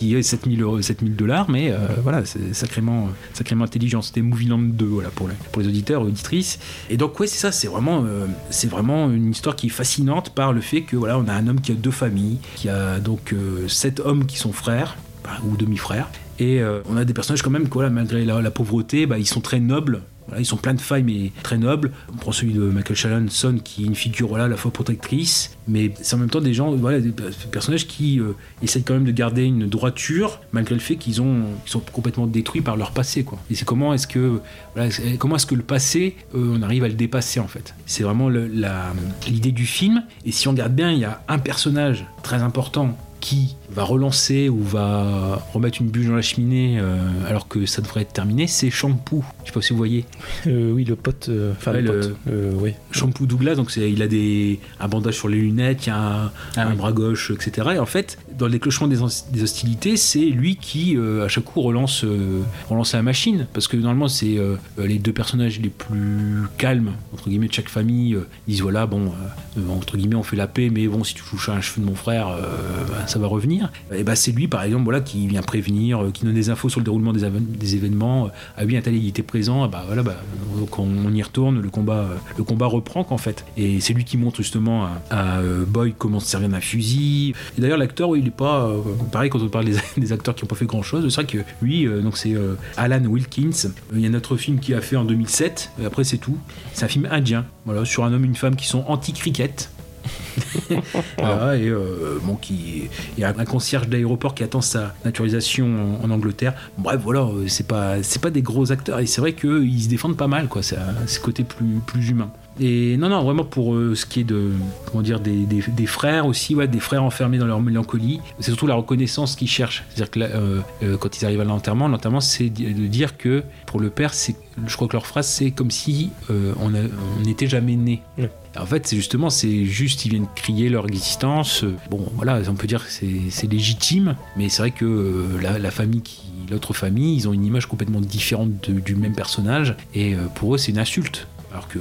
est 7000 euros, 7000 dollars, mais euh, voilà, c'est sacrément, sacrément intelligent. C'était Movieland 2, voilà, pour les, pour les auditeurs auditrices. Et donc, ouais, c'est ça, c'est vraiment, euh, vraiment une histoire qui est fascinante par le fait que, voilà, on a un homme qui a deux familles, qui a donc sept hommes qui sont frères, ou demi-frères, et on a des personnages quand même, quoi, malgré la, la pauvreté, bah, ils sont très nobles, ils sont pleins de failles mais très nobles. On prend celui de Michael Shannon, qui est une figure voilà, à la fois protectrice, mais c'est en même temps des gens, voilà, des personnages qui euh, essayent quand même de garder une droiture malgré le fait qu'ils ont, sont complètement détruits par leur passé. Quoi. Et c'est comment est-ce que, voilà, est-ce que le passé, euh, on arrive à le dépasser en fait. C'est vraiment l'idée du film. Et si on regarde bien, il y a un personnage très important qui va relancer ou va remettre une bûche dans la cheminée euh, alors que ça devrait être terminé, c'est Shampoo. Je sais pas si vous voyez. Euh, oui, le pote. euh, Enfin, Ouais, le pote. oui. Shampoo Douglas, donc il a des, un bandage sur les lunettes, il y a un, Ah un oui. bras gauche, etc. Et en fait, dans le déclenchement des, hos- des hostilités, c'est lui qui, à chaque coup, relance, relance la machine. Parce que normalement, c'est les deux personnages les plus calmes, entre guillemets, de chaque famille, euh, disent voilà, bon, entre guillemets, on fait la paix, mais bon, si tu touches à un cheveu de mon frère, bah, ça va revenir. Et bah, c'est lui, par exemple, qui vient prévenir, euh, qui donne des infos sur le déroulement des, événements. Ah oui, un il était présent, ah bah voilà, bah, donc on, y retourne, le combat, euh, le combat reprend qu'en fait. Et c'est lui qui montre justement à, euh, Boy comment se servir d'un fusil. Et d'ailleurs, l'acteur, il est pas. euh, pareil, quand on parle des, acteurs qui n'ont pas fait grand chose, c'est vrai que lui, euh, c'est euh, Alan Wilkins. Euh, Il y a un autre film qu'il a fait en 2007, et après c'est tout. C'est un film indien, voilà, sur un homme et une femme qui sont anti-cricket. Voilà, et euh, bon, qui, il y a un concierge d'aéroport qui attend sa naturalisation en, en Angleterre. Bref, voilà, euh, c'est pas, c'est pas des gros acteurs, et c'est vrai qu'ils se défendent pas mal, quoi. C'est un- ce côté plus, plus humain. Et non, non, vraiment pour euh, ce qui est de, comment dire, des, des- des frères aussi, ouais, des frères enfermés dans leur mélancolie, c'est surtout la reconnaissance qu'ils cherchent. C'est-à-dire que là, euh, euh, quand ils arrivent à l'enterrement, l'enterrement, c'est de dire que pour le père, c'est, je crois que leur phrase, c'est comme si euh, on n'était jamais né. Ouais. En fait, c'est justement, c'est juste, ils viennent crier leur existence. Bon, voilà, on peut dire que c'est, légitime, mais c'est vrai que euh, la, famille l'autre famille, ils ont une image complètement différente du même personnage, et euh, pour eux c'est une insulte. Alors que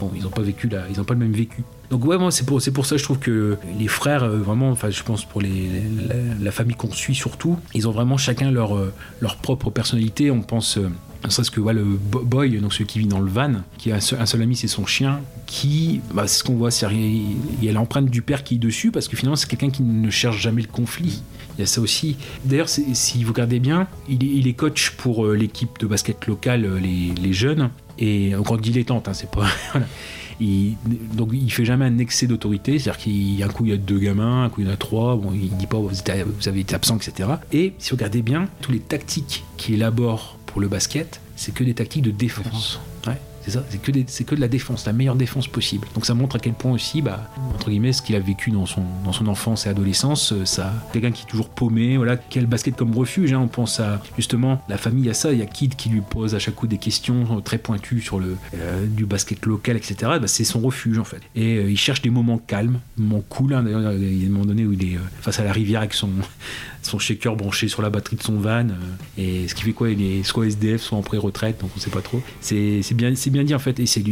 bon, ils n'ont pas vécu ils n'ont pas le même vécu. Donc ouais, moi c'est pour pour ça que je trouve que les frères euh, vraiment, enfin je pense pour la, famille qu'on suit surtout, ils ont vraiment chacun leur leur propre personnalité. On pense ne serait-ce que voilà, le Bo- Boy, donc celui qui vit dans le van, qui a un seul, ami, c'est son chien, qui, bah, c'est ce qu'on voit, il y a l'empreinte du père qui est dessus, parce que finalement c'est quelqu'un qui ne cherche jamais le conflit. Il y a ça aussi. D'ailleurs, si vous regardez bien, il est, coach pour euh, l'équipe de basket locale, euh, les, les jeunes, et encore dilettante, hein, c'est pas. voilà. Il, donc il fait jamais un excès d'autorité, c'est-à-dire qu'un coup il y a deux gamins, un coup il y en a trois, bon, il dit pas vous avez été absent, etc. Et si vous regardez bien, tous les tactiques qu'il élabore pour le basket, c'est que des tactiques de défense. C'est que, de la défense, la meilleure défense possible. Donc ça montre à quel point aussi, bah, entre guillemets, ce qu'il a vécu dans son, enfance et adolescence, euh, ça, quelqu'un qui est toujours paumé, voilà, quel basket comme refuge, hein, on pense à justement la famille à ça, il y a Kid qui lui pose à chaque coup des questions euh, très pointues sur le euh, du basket local, etc. Bah, c'est son refuge en fait. Et il cherche des moments calmes, moments cool. hein. D'ailleurs, il y a un moment donné où il est face à la rivière avec son son shaker branché sur la batterie de son van et ce qui fait quoi il est soit SDF soit en pré-retraite donc on sait pas trop c'est bien c'est bien dit en fait et c'est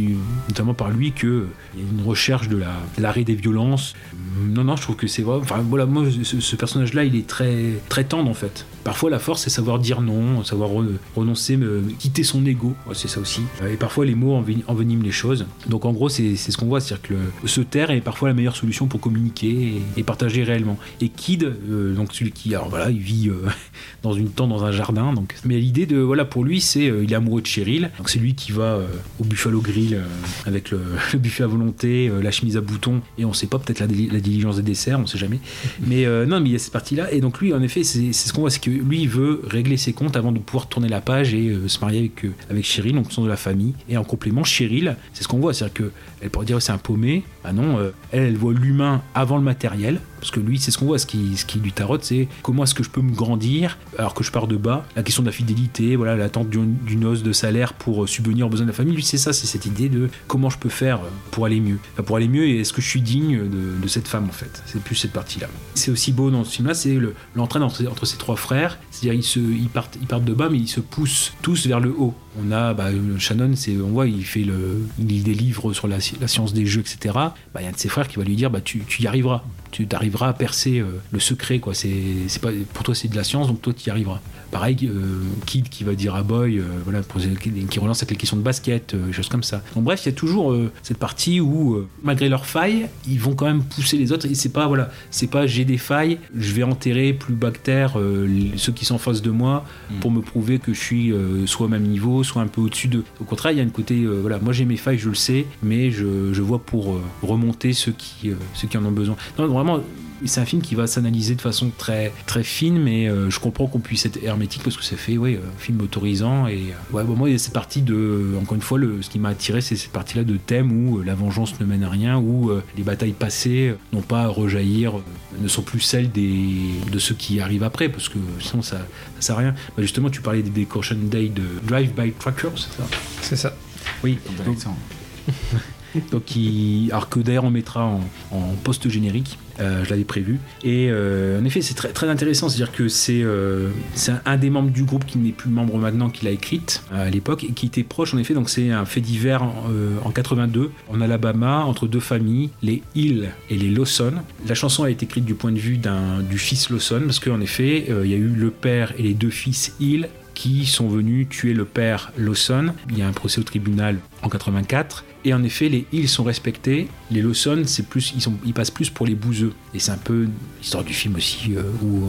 notamment par lui que euh, il y a une recherche de la l'arrêt des violences. Non non je trouve que c'est vrai enfin voilà moi ce, ce personnage là il est très très tendre en fait parfois la force c'est savoir dire non savoir re- renoncer quitter son ego. C'est ça aussi. Euh, et parfois les mots enven- enveniment les choses. Donc en gros c'est ce qu'on voit c'est à dire que se taire est parfois la meilleure solution pour communiquer et, partager réellement. Et Kid euh, donc celui qui alors voilà il vit euh, dans une tente dans un jardin donc. Mais l'idée de voilà pour lui c'est euh, il est amoureux de Cheryl. Donc c'est lui qui va euh, au Buffalo Grill avec le, buffet à volonté la chemise à boutons. Et on sait pas peut-être la, dili- la diligence des desserts on sait jamais. Mais non mais il y a cette partie là et donc lui en effet c'est ce qu'on voit c'est que lui veut régler ses comptes avant de pouvoir tourner la page et euh, se marier avec euh, avec Cheryl donc sont de la famille et en complément Cheryl c'est ce qu'on voit c'est à dire que elle pourrait dire c'est un paumé. Ah non euh, elle voit l'humain avant le matériel parce que lui c'est ce qu'on voit ce qui, ce qui lui tarote c'est comment est-ce que je peux me grandir alors que je pars de bas. La question de la fidélité voilà l'attente d'une hausse de salaire pour euh, subvenir aux besoins de la famille. Lui c'est ça c'est cette idée de comment je peux faire euh, pour aller mieux. Pour aller mieux et est-ce que je suis digne de, cette femme en fait? C'est plus cette partie là c'est aussi beau dans ce film là c'est le- l'entraîne entre, entre ces trois frères. C'est-à-dire ils, ils, partent, ils partent de bas mais ils se poussent tous vers le haut. On a bah, euh, Shannon on voit il fait le il lit des livres sur la, la science des jeux etc bah, il y a un de ses frères qui va lui dire bah tu, tu y arriveras tu arriveras à percer euh, le secret quoi. C'est c'est pas pour toi c'est de la science donc toi tu y arriveras. Pareil euh, Kid qui va dire à Boy euh, voilà qui relance avec les questions de basket des choses comme ça. Donc bref il y a toujours cette partie où malgré leurs failles ils vont quand même pousser les autres. Et c'est pas voilà c'est pas j'ai des failles je vais enterrer plus bactère ceux qui sont en face de moi pour me prouver que je suis soit au même niveau soit un peu au-dessus d'eux. Au contraire il y a une côté voilà moi j'ai mes failles je le sais mais je, je vois pour remonter ceux qui ceux qui en ont besoin. Non vraiment c'est un film qui va s'analyser de façon très très fine, mais euh, je comprends qu'on puisse être hermétique parce que c'est fait, oui, euh, film autorisant. Et euh, ouais, bon, moi, il y a cette partie de, encore une fois, le, ce qui m'a attiré, c'est cette partie-là de thème où euh, la vengeance ne mène à rien, où euh, les batailles passées n'ont pas à rejaillir, ne sont plus celles des, de ceux qui arrivent après, parce que sinon ça, ça sert à rien. Bah, justement, tu parlais des, des Caution Day de Drive by Truckers, c'est ça? C'est ça. Oui. Donc, donc il- alors que d'ailleurs on mettra en, en post-générique, euh, je l'avais prévu. Et euh, en effet, c'est très, intéressant, c'est-à-dire que c'est euh, c'est un, des membres du groupe qui n'est plus membre maintenant, qui l'a écrite à l'époque, et qui était proche en effet, donc c'est un fait divers euh, en 82, en Alabama, entre deux familles, les Hill et les Lawson. La chanson a été écrite du point de vue du fils Lawson, parce qu'en effet, il y a eu le père et les deux fils Hill qui sont venus tuer le père Lawson. Il y a un procès au tribunal en 84. Et en effet, les Hills sont respectés. Les Lawson, c'est plus, ils, sont, ils passent plus pour les bouseux. Et c'est un peu l'histoire du film aussi, euh, où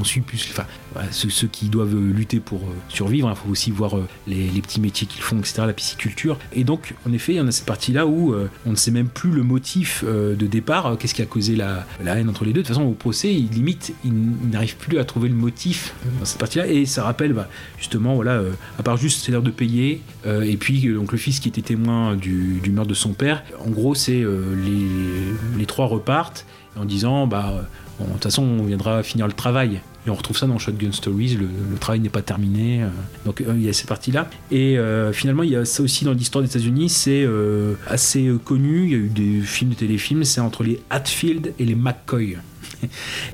on, suit plus enfin, ceux, qui doivent lutter pour euh, survivre. Il faut aussi voir euh, les, petits métiers qu'ils font, etc., la pisciculture. Et donc, en effet, il y en a cette partie-là où on ne sait même plus le motif de départ. Qu'est-ce qui a causé la, la haine entre les deux De toute façon, au procès, il, limite, il, il n'arrive plus à trouver le motif dans cette partie-là. Et ça rappelle, bah, justement, voilà, à part juste c'est l'heure de payer, et puis donc le fils qui était témoin du, meurtre de son père, en gros, c'est euh, les, trois repartent en disant, bah, euh, de toute façon, on viendra finir le travail. Et on retrouve ça dans Shotgun Stories, le, travail n'est pas terminé. euh, donc il y a cette partie-là. Et finalement, il y a ça aussi dans l'histoire des États-Unis, c'est assez connu. Il y a eu des films, des téléfilms, c'est entre les Hatfield et les McCoy.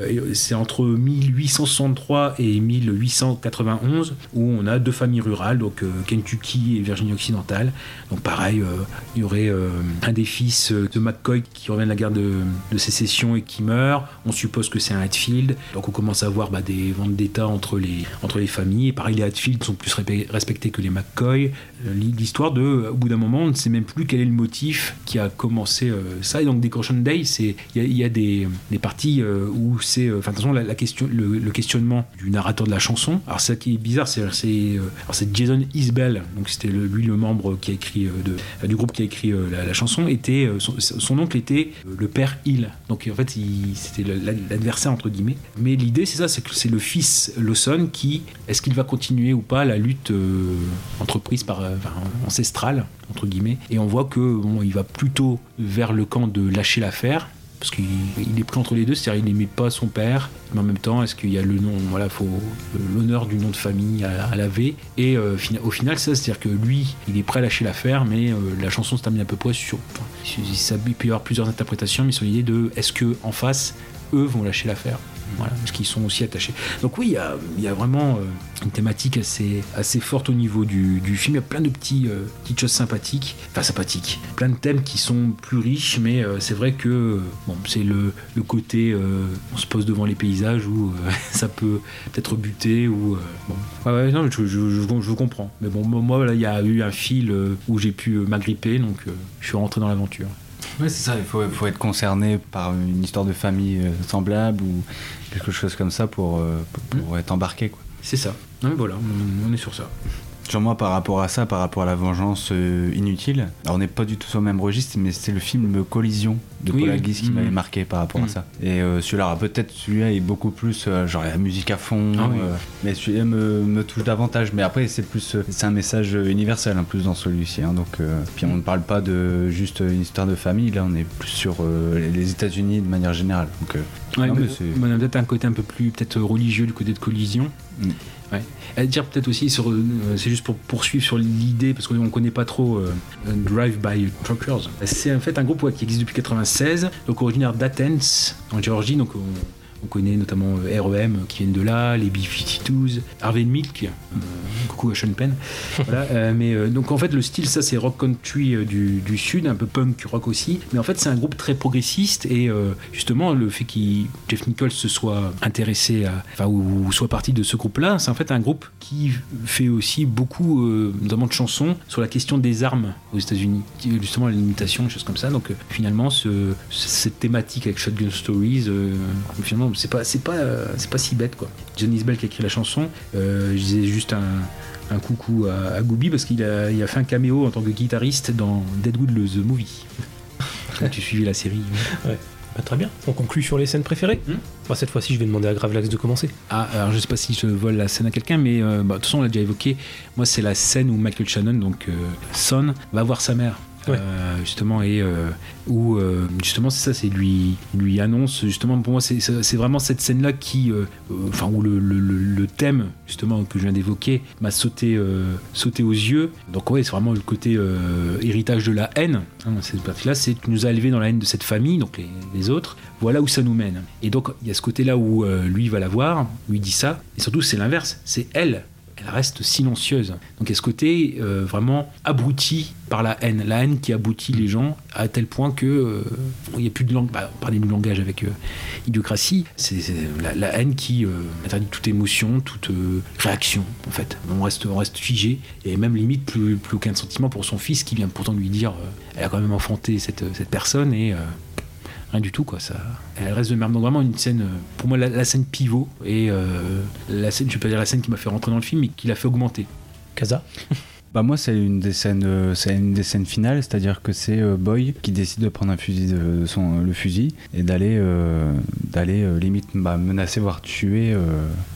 Euh, C'est entre 1863 et 1891 où on a deux familles rurales, donc euh, Kentucky et Virginie occidentale. Donc pareil, euh, il y aurait un des fils de McCoy qui revient de la guerre de, sécession et qui meurt. On suppose que c'est un Hatfield. Donc on commence à voir bah, des ventes d'État entre les, entre les familles. Et pareil, les Hatfield sont plus respectés que les McCoy. Euh, L'histoire de, au bout d'un moment, on ne sait même plus quel est le motif qui a commencé euh, ça. Et donc Decoration Day, il y a, des, des parties euh, où c'est, enfin façon, la, la question, le, questionnement du narrateur de la chanson. Alors ça qui est bizarre, c'est Jason Isbell, donc c'était lui le membre qui a écrit de, du groupe qui a écrit la, chanson, était son, son oncle était le père Hill. Donc en fait, c'était l'adversaire entre guillemets. Mais l'idée, c'est ça, c'est que c'est le fils Lawson qui, est-ce qu'il va continuer ou pas la lutte entreprise par enfin, ancestrale entre guillemets. Et on voit que bon, il va plutôt vers le camp de lâcher l'affaire parce qu'il il est pris entre les deux, c'est-à-dire il n'aimait pas son père, mais en même temps, est-ce qu'il y a le nom, voilà, faut l'honneur du nom de famille à, laver, et euh, au final, ça, c'est-à-dire que lui, il est prêt à lâcher l'affaire, mais euh, la chanson se termine à peu près sur, il peut y avoir plusieurs interprétations, mais sur l'idée de est-ce que en face, eux vont lâcher l'affaire? Voilà, parce qu'ils sont aussi attachés. Donc oui, il y a, vraiment euh, une thématique assez, assez forte au niveau du, film. Il y a plein de petits, euh, petites choses sympathiques, enfin sympathiques, plein de thèmes qui sont plus riches, mais euh, c'est vrai que bon, c'est le, le côté euh, on se pose devant les paysages où ça peut peut-être buter ou bon. Non, je, je, je, je comprends. Mais bon, moi, là, il y a eu un fil où j'ai pu m'agripper, donc je suis rentré dans l'aventure. Ouais, c'est ça, il faut, faut être concerné par une histoire de famille semblable ou quelque chose comme ça pour, euh, pour, pour être embarqué. Quoi. C'est ça. Non, mais voilà, on, on est sur ça. Genre moi par rapport à ça, par rapport à la vengeance euh, inutile, alors on n'est pas du tout sur le même registre, mais c'est le film Collision de Oui, Paul oui. Qui Mhm. m'avait marqué par rapport à Mhm. ça. Et euh, celui-là, peut-être celui-là est beaucoup plus, euh, genre la musique à fond, Ah oui. mais celui-là me, me touche davantage. Mais après c'est plus, c'est un message universel en plus dans celui-ci. hein, donc puis on ne parle pas de juste une histoire de famille, là on est plus sur les États-Unis de manière générale. Donc Ouais, Non, mais on a peut-être un côté un peu plus peut-être religieux du côté de collision. Mm. Ouais. À dire peut-être aussi sur, euh, c'est juste pour poursuivre sur l'idée parce qu'on ne connaît pas trop euh, Drive by Truckers. C'est en fait un groupe ouais, qui existe depuis 96, donc originaire d'Athens en Géorgie, on connaît notamment euh, REM qui viennent de là, les B-52s, Harvey Milk, euh, coucou à Sean Penn. voilà, euh, mais euh, donc en fait le style ça c'est rock country euh, du, du sud, un peu punk rock aussi, mais en fait c'est un groupe très progressiste et euh, justement le fait qu'il Jeff Nichols se soit intéressé à, enfin ou, ou soit parti de ce groupe-là, c'est en fait un groupe qui fait aussi beaucoup euh, notamment de chansons sur la question des armes aux États-Unis, justement la limitation, des choses comme ça. Donc euh, finalement ce, cette thématique avec Shotgun Stories, euh, c'est pas c'est pas euh, c'est pas si bête quoi. John Isbell qui a écrit la chanson, euh, je disais juste un un coucou à, à Gooby parce qu'il a, il a fait un caméo en tant que guitariste dans Deadwood le The Movie. tu suivis la série Bah, très bien. On conclut sur les scènes préférées. Bah, cette fois-ci, je vais demander à Gravelax de commencer. Ah, alors je sais pas si je vole la scène à quelqu'un, mais euh, bah, de toute façon on l'a déjà évoqué. Moi, c'est la scène où Michael Shannon, donc euh, Son, va voir sa mère. Euh, justement et euh, où euh, justement c'est ça c'est lui lui annonce justement pour moi c'est vraiment cette scène là qui enfin où le, le- thème justement que je viens d'évoquer m'a sauté sauté aux yeux. Donc ouais c'est vraiment le côté héritage de la haine hein, cette partie là c'est nous as élevé dans la haine de cette famille donc les, les autres. Voilà où ça nous mène. Et donc il y a ce côté là où lui va la voir lui dit ça. Et surtout c'est l'inverse. C'est elle elle reste silencieuse. Donc il y a ce côté euh, vraiment abruti par la haine, la haine qui aboutit les gens à tel point que euh, il n'y a plus de langue. Bah, on parlait langage avec euh, idiocratie, c'est la, haine qui euh, interdit toute émotion, toute réaction en fait. On reste, figé et même limite plus, aucun sentiment pour son fils qui vient pourtant lui dire, elle a quand même enfanté cette, cette personne et rien du tout quoi ça. Elle reste de merde donc vraiment une scène euh, pour moi la, scène pivot et euh, la scène je vais pas dire la scène qui m'a fait rentrer dans le film mais qui l'a fait augmenter. Kaza Bah moi c'est une des scènes euh, c'est une des scènes finales c'est-à-dire que c'est euh, Boy qui décide de prendre un fusil de son le fusil et d'aller euh, d'aller euh, limite bah, menacer voire tuer euh.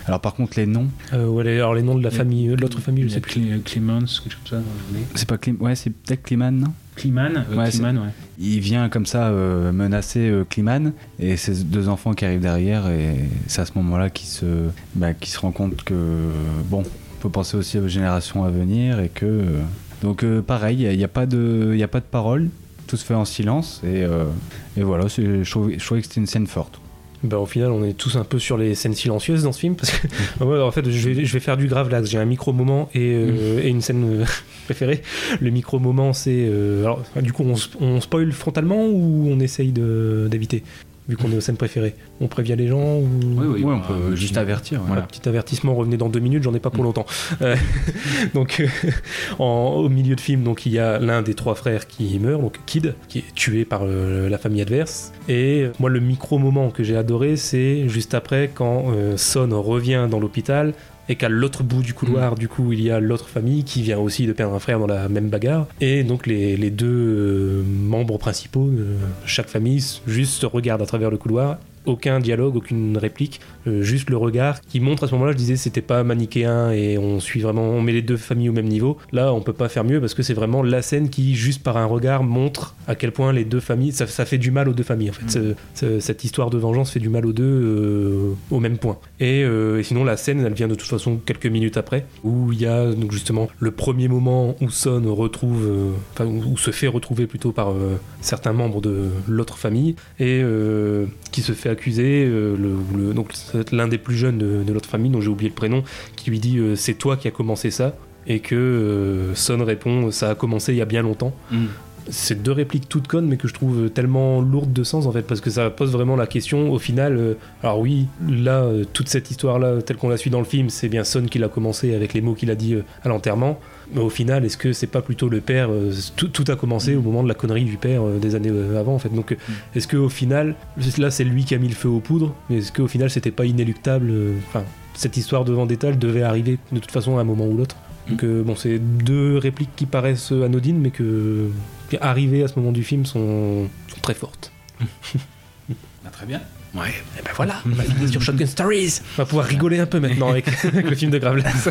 alors par contre les noms euh, ouais, les- Alors, les noms de la famille, de l'autre famille, je sais plus. Clemens quelque chose comme ça c'est pas Clim ouais c'est peut-être Kliman non? Kliman euh, Ouais, Kliman, ouais il vient comme ça euh, menacer euh, Kliman et ses deux enfants qui arrivent derrière et c'est à ce moment-là qu'il se bah, qu'il se rend compte que bon peut penser aussi aux générations à venir et que euh, donc euh, pareil il n'y a, pas de il a pas de parole tout se fait en silence et, euh, et voilà je trouvais je trouvais que c'était une scène forte Bah, au final, on est tous un peu sur les scènes silencieuses dans ce film. Parce que, moi, en fait, je vais, je vais faire du grave là. J'ai un micro-moment et, euh, et une scène euh, préférée. Le micro-moment, c'est. euh, alors, du coup, on, on spoil frontalement ou on essaye d'éviter? Vu qu'on est aux scènes préférées. On prévient les gens ou... Oui, oui, Ouais, on bah, peut juste avertir. Voilà, Voilà. petit avertissement, revenez dans deux minutes, j'en ai pas pour longtemps. Euh, donc, euh, en- au milieu de film, donc il y a l'un des trois frères qui meurt, donc Kid, qui est tué par euh, la famille adverse. Et moi, le micro moment que j'ai adoré, c'est juste après quand euh, Son revient dans l'hôpital et qu'à l'autre bout du couloir, du coup, il y a l'autre famille qui vient aussi de perdre un frère dans la même bagarre. Et donc les, les deux euh, membres principaux de chaque famille juste se regardent à travers le couloir. Aucun dialogue, aucune réplique, euh, juste le regard qui montre à ce moment-là, je disais, c'était pas manichéen et on suit vraiment, on met les deux familles au même niveau. Là, on peut pas faire mieux parce que c'est vraiment la scène qui, juste par un regard, montre à quel point les deux familles, ça, ça fait du mal aux deux familles en fait. Ce- cette histoire de vengeance fait du mal aux deux euh, au même point. Et, euh, et sinon, la scène, elle vient de toute façon quelques minutes après, où il y a donc justement le premier moment où Son retrouve, enfin, où, où se fait retrouver plutôt par certains membres de l'autre famille et qui se fait accuser, euh, le, le- donc l'un des plus jeunes de, de l'autre famille, dont j'ai oublié le prénom, qui lui dit euh, c'est toi qui as commencé ça, et que euh, Son répond ça a commencé il y a bien longtemps. Mm. C'est deux répliques toutes connes, mais que je trouve tellement lourdes de sens en fait, parce que ça pose vraiment la question. Au final, euh, alors oui, là, toute cette histoire-là, telle qu'on la suit dans le film, c'est bien Son qui l'a commencé avec les mots qu'il a dit à l'enterrement. Mais au final, est-ce que c'est pas plutôt le père euh, tout, tout a commencé au moment de la connerie du père euh, des années euh, avant en fait. Donc, euh, est-ce que au final, là, c'est lui qui a mis le feu aux poudres, mais est-ce qu'au final, c'était pas inéluctable Enfin, cette histoire de Vendetta, elle devait arriver de toute façon à un moment ou l'autre. Donc euh, bon, c'est deux répliques qui paraissent anodines, mais que qui, arrivées à ce moment du film sont, sont très fortes. Bah, très bien. Ouais. Et ben voilà, on va finir sur Shotgun Stories. On va pouvoir rigoler un peu maintenant avec, avec le film de Graveless.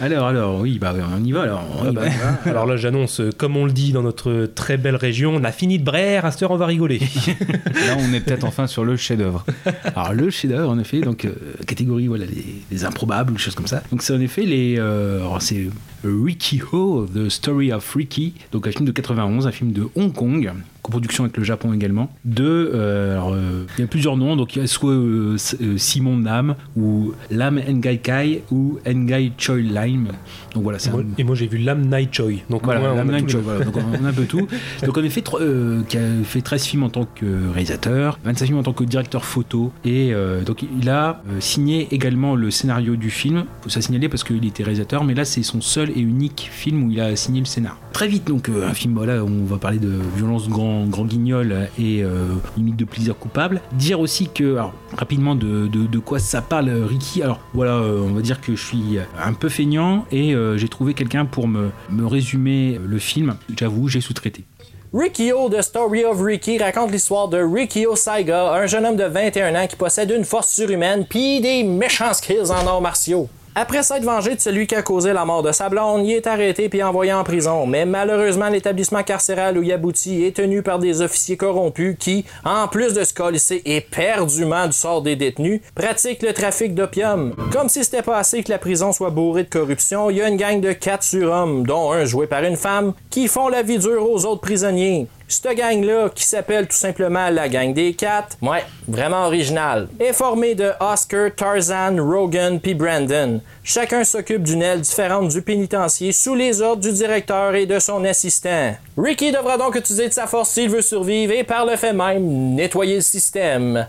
Alors, alors, oui, bah, on y va alors. On y Ah bah, va. Alors là, j'annonce, euh, comme on le dit dans notre très belle région, on a fini de braire, à cette heure on va rigoler. Là, on est peut-être enfin sur le chef-d'œuvre. Alors le chef-d'œuvre, en effet, donc euh, catégorie voilà les, les improbables ou choses comme ça. Donc c'est en effet les, euh, alors c'est Ricky Ho, The Story of Ricky, donc un film de 91, un film de Hong Kong, coproduction avec le Japon également. De, euh, alors, euh, il y a plusieurs noms, donc il y a soit euh, Simon Nam ou Lam Ngai Kai ou Ngai Choi Lime. Donc voilà, c'est Et moi, un- et moi, j'ai vu Lam Night Choi. Donc voilà, on Lam a Night tous les Choi, deux. voilà, donc on a un peu tout. Donc en effet, qui a fait 13 films en tant que réalisateur, 25 films en tant que directeur photo, et donc il a signé également le scénario du film. Faut ça signaler parce qu'il était réalisateur, mais là c'est son seul et unique film où il a signé le scénar. Très vite donc un film voilà on va parler de violence grand grand guignol et euh, limite de plaisir coupable. Dire aussi que alors, rapidement de, de, de quoi ça parle euh, Ricky. Alors voilà, euh, on va dire que je suis un peu feignant et j'ai trouvé quelqu'un pour me, me résumer le film. J'avoue, j'ai sous-traité. Rikio, The Story of Ricky, raconte l'histoire de Rikio Saiga, un jeune homme de 21 ans qui possède une force surhumaine puis des méchants skills en arts martiaux. Après s'être vengé de celui qui a causé la mort de sa blonde, il est arrêté puis envoyé en prison. Mais malheureusement, l'établissement carcéral où il aboutit est tenu par des officiers corrompus qui, en plus de se colisser éperdument du sort des détenus, pratiquent le trafic d'opium. Comme si c'était pas assez que la prison soit bourrée de corruption, il y a une gang de quatre surhommes, dont un joué par une femme, qui font la vie dure aux autres prisonniers. Cette gang-là, qui s'appelle tout simplement la gang des quatre, ouais, vraiment original, est formée de Oscar, Tarzan, Rogan puis Brandon. Chacun s'occupe d'une aile différente du pénitencier sous les ordres du directeur et de son assistant. Ricky devra donc utiliser de sa force s'il veut survivre et par le fait même nettoyer le système.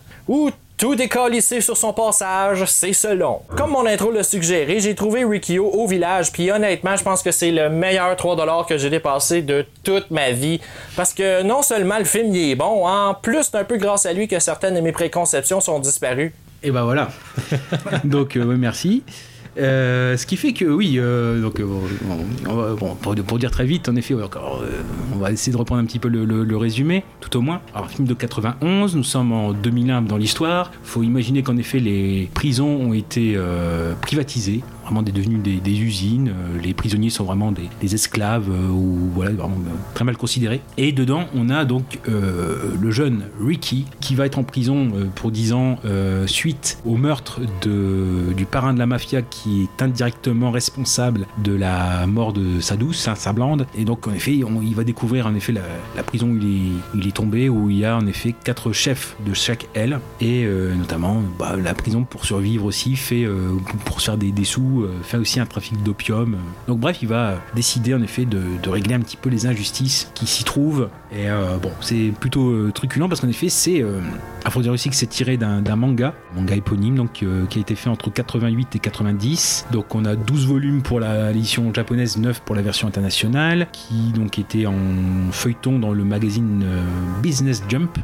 Tout décalissé sur son passage, c'est selon. Comme mon intro l'a suggéré, j'ai trouvé Rikio au village, puis honnêtement, je pense que c'est le meilleur 3$ que j'ai dépassé de toute ma vie. Parce que non seulement le film il est bon, en plus, c'est un peu grâce à lui que certaines de mes préconceptions sont disparues. Et ben voilà. donc euh, merci. Euh, ce qui fait que oui, euh, euh, pour, dire très vite, en effet, on va essayer de reprendre un petit peu le, résumé, tout au moins. Alors, film de 91, nous sommes en 2001 dans l'histoire. Faut imaginer qu'en effet les prisons ont été privatisées. Vraiment des, devenus des, usines. Euh, les prisonniers sont vraiment des, esclaves euh, ou voilà, vraiment euh, très mal considérés. Et dedans, on a donc le jeune Ricky qui va être en prison pour 10 ans suite au meurtre de, du parrain de la mafia qui est indirectement responsable de la mort de sa douce, hein, sa blonde. Et donc, en effet, il va découvrir en effet la, prison où il est, tombé, où il y a en effet quatre chefs de chaque aile. Et notamment, bah, la prison pour survivre aussi, fait, pour se faire des sous, euh, fait aussi un trafic d'opium. Donc, bref, il va décider en effet de, régler un petit peu les injustices qui s'y trouvent. Et euh, bon, c'est plutôt euh, truculent parce qu'en effet, c'est. Il faut dire aussi que c'est tiré d'un manga, manga éponyme, donc qui a été fait entre 88 et 90. Donc on a 12 volumes pour l'édition japonaise, 9 pour la version internationale, qui donc était en feuilleton dans le magazine Business Jump.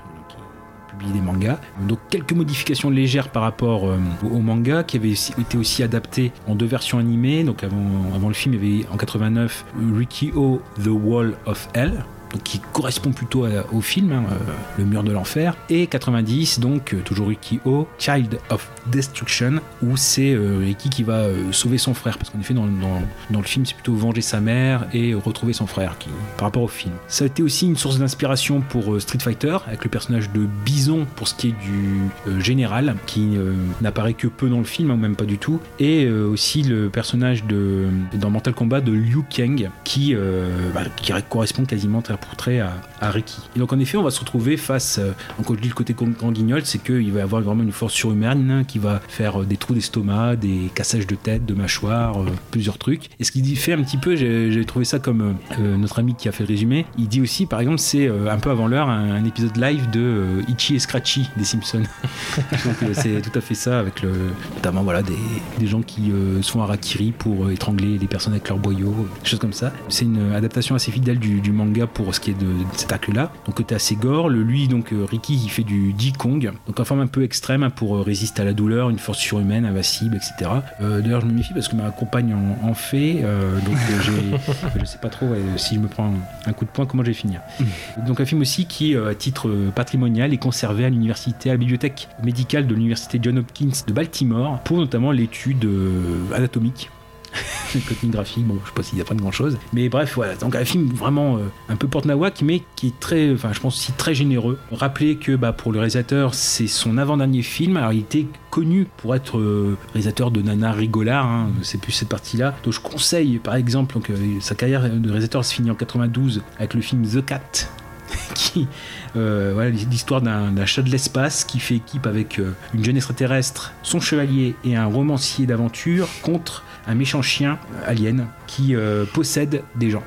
Des mangas. Donc quelques modifications légères par rapport euh, au manga qui avait été aussi adapté en deux versions animées. Donc avant, le film, il y avait en 89 Rikio The Wall of Hell. qui correspond plutôt au film, hein, euh, Le mur de l'enfer, et 90, donc euh, toujours Riki-Oh, Child of Destruction, où c'est euh, Riki qui va euh, sauver son frère, parce qu'en effet dans, dans- le film c'est plutôt venger sa mère et retrouver son frère qui, par rapport au film. Ça a été aussi une source d'inspiration pour euh, Street Fighter, avec le personnage de Bison pour ce qui est du euh, général, qui euh, n'apparaît que peu dans le film, hein, ou même pas du tout, et euh, aussi le personnage de, dans Mortal Kombat de Liu Kang, qui, euh, bah, qui correspond quasiment trait pour trait à, à. Et donc en effet, on va se retrouver face, euh, donc, quand je dis le côté ganguignol, c'est qu'il va y avoir vraiment une force surhumaine qui va faire euh, des trous d'estomac, des cassages de tête, de mâchoire, euh, plusieurs trucs. Et ce qui fait un petit peu, j'ai trouvé ça comme euh, euh, notre ami qui a fait le résumé, il dit aussi, par exemple, c'est euh, un peu avant l'heure, un, épisode live de euh, Itchy et Scratchy des Simpsons. donc euh, c'est tout à fait ça, avec notamment voilà, des, gens qui euh, se font harakiri pour euh, étrangler les personnes avec leurs boyaux, des choses comme ça. C'est une adaptation assez fidèle du, manga pour ce qui est de, de cet acte-là. Donc côté assez gore, le, lui, donc euh, Ricky, il fait du Kong, donc en forme un peu extrême hein, pour euh, résister à la douleur, une force surhumaine, invincible, etc. Euh, D'ailleurs, je me méfie parce que ma compagne en, en fait, euh, donc je sais pas trop ouais, si je me prends un coup de poing, comment je vais finir. Donc un film aussi qui, à titre patrimonial, est conservé à l'université, à la bibliothèque médicale de l'université John Hopkins de Baltimore pour notamment l'étude anatomique. Contenu graphique, bon, je sais pas s'il y a pas de grand chose. Mais bref, voilà. Donc un film vraiment euh, un peu porte-nawak, mais qui est très, enfin, je pense aussi très généreux. Rappelez que bah, pour le réalisateur, c'est son avant-dernier film. Alors il était connu pour être euh, réalisateur de Nana Rigolard, hein, c'est plus cette partie-là. Donc je conseille, par exemple, donc, euh, sa carrière de réalisateur se finit en 92 avec le film The Cat, qui euh, voilà l'histoire d'un d'un chat de l'espace qui fait équipe avec euh, une jeune extraterrestre, son chevalier et un romancier d'aventure contre un méchant chien alien qui euh, possède des gens.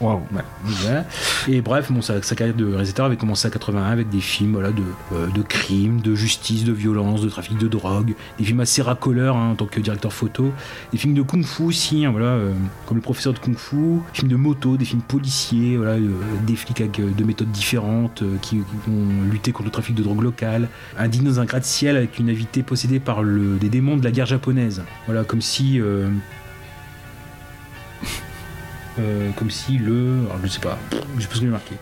Voilà. Et bref, bon, sa, sa carrière de réalisateur avait commencé à 81 avec des films voilà, de, euh, de crimes, de justice, de violence, de trafic de drogue, des films assez racoleurs hein, en tant que directeur photo, des films de kung-fu aussi, hein, voilà, euh, comme le professeur de kung-fu, des films de moto, des films policiers, voilà, euh, des flics avec euh, de méthodes différentes qui, qui vont lutter contre le trafic de drogue local, un dîner dans un gratte-ciel avec une invitée possédée par le, des démons de la guerre japonaise. Voilà, comme si. Euh, euh, comme si le. Alors, je sais pas, je sais pas ce que j'ai marqué.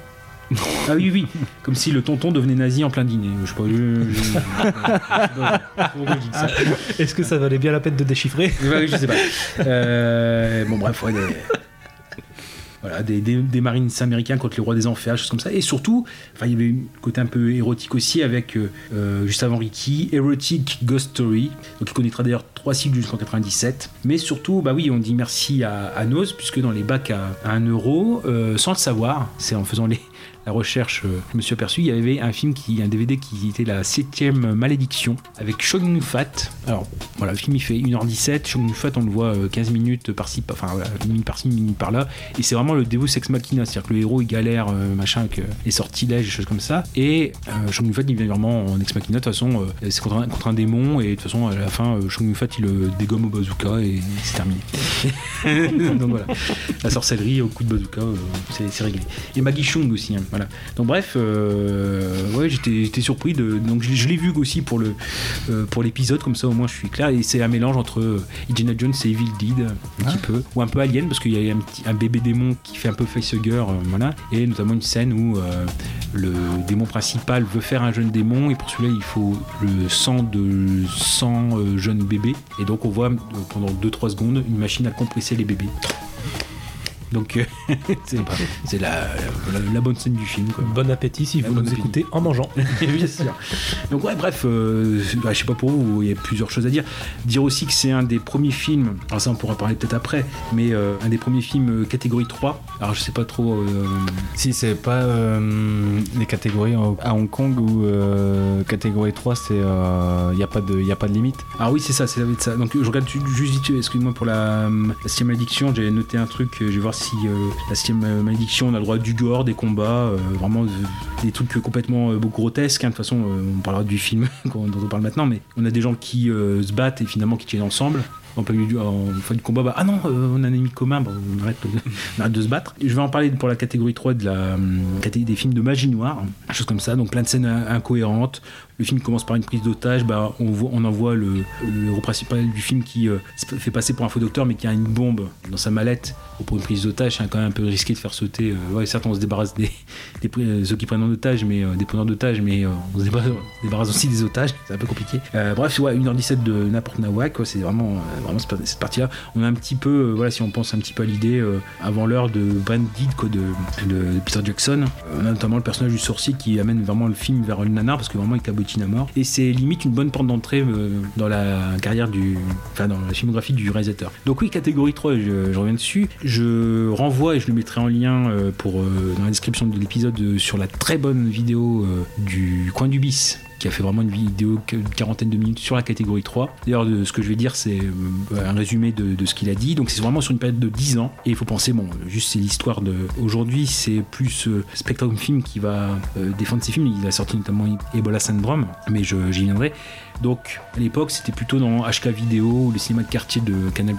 Ah oui, oui, comme si le tonton devenait nazi en plein dîner. Je sais pas, sais pas. Est-ce que ça valait bien la peine de déchiffrer je sais pas. Euh, bon, bref, ouais, voilà, des, marines américains contre les rois des enfers, choses comme ça. Et surtout, enfin, il y avait un côté un peu érotique aussi avec, euh, euh, juste avant Ricky, Erotic Ghost Story, donc qui connaîtra d'ailleurs trois cycles jusqu'en 97. Mais surtout, bah oui, on dit merci à, à puisque dans les bacs à, à 1 euro, euh, sans le savoir, c'est en faisant les, la recherche, euh, je me suis aperçu, il y avait un film, qui, un DVD qui était la septième malédiction avec Shogun Fat. Alors voilà, le film il fait 1h17, Shogun Fat on le voit euh, 15 minutes par-ci, par- enfin voilà, une minute par-ci, minute par-là, et c'est vraiment le Deus Ex Machina, c'est-à-dire que le héros il galère, euh, machin, avec euh, les sortilèges, des choses comme ça, et euh, Shogun Fat il vient vraiment en Ex Machina, de toute façon euh, c'est contre un, contre un démon, et de toute façon à la fin euh, Shogun Fat il le dégomme au bazooka et c'est terminé. Donc voilà, la sorcellerie au coup de bazooka, euh, c'est c'est réglé. Et Maggie Chung aussi, hein. Voilà. Donc bref, euh, ouais, j'étais surpris de. Donc je, je l'ai vu aussi pour le euh, pour l'épisode, comme ça au moins je suis clair. Et c'est un mélange entre euh, Indiana Jones et Evil Dead, un petit peu, ou un peu Alien parce qu'il y a un, petit, un bébé démon qui fait un peu facehugger, euh, voilà. Et notamment une scène où le démon principal veut faire un jeune démon et pour celui-là il faut le sang de 100 euh, jeunes bébés. Et donc on voit pendant 2-3 secondes une machine à compresser les bébés. Donc euh, c'est c'est la, la, la bonne scène du film. Quoi. Bon appétit si vous nous écoutez en mangeant. Bien sûr. Donc ouais, bref, euh, bah, je sais pas pour vous, il y a plusieurs choses à dire. Dire aussi que c'est un des premiers films, alors ça on pourra parler peut-être après, mais euh, un des premiers films euh, catégorie 3. Alors je sais pas trop... euh, Si c'est pas les catégories à Hong Kong ou euh, catégorie 3, c'est il n'y a pas de y a pas de limite. Ah oui, c'est ça, c'est ça. Donc je regarde ju- juste vite, excuse-moi pour la, la sixième malédiction, j'avais noté un truc, je vais voir si euh, la sixième euh, malédiction, on a le droit du gore, des combats, euh, vraiment des trucs complètement grotesques. hein. De toute façon, on parlera du film dont on parle maintenant, mais on a des gens qui se battent et finalement qui tiennent ensemble. En fin du combat, bah, ah non, on a un ennemi commun, bah, on, arrête, de se battre. Je vais en parler pour la catégorie 3 de la hum, des films de magie noire, choses comme ça, donc plein de scènes in- incohérentes. Le film commence par une prise d'otage, bah, on, on en voit le, héros principal du film qui euh, se fait passer pour un faux docteur mais qui a une bombe dans sa mallette pour une prise d'otage. C'est quand même un peu risqué de faire sauter. euh, ouais, certes, on se débarrasse des, des euh, ceux qui prennent en otage, mais euh, des preneurs d'otages, mais on se débarrasse, aussi des otages. C'est un peu compliqué. Bref, ouais, 1h17 de n'importe nawak, quoi, c'est vraiment, vraiment cette, partie-là. On a un petit peu, voilà, si on pense un petit peu à l'idée avant l'heure de Branded, quoi, de, de, Peter Jackson. Notamment le personnage du sorcier qui amène vraiment le film vers le nanar parce que vraiment il cabotine Et c'est limite une bonne porte d'entrée euh, dans la carrière du, enfin dans la filmographie du réalisateur. Donc oui, catégorie 3, je, je reviens dessus. Je renvoie et je le mettrai en lien euh, pour euh, dans la description de l'épisode sur la très bonne vidéo du coin du bis qui a fait vraiment une vidéo d'une quarantaine de minutes sur la catégorie 3. D'ailleurs, ce que je vais dire, c'est euh, un résumé de, de ce qu'il a dit. Donc, c'est vraiment sur une période de 10 ans. Et il faut penser, bon, juste c'est l'histoire de. Aujourd'hui, c'est plus euh, Spectrum Film qui va euh, défendre ses films. Il a sorti notamment Ebola Syndrome, mais j'y viendrai. Donc, à l'époque, c'était plutôt dans HK Vidéo, le cinéma de quartier de Canal+,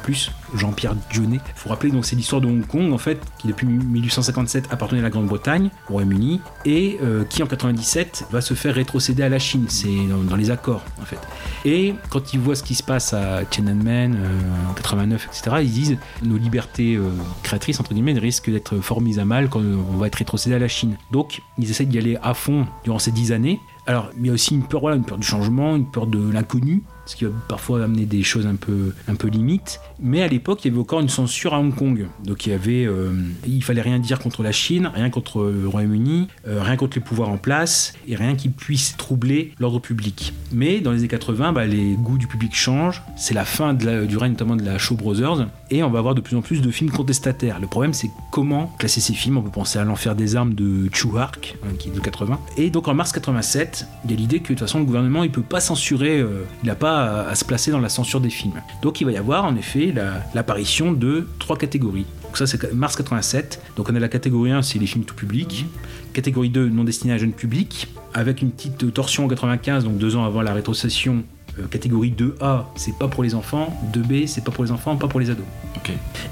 Jean-Pierre Dionnet. Il faut rappeler, donc, c'est l'histoire de Hong Kong, en fait, qui depuis 1857 appartenait à la Grande-Bretagne, au Royaume-Uni, et euh, qui en 97 va se faire rétrocéder à la Chine. C'est dans, les accords, en fait. Et quand ils voient ce qui se passe à Tiananmen euh, en 89, etc., ils disent nos libertés euh, créatrices, entre guillemets, risquent d'être fort mises à mal quand on va être rétrocédé à la Chine. Donc, ils essaient d'y aller à fond durant ces 10 années. Alors, il y a aussi une peur, voilà, une peur du changement, une peur de l'inconnu, ce qui va parfois amener des choses un peu, limites. Mais à l'époque, il y avait encore une censure à Hong Kong. Donc, il y avait, euh, il fallait rien dire contre la Chine, rien contre le Royaume-Uni, euh, rien contre les pouvoirs en place, et rien qui puisse troubler l'ordre public. Mais dans les années 80, bah, les goûts du public changent. C'est la fin du règne notamment de la Shaw Brothers, et on va avoir de plus en plus de films contestataires. Le problème, c'est comment classer ces films. On peut penser à l'enfer des armes de Chu Hark, hein, qui est de 80. Et donc en mars 87, il y a l'idée que de toute façon le gouvernement il peut pas censurer, euh, il n'a pas à, à se placer dans la censure des films. Donc il va y avoir en effet la- l'apparition de trois catégories. Donc ça c'est mars 87. Donc on a la catégorie 1, c'est les films tout public. Catégorie 2, non destinés à un jeune public, avec une petite torsion en 95, donc deux ans avant la rétrocession. Euh, catégorie 2A, c'est pas pour les enfants. 2B, c'est pas pour les enfants, pas pour les ados.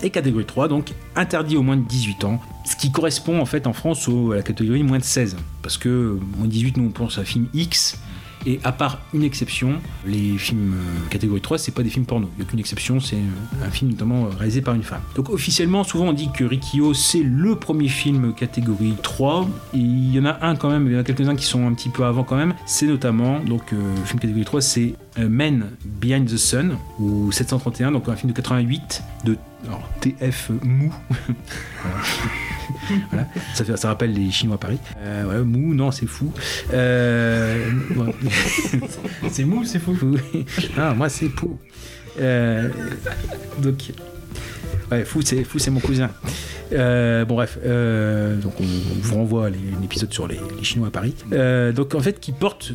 Et catégorie 3, donc interdit au moins de 18 ans, ce qui correspond en fait en France au- à la catégorie moins de 16. Parce que euh, moins de 18, nous on pense à film X, et à part une exception, les films euh, catégorie 3, c'est pas des films porno. Il n'y a qu'une exception, c'est euh, un film notamment euh, réalisé par une femme. Donc officiellement, souvent on dit que Rikio c'est le premier film catégorie 3. Et il y en a un quand même, il y en a quelques-uns qui sont un petit peu avant quand même. C'est notamment, donc euh, film catégorie 3, c'est Men Behind the Sun, ou 731, donc un film de 88 de alors, TF Mou. Voilà. Voilà. Ça, fait, ça rappelle les Chinois à Paris. Euh, ouais, mou, non, c'est fou. Euh. C'est mou, c'est fou. Ah, moi, c'est fou. Euh, donc, ouais, fou, c'est fou, c'est mon cousin. Euh, bon bref, euh, donc on, vous renvoie à l'épisode sur les, Chinois à Paris. Euh, donc en fait, qui porte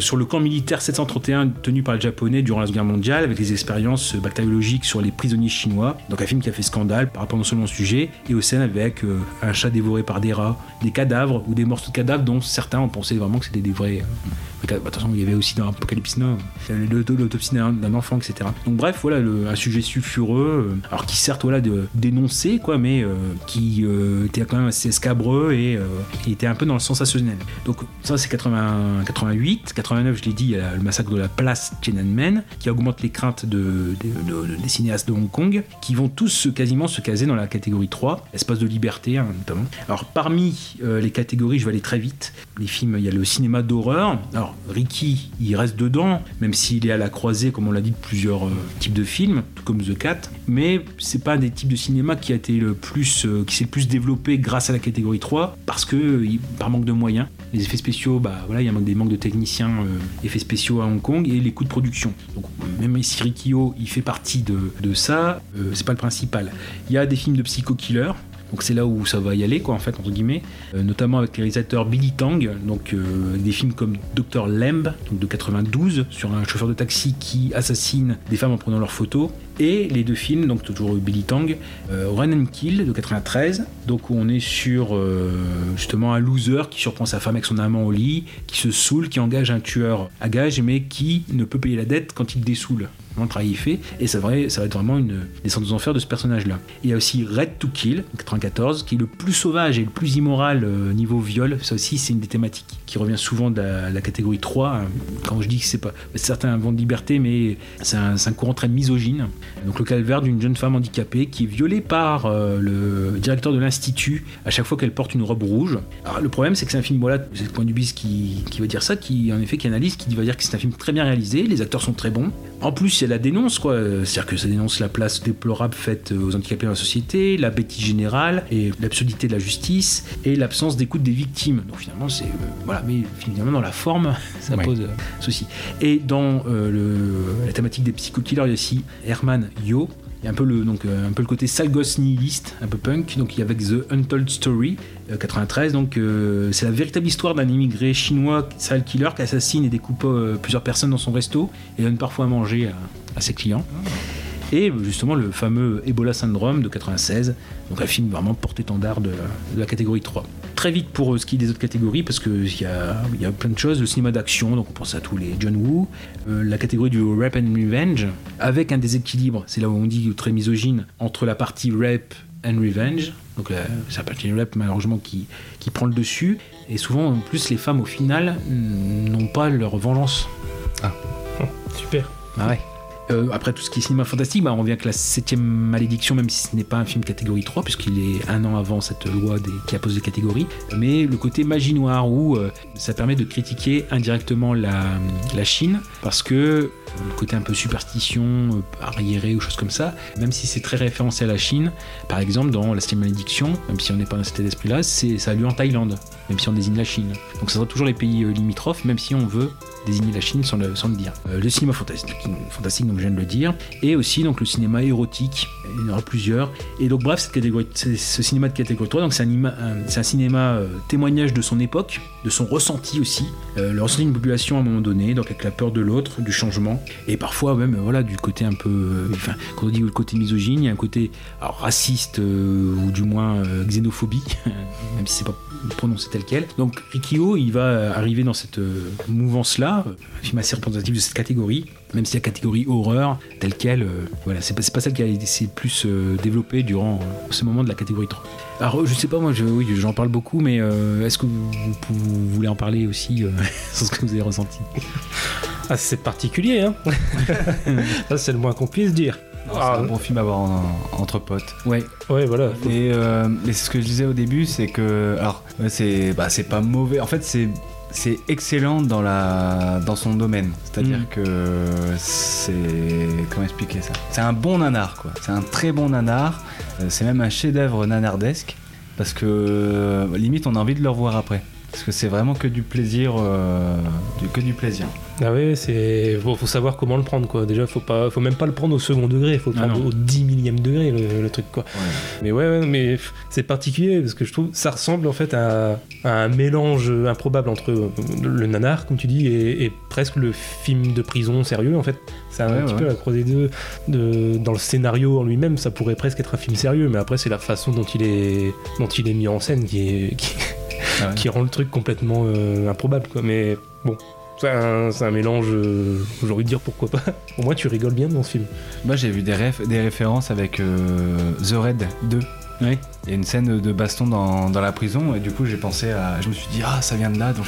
sur le camp militaire 731 tenu par les Japonais durant la Seconde Guerre mondiale, avec les expériences bactériologiques sur les prisonniers chinois. Donc un film qui a fait scandale par rapport non seulement au sujet, et aux scènes avec un chat dévoré par des rats, des cadavres ou des morceaux de cadavres dont certains ont pensé vraiment que c'était des vrais. Bah, de toute façon, il y avait aussi dans Apocalypse Now l'auto- l'autopsie d'un enfant, etc. Donc bref, voilà un sujet sulfureux, euh, alors qui certes voilà de dénoncer quoi, mais euh, qui euh, était quand même assez scabreux et euh, était un peu dans le sensationnel. Donc ça c'est 80, 88, 89 je l'ai dit, il y a le massacre de la place Tiananmen qui augmente les craintes de, de- de- des cinéastes de Hong Kong qui vont tous quasiment se caser dans la catégorie 3, espace de liberté hein, notamment. Alors parmi les catégories, je vais aller très vite, les films, il y a le cinéma d'horreur. Alors Ricky, il reste dedans, même s'il est à la croisée, comme on l'a dit, de plusieurs euh, types de films, tout comme The Cat. Mais c'est pas un des types de cinéma qui a été le plus, euh, qui s'est le plus développé grâce à la catégorie 3, parce que par manque de moyens. Les effets spéciaux, bah voilà, il y a des manques de techniciens euh, effets spéciaux à Hong Kong et les coûts de production. Donc même si Rikio, il fait partie de, de ça, c'est pas le principal. Il y a des films de psycho-killer, donc c'est là où ça va y aller, quoi, en fait, entre guillemets. Euh, notamment avec les réalisateurs Billy Tang, donc euh, des films comme Dr. Lamb, donc de 92, sur un chauffeur de taxi qui assassine des femmes en prenant leurs photos. Et les deux films, donc toujours Billy Tang, euh, Run and Kill de 93, donc où on est sur euh, justement un loser qui surprend sa femme avec son amant au lit, qui se saoule, qui engage un tueur à gage, mais qui ne peut payer la dette quand il dessoule. Le travail est fait, et ça va, ça va être vraiment une descente aux enfers de ce personnage-là. Il y a aussi Red to Kill, 94, qui est le plus sauvage et le plus immoral euh, niveau viol. Ça aussi, c'est une des thématiques qui revient souvent de la, catégorie 3. hein. Quand je dis que c'est pas. Certains vont de liberté, mais c'est un, courant très misogyne. Donc, le calvaire d'une jeune femme handicapée qui est violée par euh, le directeur de l'institut à chaque fois qu'elle porte une robe rouge. Le problème, c'est que c'est un film, voilà, c'est le point du bis qui, qui va dire ça, qui en effet, qui analyse, qui va dire que c'est un film très bien réalisé, les acteurs sont très bons. En plus, il y a la dénonce, quoi. C'est-à-dire que ça dénonce la place déplorable faite aux handicapés dans la société, la bêtise générale et l'absurdité de la justice et l'absence d'écoute des victimes. Donc finalement, c'est euh, voilà, mais finalement dans la forme, ça Ouais. pose euh, souci. Et dans euh, le- la thématique des psychokillers, il y a aussi Herman Yo. Il y a un peu le, donc, euh, un peu le côté sale gosse nihiliste, un peu punk. Donc il y avec The Untold Story, euh, 93. Donc euh, c'est la véritable histoire d'un immigré chinois sale killer qui assassine et découpe euh, plusieurs personnes dans son resto et donne parfois à manger à, ses clients. Et justement le fameux Ebola Syndrome de 96, donc un film vraiment porte-étendard de, de la catégorie 3. Très vite pour euh, ce qui est des autres catégories, parce qu'il y a, il y a plein de choses, le cinéma d'action, donc on pense à tous les John Woo, euh, la catégorie du Rap and Revenge, avec un déséquilibre, c'est là où on dit très misogyne, entre la partie Rap and Revenge, donc la- c'est la partie rap malheureusement qui, qui prend le dessus, et souvent en plus les femmes au final n'ont pas leur vengeance. Super. Ah ouais. Euh, après tout ce qui est cinéma fantastique, bah, on revient avec la septième malédiction, même si ce n'est pas un film catégorie 3, puisqu'il est un an avant cette loi des- qui a posé catégorie. Mais le côté magie noire, où euh, ça permet de critiquer indirectement la, la Chine, parce que euh, le côté un peu superstition, arriéré ou choses comme ça, même si c'est très référencé à la Chine, par exemple dans la septième malédiction, même si on n'est pas dans cet c'est- ça a lieu en Thaïlande, même si on désigne la Chine. Donc ça sera toujours les pays euh, limitrophes, même si on veut désigner la Chine sans le, sans le dire. Euh, le cinéma fantastique, fantastique, donc je viens de le dire, et aussi donc le cinéma érotique, il y en aura plusieurs. Et donc bref, cette catégorie, ce cinéma de catégorie 3, donc c'est un, cinéma euh, témoignage de son époque, de son ressenti aussi, le ressenti d'une population à un moment donné, donc avec la peur de l'autre, du changement, et parfois même voilà du côté un peu, quand on dit le côté misogyne, il y a un côté raciste ou du moins xénophobie, même si c'est pas prononcé tel quel. Donc Rikio, il va euh, arriver dans cette euh, mouvance-là, euh, un film assez représentatif de cette catégorie, même si la catégorie horreur telle quelle, euh, voilà, c'est pas, celle qui a été plus euh, développée durant euh, ce moment de la catégorie 3. Alors je sais pas, moi je, oui, j'en parle beaucoup, mais euh, est-ce que vous, voulez en parler aussi euh, sur ce que vous avez ressenti? Ah, c'est particulier, hein c'est le moins qu'on puisse dire. C'est un bon film à voir en- entre potes. Ouais, Ouais, voilà. Et, euh, et c'est ce que je disais au début, c'est que. Alors, c'est bah, c'est pas mauvais. En fait, c'est. C'est excellent dans, la, dans son domaine. C'est-à-dire Mm. que c'est. Comment expliquer ça? C'est un bon nanar, quoi. C'est un très bon nanar. Euh, C'est même un chef-d'œuvre nanardesque. Parce que euh, limite, on a envie de le revoir après. Parce que c'est vraiment que du plaisir. euh, du, que du plaisir. Ah ouais, c'est faut, faut savoir comment le prendre quoi. Déjà, faut pas, faut même pas le prendre au second degré, faut le Ah prendre au 10 millième degré le, le truc quoi. Mais ouais, ouais, mais c'est particulier parce que je trouve ça ressemble en fait à, à un mélange improbable entre euh, le nanar comme tu dis et, et presque le film de prison sérieux en fait. C'est un Ouais, petit peu la croisée de, de dans le scénario en lui-même, ça pourrait presque être un film sérieux, mais après c'est la façon dont il est dont il est mis en scène qui est qui, Ah ouais. qui rend le truc complètement euh, improbable quoi. Mais bon. C'est un, un mélange, euh, j'ai envie de dire pourquoi pas. Au moins tu rigoles bien dans ce film. Moi, j'ai vu des, réf- des références avec euh, The Raid 2. Ouais. Il y a une scène de baston dans, dans la prison et du coup j'ai pensé à. Je me suis dit, ah, ça vient de là donc.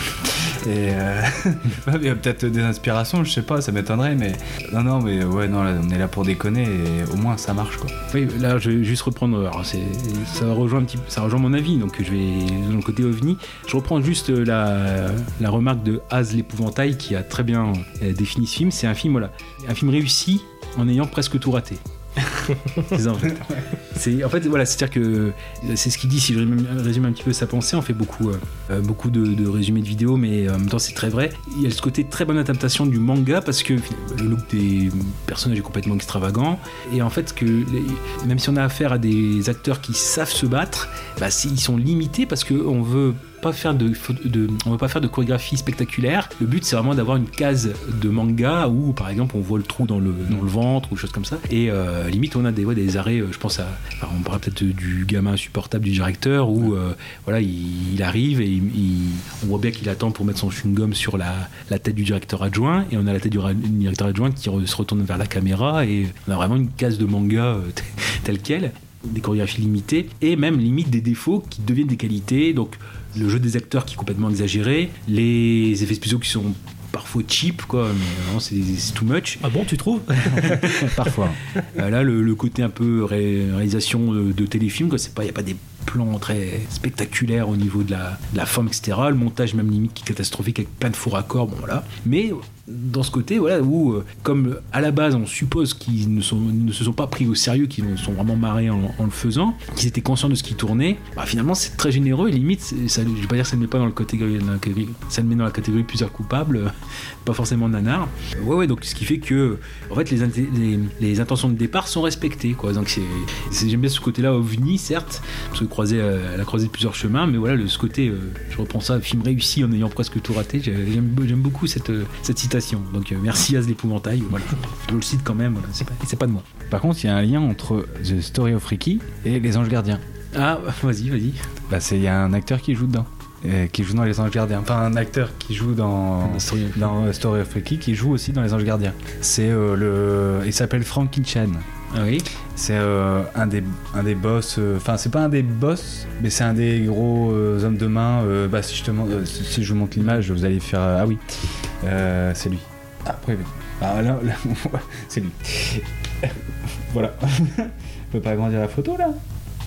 Et euh, il y a peut-être des inspirations, je sais pas, ça m'étonnerait, mais. Non, non, mais ouais, non, là, on est là pour déconner et au moins ça marche quoi. Oui, là, je vais juste reprendre. Alors, ça rejoint un petit, ça rejoint mon avis, donc je vais dans le côté ovni. Je reprends juste la, la remarque de Az l'épouvantail qui a très bien euh, défini ce film. C'est un film, voilà, un film réussi en ayant presque tout raté. c'est en fait. Voilà, c'est-à-dire que c'est ce qu'il dit. Si je résume- un petit peu sa pensée, on fait beaucoup, euh, euh, beaucoup de, résumés de vidéos, mais euh, en même temps c'est très vrai. Il y a ce côté très bonne adaptation du manga parce que le look des personnages est complètement extravagant et en fait que même si on a affaire à des acteurs qui savent se battre, bah, ils sont limités parce que on veut pas faire de, de- on veut pas faire de chorégraphie spectaculaire. Le but c'est vraiment d'avoir une case de manga où par exemple on voit le trou dans le, dans le ventre ou choses comme ça. Et euh, limite on a des, ouais, des arrêts, euh, je pense à, enfin, on parle peut-être du gamin insupportable du directeur où euh, voilà il, il arrive et il- il- on voit bien qu'il attend pour mettre son chewing-gum sur la, la tête du directeur adjoint et on a la tête du directeur adjoint qui re- se retourne vers la caméra et on a vraiment une case de manga euh, telle quelle des chorégraphies limitées et même limite des défauts qui deviennent des qualités donc le jeu des acteurs qui est complètement exagéré les effets spéciaux qui sont parfois cheap quoi mais vraiment c'est too much Ah bon, tu trouves Parfois. euh, là, le, le côté un peu ré- réalisation de, de téléfilm, quoi, c'est pas, il n'y a pas des plans très spectaculaires au niveau de la, forme, etc. Le montage, même limite, qui est catastrophique avec plein de faux raccords, bon voilà. Mais dans ce côté, voilà, où, euh, comme à la base, on suppose qu'ils ne, ne se sont pas pris au sérieux, qu'ils sont vraiment marrés en, le faisant, qu'ils étaient conscients de ce qui tournait, bah, finalement, c'est très généreux et limite, ça, je vais pas dire que ça ne met pas dans, le la catégorie, ça le met dans la catégorie plusieurs coupables, euh, pas forcément nanar. Euh, Ouais, ouais, donc ce qui fait que, en fait, les, inté- les, les intentions de départ sont respectées, quoi. Donc c'est, j'aime bien ce côté-là ovni, certes, parce que croiser, euh, elle a croisé plusieurs chemins, mais voilà, le, ce côté, euh, je reprends ça, film réussi en ayant presque tout raté, j'ai- j'aime, beaucoup cette, euh, cette citation. Donc euh, merci à l'épouvantail, voilà. Je le cite quand même, voilà, c'est pas, pas de moi. Par contre, il y a un lien entre The Story of Ricky et Les Anges Gardiens. Ah, vas-y, vas-y. Bah, c'est il y a un acteur qui joue dedans. Euh, qui joue dans Les Anges Gardiens. Enfin, un acteur qui joue dans, Story of- dans euh, Story of Ricky, qui joue aussi dans Les Anges Gardiens. C'est euh, le. Il s'appelle Frankie Chan. Ah oui C'est euh, un, des, un des boss. Enfin, c'est pas un des boss, mais c'est un des gros hommes de main. bah, si je te montre- si si je vous montre l'image, vous allez faire. ah oui, c'est lui. Après. Ah, là, là, c'est lui. voilà. Je peux pas agrandir la photo là?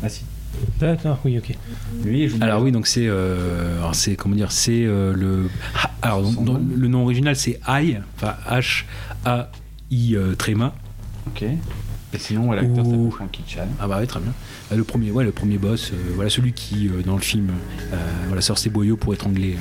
Ah si. D'accord, oui, ok. Lui, joue Alors oui, donc c'est, euh, alors c'est comment dire, c'est euh, le, alors donc, dans- le nom original c'est Ai, enfin H A I euh, tréma. Ok. Et sinon, l'acteur Ouh. s'appelle Frankie Chan. Ah bah ouais, très bien. Euh, Le premier, ouais, le premier boss, euh, voilà celui qui euh, dans le film, euh, voilà sort ses boyaux pour étrangler,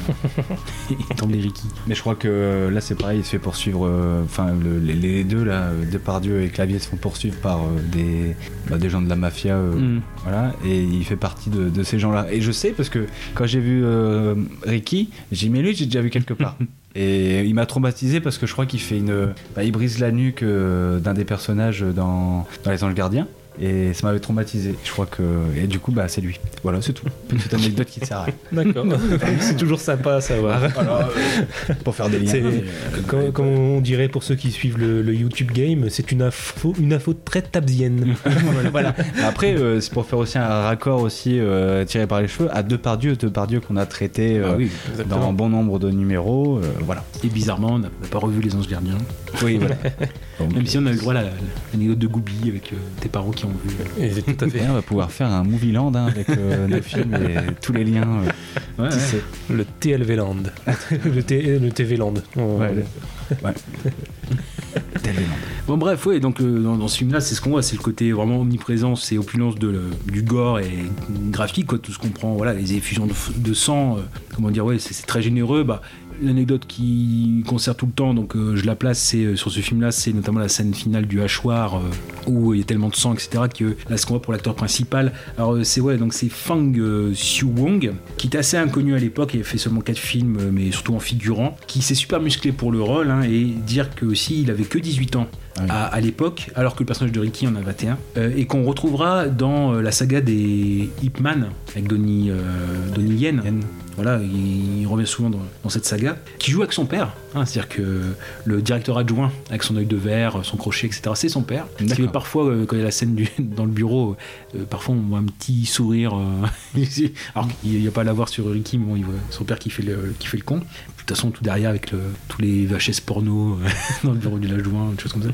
euh, étrangler Ricky. Mais je crois que là c'est pareil, il se fait poursuivre. euh, Enfin, le- les, les deux là, Depardieu et Clavier se font poursuivre par euh, des, bah, des gens de la mafia. euh, Mm. Voilà, et il fait partie de, de ces gens-là. Et je sais parce que quand j'ai vu euh, Ricky, j'ai mais lui j'ai déjà vu quelque part. et il m'a traumatisé parce que je crois qu'il fait une, bah, il brise la nuque euh, d'un des personnages dans, dans Les Anges Gardiens. Et ça m'avait traumatisé. Je crois que et du coup bah c'est lui. Voilà c'est tout. Petite anecdote qui te sert à rien. D'accord. c'est toujours sympa à savoir. Pour faire des liens. C'est, comme, comme on dirait pour ceux qui suivent le, le YouTube game, c'est une info, une info très tabzienne. voilà. Après, euh, c'est pour faire aussi un raccord aussi euh, tiré par les cheveux à Depardieu, Depardieu qu'on a traité euh, Ah oui, dans bon nombre de numéros. euh, voilà. Et bizarrement, on n'a pas revu les Anges Gardiens. Oui, voilà. Même si on a eu le droit à la- l'anecdote de Goubi avec euh, tes parents qui ont vu. Et c'est tout à fait. et on va pouvoir faire un movie land hein, avec euh, nos films et tous les liens. euh, Ouais, ouais. Le TLV Land. le, T- le TV Land. On- Ouais, le- ouais. Tel Land. Bon bref, ouais, donc euh, dans, dans ce film-là, c'est ce qu'on voit, c'est le côté vraiment omniprésent, c'est opulence de, le- du gore et graphique, quoi, tout ce qu'on prend, voilà, les effusions de, sang, euh, comment dire, ouais, c'est c'est très généreux. Bah, L'anecdote qui concerne tout le temps, donc euh, je la place, euh, sur ce film-là, c'est notamment la scène finale du hachoir euh, où il y a tellement de sang, etc. que là, ce qu'on voit pour l'acteur principal, alors c'est donc c'est Fang Xiu Wong, qui était assez inconnu à l'époque, il a fait seulement 4 films, mais surtout en figurant, qui s'est super musclé pour le rôle, hein, et dire que aussi il avait que 18 ans à, à l'époque, alors que le personnage de Ricky en a 21, euh, et qu'on retrouvera dans euh, la saga des Ip Man avec Donnie, euh, Donnie Yen. Voilà, il, il revient souvent dans, dans cette saga, qui joue avec son père. hein, C'est-à-dire que le directeur adjoint, avec son œil de verre, son crochet, etc., c'est son père. Qui parfois, euh, quand il y a la scène du- dans le bureau, euh, parfois on voit un petit sourire. euh, alors qu'il n'y a pas à l'avoir sur Ricky, mais bon, il voit son père qui fait le, qui fait le con. De toute façon, tout derrière avec tous les VHS porno euh, dans le bureau du adjoint, des choses comme ça.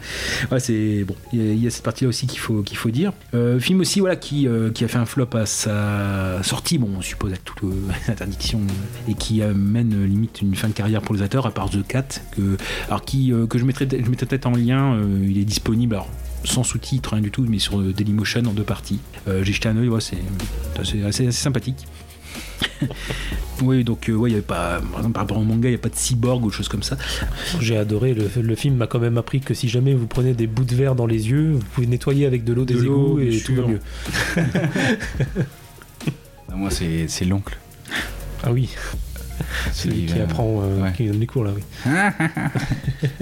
Ouais, c'est bon. Il y, a- cette partie-là aussi qu'il faut qu'il faut dire. Euh, film aussi, voilà, qui euh, qui a fait un flop à sa sortie. Bon, on suppose avec toute l'interdiction et qui amène limite une fin de carrière pour les acteurs, à part The Cat, que alors qui que je mettrais je mettrais peut-être en lien. il est disponible. Alors, sans sous-titres, rien du tout, mais sur Dailymotion en deux parties. J'ai jeté un œil, ouais, c'est assez sympathique. oui, donc euh, ouais, il y avait pas, par exemple, par rapport au manga, il n'y a pas de cyborg ou de choses comme ça. J'ai adoré. Le, le film m'a quand même appris que si jamais vous prenez des bouts de verre dans les yeux, vous pouvez nettoyer avec de l'eau De des l'eau, égouts et tout va mieux. Ah, Moi, c'est c'est l'oncle. Ah oui, celui qui apprend, euh, ouais. qui donne les cours là, oui.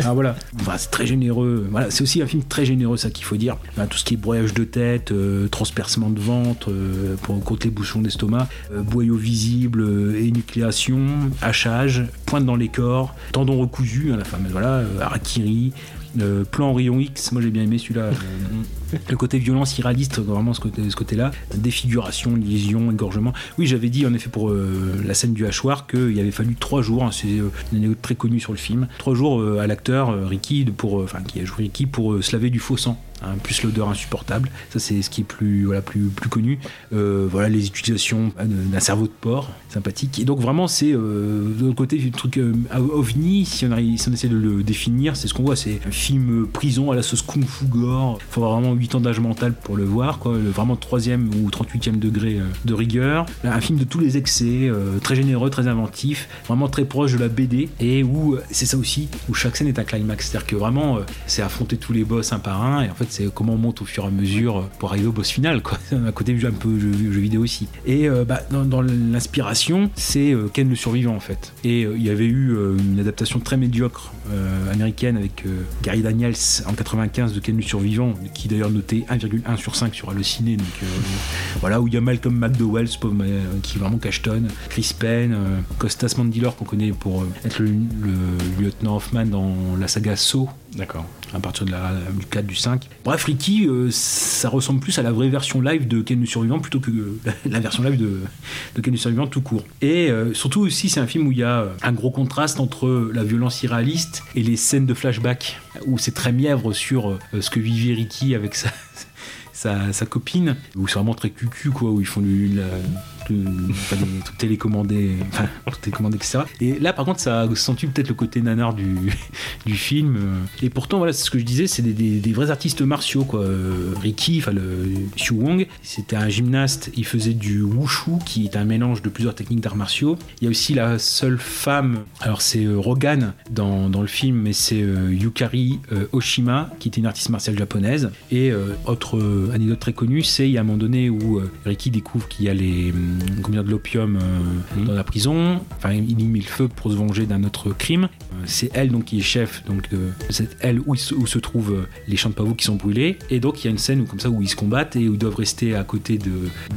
Ah voilà, enfin, c'est très généreux. Voilà, c'est aussi un film très généreux, ça qu'il faut dire. Enfin, tout ce qui est broyage de tête, euh, transpercement de ventre, euh, pour contre les bouchons d'estomac, boyaux visibles, euh, énucléation, hachage, pointe dans les corps, tendons recousus, hein, la fameuse voilà, harakiri. Euh, plan rayon X, moi j'ai bien aimé celui-là. euh, le côté violence irréaliste, vraiment ce côté- ce côté-là, défiguration, lésion, égorgement. Oui, j'avais dit en effet pour euh, la scène du hachoir qu'il avait fallu trois jours, hein, c'est euh, une anecdote très connue sur le film, trois jours euh, à l'acteur euh, Ricky, pour, euh, enfin qui a joué Ricky, pour euh, se laver du faux sang. Hein, plus l'odeur insupportable, ça c'est ce qui est plus voilà plus plus connu. Euh, voilà les utilisations de- d'un cerveau de porc, sympathique. Et donc vraiment c'est euh, de côté le truc euh, ovni, si on, essaie de le définir, c'est ce qu'on voit, c'est un film euh, prison à la sauce kung fu gore. Faut avoir vraiment 8 ans d'âge mental pour le voir, quoi. Vraiment troisième ou 38e degré euh, de rigueur. Un film de tous les excès, euh, très généreux, très inventif, vraiment très proche de la BD et où euh, c'est ça aussi, où chaque scène est un climax, c'est-à-dire que vraiment euh, c'est affronter tous les boss un par un et en fait c'est comment on monte au fur et à mesure pour arriver au boss final, quoi. Un côté un peu jeu, jeu vidéo aussi. Et euh, bah, dans, l'inspiration, c'est euh, Ken le survivant en fait. Et euh, il y avait eu une adaptation très médiocre américaine avec Gary Daniels en 95 de Ken le survivant, qui d'ailleurs notait 1,1 sur 5 sur Allociné. Donc voilà, où il y a Malcolm McDowell, qui vraiment cachetonne, Chris Penn, Costas Mandylor qu'on connaît pour être le, le lieutenant Hoffman dans la saga Saw. D'accord. À partir de la, du 4, du 5. Bref, Ricky, euh, ça ressemble plus à la vraie version live de Ken le Survivant plutôt que euh, la version live de, de Ken Survivant tout court. Et euh, surtout aussi, c'est un film où il y a un gros contraste entre la violence irréaliste et les scènes de flashback, où c'est très mièvre sur ce que vivait Ricky avec sa, copine, où c'est vraiment très cucu, quoi, où ils font du, la- du- enfin, des trucs etc. Et là, par contre, ça accentue peut-être le côté nanar du, film. Et pourtant, voilà, ce que je disais, c'est des, vrais artistes martiaux, quoi. Euh, Ricky, enfin, le Xu Wong, c'était un gymnaste, il faisait du wushu, qui est un mélange de plusieurs techniques d'arts martiaux. Il y a aussi la seule femme, alors c'est euh, Rogan dans, le film, mais c'est euh, Yukari Oshima, qui était une artiste martiale japonaise. Et autre anecdote très connue, c'est il y a un moment donné où Ricky découvre qu'il y a les, comment dire, de l'opium euh, dans la prison. Enfin, il y met le feu pour se venger d'un autre crime. Euh, c'est elle donc qui est chef donc de cette elle où, se- où se trouvent euh, les champs de pavots qui sont brûlés. Et donc il y a une scène où comme ça où ils se combattent et où ils doivent rester à côté de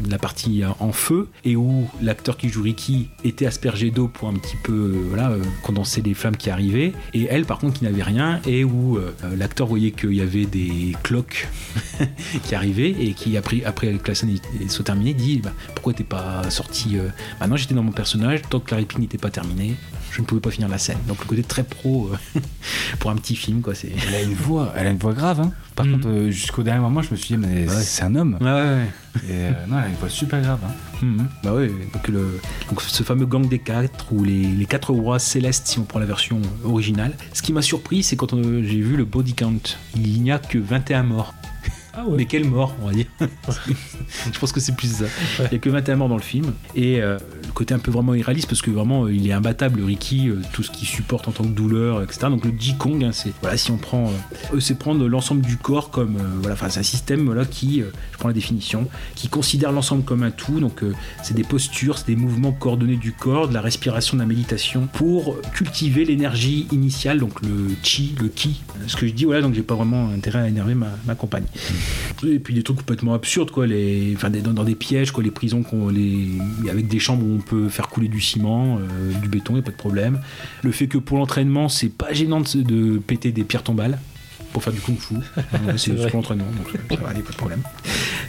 la partie euh, en feu et où l'acteur qui joue Ricky était aspergé d'eau pour un petit peu euh, voilà euh, condenser les flammes qui arrivaient. Et elle par contre qui n'avait rien et où euh, l'acteur voyait qu'il y avait des cloques qui arrivaient et qui après après que la scène soit terminée dit bah, pourquoi t'es pas sorti euh non j'étais dans mon personnage tant que la réplique n'était pas terminée je ne pouvais pas finir la scène donc le côté très pro euh, pour un petit film quoi c'est Elle a une voix, elle a une voix grave. Hein. Par Mhm. contre, euh, jusqu'au dernier moment, je me suis dit, mais Ouais. c'est un homme. ouais ouais, ouais. Et non, elle a une voix super grave. Hein. Mhm. Bah ouais, donc, le, donc ce fameux gang des quatre ou les, les quatre rois célestes si on prend la version originale. Ce qui m'a surpris, c'est quand j'ai vu le body count, il n'y a que 21 morts. Ah ouais. Mais quelle mort, on va dire. je pense que c'est plus ça. Il y a que 21 morts dans le film. Et euh, le côté un peu vraiment irréaliste, parce que vraiment, euh, il est imbattable, Ricky, euh, tout ce qu'il supporte en tant que douleur, etc. Donc le Ji-Kong, hein, c'est, voilà, si on prend, euh, c'est prendre l'ensemble du corps comme, voilà, enfin, c'est un système, voilà, qui, je prends la définition, qui considère l'ensemble comme un tout. Donc c'est des postures, c'est des mouvements coordonnés du corps, de la respiration, de la méditation, pour cultiver l'énergie initiale, donc le chi, le ki. Ce que je dis, voilà, donc j'ai pas vraiment intérêt à énerver ma, ma compagne. Et puis des trucs complètement absurdes, quoi, les, enfin, dans, des pièges, quoi, les prisons qu'on, les, avec des chambres où on peut faire couler du ciment, euh, du béton, a pas de problème. Le fait que pour l'entraînement, c'est pas gênant de péter des pierres tombales pour faire du kung fu. Ouais, c'est pour l'entraînement, donc euh, ça va aller, pas de problème.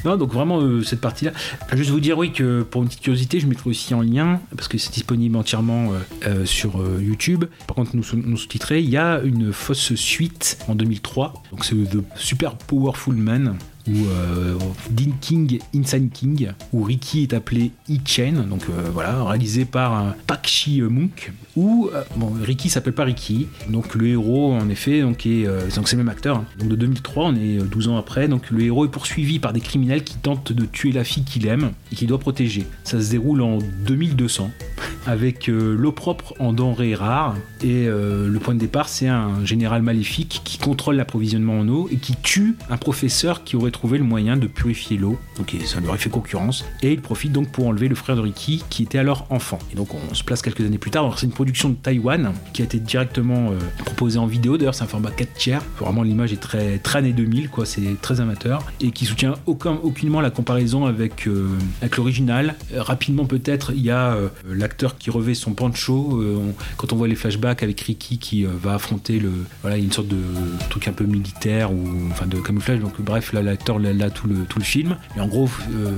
Non, donc vraiment euh, cette partie-là. Juste vous dire, oui, que pour une petite curiosité, je mettrai aussi en lien, parce que c'est disponible entièrement euh, sur euh, YouTube. Par contre, nous, nous sous-titré, il y a une fausse suite en 2003. Donc c'est The Super Powerful Man. Ou euh, Dean King, Insane King, où Ricky est appelé E-Chain, donc euh, voilà, réalisé par un Pak Chi Munk, où euh, bon, Ricky s'appelle pas Ricky, donc le héros en effet, donc, est, euh, donc c'est le même acteur, hein. donc de 2003, on est euh, 12 ans après, donc le héros est poursuivi par des criminels qui tentent de tuer la fille qu'il aime et qu'il doit protéger. Ça se déroule en 2200, avec euh, l'eau propre en denrées rares, et euh, le point de départ c'est un général maléfique qui contrôle l'approvisionnement en eau et qui tue un professeur qui aurait trouvé le moyen de purifier l'eau, donc ça lui aurait fait concurrence, et il profite donc pour enlever le frère de Ricky qui était alors enfant. Et donc on se place quelques années plus tard, alors c'est une production de Taïwan qui a été directement euh, proposée en vidéo, d'ailleurs c'est un format 4 tiers, vraiment l'image est très, très année 2000, quoi, c'est très amateur, et qui soutient aucun, aucunement la comparaison avec, euh, avec l'original. Euh, rapidement peut-être, il y a l'acteur qui revêt son pancho, quand on voit les flashbacks avec Ricky qui va affronter le, voilà, une sorte de truc un peu militaire ou enfin de camouflage, donc bref, là l'acteur là, tout, le, tout le film, et en gros euh,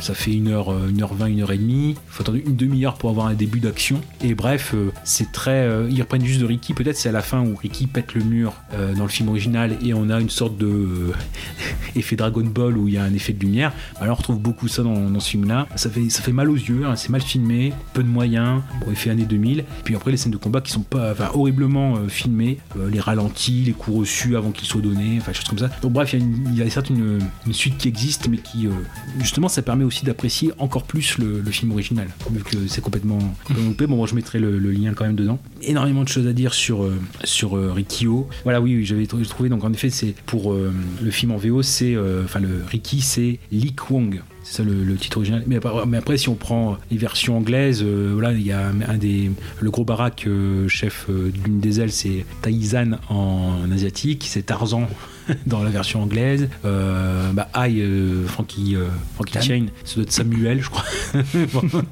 ça fait 1h, 1h20, 1h30, il faut attendre une demi-heure pour avoir un début d'action, et bref, euh, c'est très... euh, ils reprennent juste de Ricky, peut-être c'est à la fin où Ricky pète le mur euh, dans le film original et on a une sorte de euh, effet Dragon Ball où il y a un effet de lumière. Bah là, on retrouve beaucoup ça dans, dans ce film-là. Ça fait, ça fait mal aux yeux, hein, c'est mal filmé, peu de moyens, bon, effet années 2000. Puis après, les scènes de combat qui sont pas horriblement euh, filmées, euh, les ralentis, les coups reçus avant qu'ils soient donnés, enfin, choses comme ça. Donc, bref, il y y a certes une, une suite qui existe, mais qui, euh, justement, ça permet aussi d'apprécier encore plus le, film original, vu que c'est complètement, loupé. Bon, moi, je mettrai le, lien quand même dedans. Énormément de choses à dire sur, euh, sur euh, Rikio. Voilà, oui, oui, j'avais trou- trouvé, donc en effet, c'est pour euh, le film en VO, c'est, euh, enfin, le Ricky, c'est Lee Kwong. C'est ça le, titre original. Mais après, si on prend les versions anglaises, euh, voilà, il y a un des, le gros baraque euh, chef euh, d'une des ailes, c'est Taizan en, asiatique, c'est Tarzan dans la version anglaise. Euh, bah, Ai, euh, Frankie, euh, Frankie Chain, ça doit être Samuel, je crois.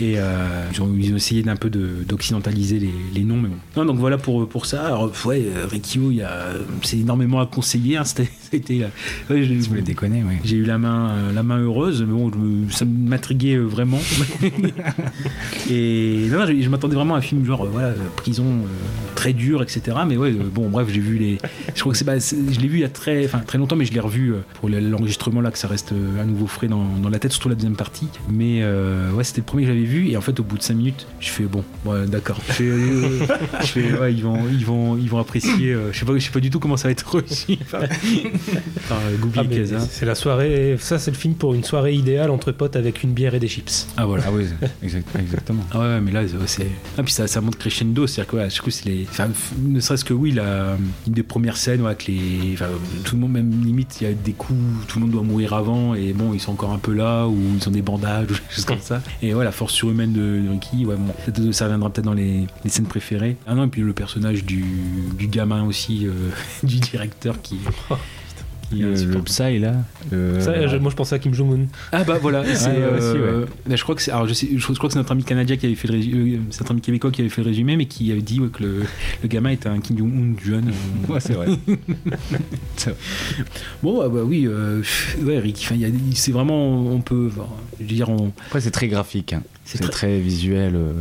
Et euh, ils, ont, essayé d'un peu de- d'occidentaliser les, les noms, mais bon. Non, donc voilà pour, pour ça. Alors, ouais, a- c'est énormément à conseiller. hein. C'était, ça a été, euh, ouais, déconner, oui. j'ai eu la main, euh, la main heureuse, mais bon, je ça m'intriguait euh, vraiment. et non, je, je m'attendais vraiment à un film genre, voilà, prison très dur, etc. Mais ouais, bon, bref, j'ai vu les. Je crois que c'est Je l'ai vu il y a très, enfin, très longtemps, mais je l'ai revu pour le- l'enregistrement là, que ça reste à nouveau frais dans, dans la tête, surtout la deuxième partie. Mais euh, ouais, c'était le premier que j'avais vu, et en fait, au bout de 5 minutes, je fais bon, ouais, d'accord. Je fais, euh, je fais, ouais, ils vont, ils vont, ils vont apprécier. euh, je sais pas, je sais pas du tout comment ça va être reçu par, par euh, Goubi Ah, mais c'est la soirée. Ça, c'est le film pour une soirée idéale entre potes avec une bière et des chips. Ah voilà. Ah oui, exact- exactement. Ah ouais, mais là, c'est-. Ah, puis ça, ça monte crescendo, c'est-à-dire que, ouais, du coup, c'est les. Enfin, ne serait-ce que, oui, la, une des premières scènes, ouais, avec les. Enfin, tout le monde, même limite, il y a des coups, tout le monde doit mourir avant, et bon, ils sont encore un peu là, ou ils ont des bandages, ou des choses comme ça. Et ouais, la force surhumaine de, de Ricky, ouais, bon, ça reviendra peut-être dans les, les scènes préférées. Ah non, et puis le personnage du, du gamin aussi, euh, du directeur qui. Qui Le. Psy, là. le- Ça, je- moi, je pensais à Kim Jong-un. Ah bah voilà, c'est ouais, aussi, euh, je crois que c'est alors je, sais, je crois que c'est notre ami canadien qui avait fait le résumé, c'est notre ami québécois qui avait fait le résumé mais qui avait dit ouais, que le, le gamin était un Kim Jong-un jeune. euh. Ouais, c'est vrai. Bon bah, bah oui euh, ouais Rick, c'est vraiment on peut enfin, je veux dire on Après, c'est très graphique. hein. C'est très- très visuel. euh.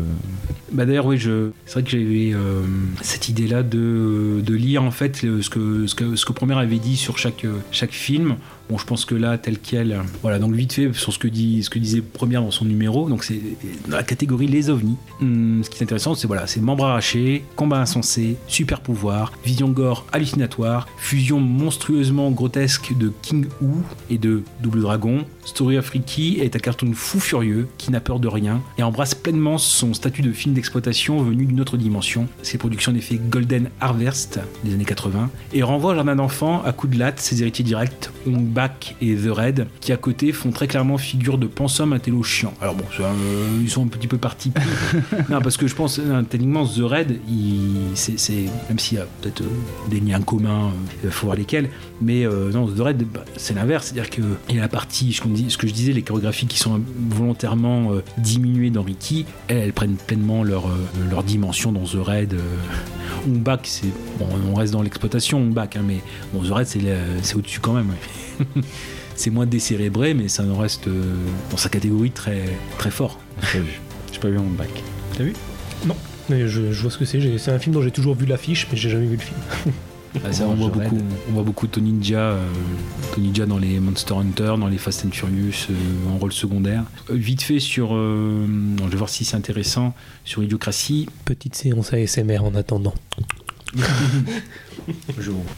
Bah d'ailleurs oui, je c'est vrai que j'avais euh, cette idée là de, de lire en fait ce que ce que ce que Première avait dit sur chaque euh, chaque film. Bon, je pense que là, tel quel, euh, voilà, donc vite fait sur ce que, disait Première dans son numéro, donc c'est dans la catégorie les ovnis. Hum, ce qui est intéressant, c'est voilà, c'est membres arrachés, combat insensé, super pouvoir, vision gore hallucinatoire, fusion monstrueusement grotesque de King Hu et de Double Dragon. Story of Ricky est un cartoon fou furieux qui n'a peur de rien et embrasse pleinement son statut de film d'exploitation venu d'une autre dimension. Ses productions d'effets Golden Harvest des années 80 et renvoie au jardin d'enfants à coup de latte ses héritiers directs Hong Et The Red qui à côté font très clairement figure de pensum intello chiant. Alors bon, ça, euh, ils sont un petit peu partis. non, parce que je pense euh, techniquement The Red, c'est même s'il y a peut-être euh, des liens communs, euh, il faut voir lesquels, mais euh, non, The Red, bah, c'est l'inverse, c'est-à-dire qu'il y a la partie, ce, qu'on dit- ce que je disais, les chorégraphies qui sont volontairement euh, diminuées dans Ricky, elles, elles prennent pleinement leur, euh, leur dimension dans The Red. Euh, c'est bon, on reste dans l'exploitation Bak, hein, mais bon, The Red, c'est au-dessus quand même. ouais. c'est moins décérébré, mais ça en reste euh, dans sa catégorie très, très fort. J'ai pas vu. J'ai pas vu mon bac. T'as vu? Non, mais je, je vois ce que c'est. C'est un film dont j'ai toujours vu l'affiche, mais j'ai jamais vu le film. Ah, ça, on, voit beaucoup, on voit beaucoup Tony Ninja, euh, Tony Ninja dans les Monster Hunter, dans les Fast and Furious, euh, en rôle secondaire. Euh, vite fait sur, euh, non, je vais voir si c'est intéressant, sur Idiocratie. Petite séance ASMR en attendant.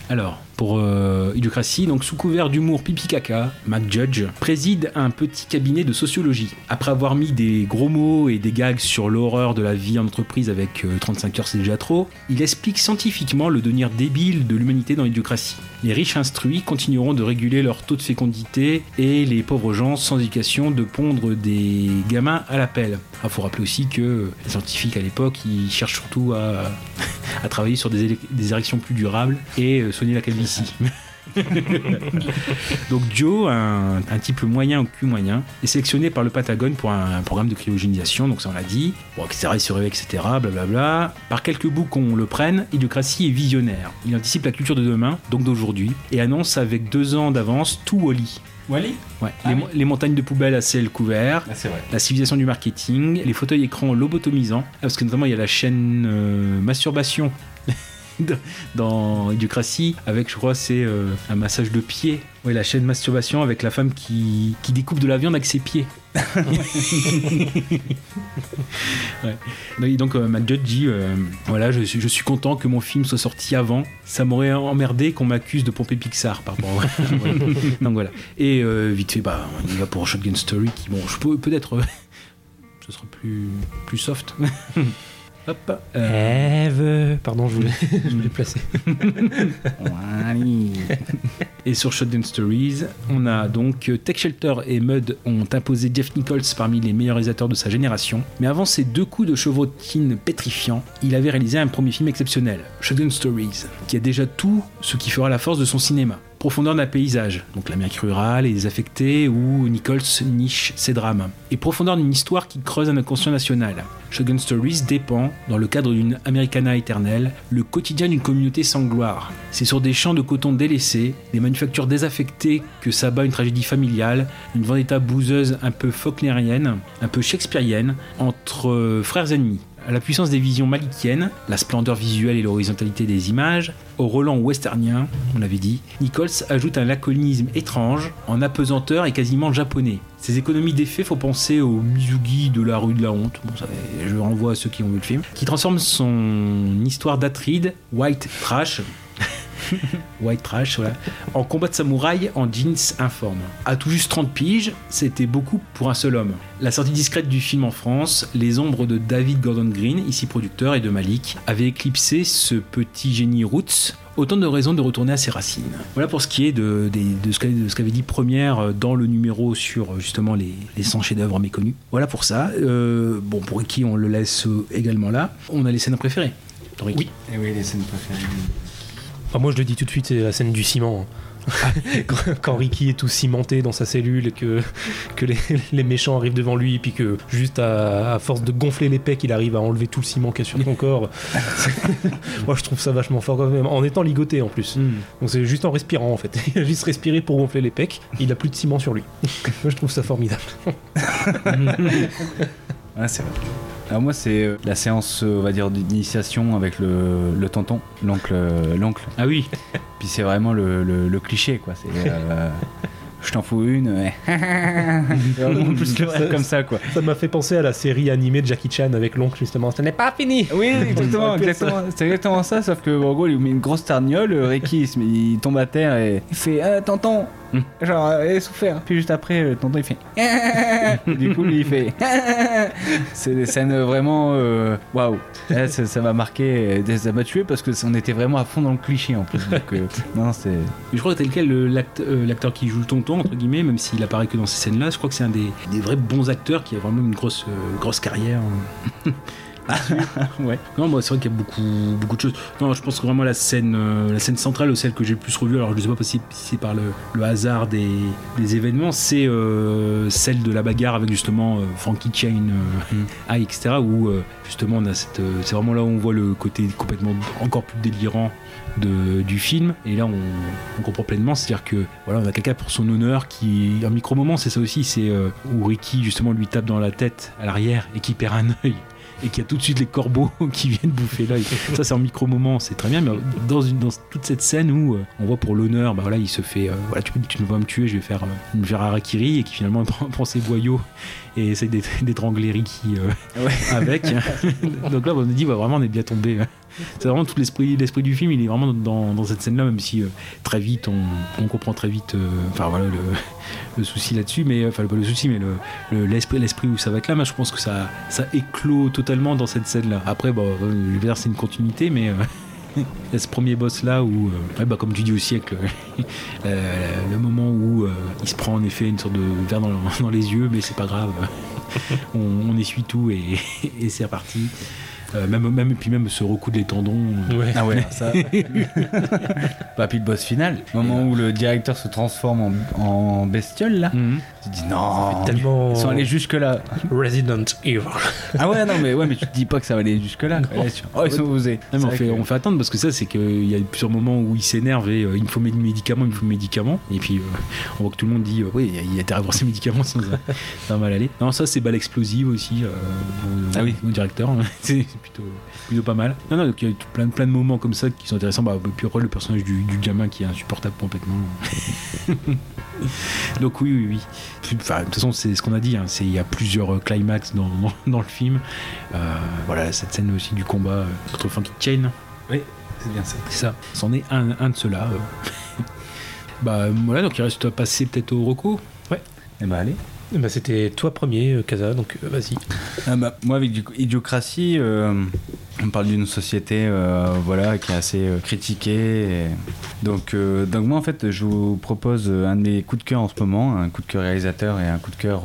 Alors, pour euh, Idiocratie, donc sous couvert d'humour pipi caca, Mac Judge préside un petit cabinet de sociologie. Après avoir mis des gros mots et des gags sur l'horreur de la vie en entreprise avec euh, 35 heures c'est déjà trop, il explique scientifiquement le devenir débile de l'humanité dans l'idiocratie. Les riches instruits continueront de réguler leur taux de fécondité et les pauvres gens sans éducation de pondre des gamins à la pelle. Il faut rappeler aussi que les scientifiques à l'époque, ils cherchent surtout à, travailler sur des, des érections plus et euh, soigner la calvitie. Donc Joe, un, un type moyen au cul moyen, est sélectionné par le Patagone pour un, programme de cryogénisation, donc ça on l'a dit, bon, etc., il se réveille, etc., blablabla. Par quelques bouts qu'on le prenne, Idiocratie est visionnaire. Il anticipe la culture de demain, donc d'aujourd'hui, et annonce avec deux ans d'avance tout Wally. Wally Ouais, les, mo- les montagnes de poubelles à ciel couvert, Ah, c'est vrai. la civilisation du marketing, les fauteuils écrans lobotomisants, parce que notamment il y a la chaîne euh, Masturbation dans- Idiocratie, avec je crois c'est euh, un massage de pied. Oui, la chaîne Masturbation avec la femme qui, qui découpe de la viande avec ses pieds. Ouais. Donc euh, Matt Judge dit euh, voilà je suis, je suis content que mon film soit sorti avant ça m'aurait emmerdé qu'on m'accuse de pomper Pixar par rapport Voilà. donc voilà et euh, vite fait bah on y va pour Shotgun Story qui bon je peux peut-être ce sera plus plus soft hop euh, Eve. Pardon, je voulais, je voulais placer. Et sur Shotgun Stories, on a donc euh, Tech Shelter et Mud ont imposé Jeff Nichols parmi les meilleurs réalisateurs de sa génération. Mais avant ces deux coups de chevrotine pétrifiants, il avait réalisé un premier film exceptionnel, Shotgun Stories, qui a déjà tout ce qui fera la force de son cinéma. Profondeur d'un paysage, donc l'Amérique rurale et les affectés, où Nichols niche ses drames. Et profondeur d'une histoire qui creuse un inconscient national. Shogun Stories dépend, dans le cadre d'une Americana éternelle, le quotidien d'une communauté sans gloire. C'est sur des champs de coton délaissés, des manufactures désaffectées que s'abat une tragédie familiale, une vendetta bouseuse un peu faulknerienne, un peu shakespearienne, entre frères ennemis. À la puissance des visions malikiennes, la splendeur visuelle et l'horizontalité des images, au Roland westernien, on l'avait dit, Nichols ajoute un laconisme étrange, en apesanteur et quasiment japonais. Ces économies d'effets font penser au Mizugi de la rue de la honte, je renvoie à ceux qui ont vu le film, qui transforme son histoire d'Atride, White Trash, White Trash, voilà, en combat de samouraï en jeans informe. À tout juste 30 piges, c'était beaucoup pour un seul homme. La sortie discrète du film en France, les ombres de David Gordon Green, ici producteur, et de Malik, avaient éclicé ce petit génie roots. Autant de raisons de retourner à ses racines. Voilà pour ce qui est de, ce qu'avait dit Première euh, dans le numéro sur euh, justement les, les 100 chefs-d'œuvre méconnus. Voilà pour ça. Euh, bon, pour qui on le laisse également là. On a les scènes préférées. Ricky. Oui. Et oui, les scènes préférées. Ah, moi, je le dis tout de suite, c'est la scène du ciment. quand, quand Ricky est tout cimenté dans sa cellule et que, que les, les méchants arrivent devant lui, et puis que juste à, à force de gonfler les pecs, il arrive à enlever tout le ciment qu'il y a sur son corps. moi, je trouve ça vachement fort quand même, en étant ligoté en plus. Hmm. Donc, c'est juste en respirant en fait. Il a juste respiré pour gonfler les pecs, il a plus de ciment sur lui. moi, je trouve ça formidable. Ouais, c'est vrai. Alors moi, c'est euh, la séance, euh, on va dire, d'initiation avec le, le tonton, l'oncle, euh, l'oncle. Ah oui. Puis c'est vraiment le, le- le cliché, quoi. C'est, je t'en fous une. ouais. Le comme ça, quoi. Ça m'a fait penser à la série animée de Jackie Chan avec l'oncle, justement. Ce n'est pas fini Oui, exactement. C'est exactement ça, sauf que en gros, il met une grosse tarniole, euh, Ricky il, se met- il tombe à terre et il fait ah, tonton Genre, euh, souffert. Puis juste après, euh, tonton il fait Du coup, lui il fait C'est des scènes vraiment euh, waouh. Là, Ça ça m'a marqué, euh, ça m'a tué parce que on était vraiment à fond dans le cliché en plus. Donc, euh, non, c'est. Je crois que tel quel le- l'act- euh, l'acteur qui joue le tonton entre guillemets, même s'il apparaît que dans ces scènes-là, je crois que c'est un des, des vrais bons acteurs qui a vraiment une grosse euh, grosse carrière. ouais. Non, moi c'est vrai qu'il y a beaucoup beaucoup de choses. Non, je pense que vraiment la scène euh, la scène centrale, celle que j'ai le plus revue, alors je ne sais pas si c'est par le, le hasard des, des événements, c'est euh, celle de la bagarre avec justement euh, Frankie Chain, euh, ah, etc. Où justement on a cette, c'est vraiment là où on voit le côté complètement encore plus délirant de- du film. Et là on, on comprend pleinement c'est à dire que voilà on a quelqu'un pour son honneur qui un micro moment c'est ça aussi c'est euh, où Ricky justement lui tape dans la tête à l'arrière et qui perd un œil et qu'il y a tout de suite les corbeaux qui viennent bouffer l'œil. Ça c'est un micro moment c'est très bien mais dans, une, dans toute cette scène où euh, on voit pour l'honneur bah voilà il se fait euh, voilà tu, tu ne vas me tuer je vais faire euh, une faire harakiri et qui finalement prend, prend ses boyaux et essaie d'ét- d'étrangler Ricky euh, avec. Donc là on dit bah, vraiment on est bien tombé c'est vraiment tout l'esprit l'esprit du film il est vraiment dans, dans cette scène là même si euh, très vite on, on comprend très vite euh, voilà le, le souci là-dessus mais enfin pas le souci mais le le- l'esprit l'esprit où ça va être là. Mais je pense que ça ça éclot totalement dans cette scène là après bon euh, je veux dire c'est une continuité mais il y a ce premier boss là où, euh, ouais, bah, comme tu dis au siècle, euh, le moment où euh, il se prend en effet une sorte de verre dans, dans les yeux, mais c'est pas grave, on, on essuie tout et, et c'est reparti. Euh, même, même, et puis même se recoudre les tendons. Ouais. Ah ouais, ça. bah, puis le boss final, le moment où le directeur se transforme en, en bestiole là, Mhm. Tu te dis non, Tellement ils sont allés jusque là. Resident Evil. Ah ouais, non, mais ouais, mais tu te dis pas que ça va aller jusque là. Oh, ils sont osés. Non, mais on, fait, vrai que- on fait attendre parce que ça, c'est qu'il y a plusieurs moments où il s'énerve et euh, il me faut mes médicaments, il me faut mes médicaments. Et puis euh, on voit que tout le monde dit euh, oui, il a à ses médicaments, ça va mal aller. Non, ça, c'est balle explosive aussi. au, Ah oui. au directeur, c'est c'est plutôt, plutôt pas mal. Non, non, donc il y a plein, plein de moments comme ça qui sont intéressants. Bah, puis après, le personnage du, du gamin qui est insupportable complètement. donc oui, oui, oui. De toute façon, c'est ce qu'on a dit. hein, c'est- Il y a plusieurs euh, climax dans, dans, dans le film. Euh, voilà, cette scène aussi du combat euh, contre Frankie Chain. Oui, c'est bien ça. C'est ça. C'en est un, un de ceux-là. euh. bah voilà, donc il reste à passer peut-être au Rocco. Eh bah allez. Bah, C'était toi premier, euh, Kaza, donc euh, vas-y. Ah bah, moi, avec du Idiocratie, euh, on parle d'une société euh, voilà, qui est assez critiquée. et- Donc, donc, moi, en fait, je vous propose un de mes coups de cœur en ce moment, un coup de cœur réalisateur et un coup de cœur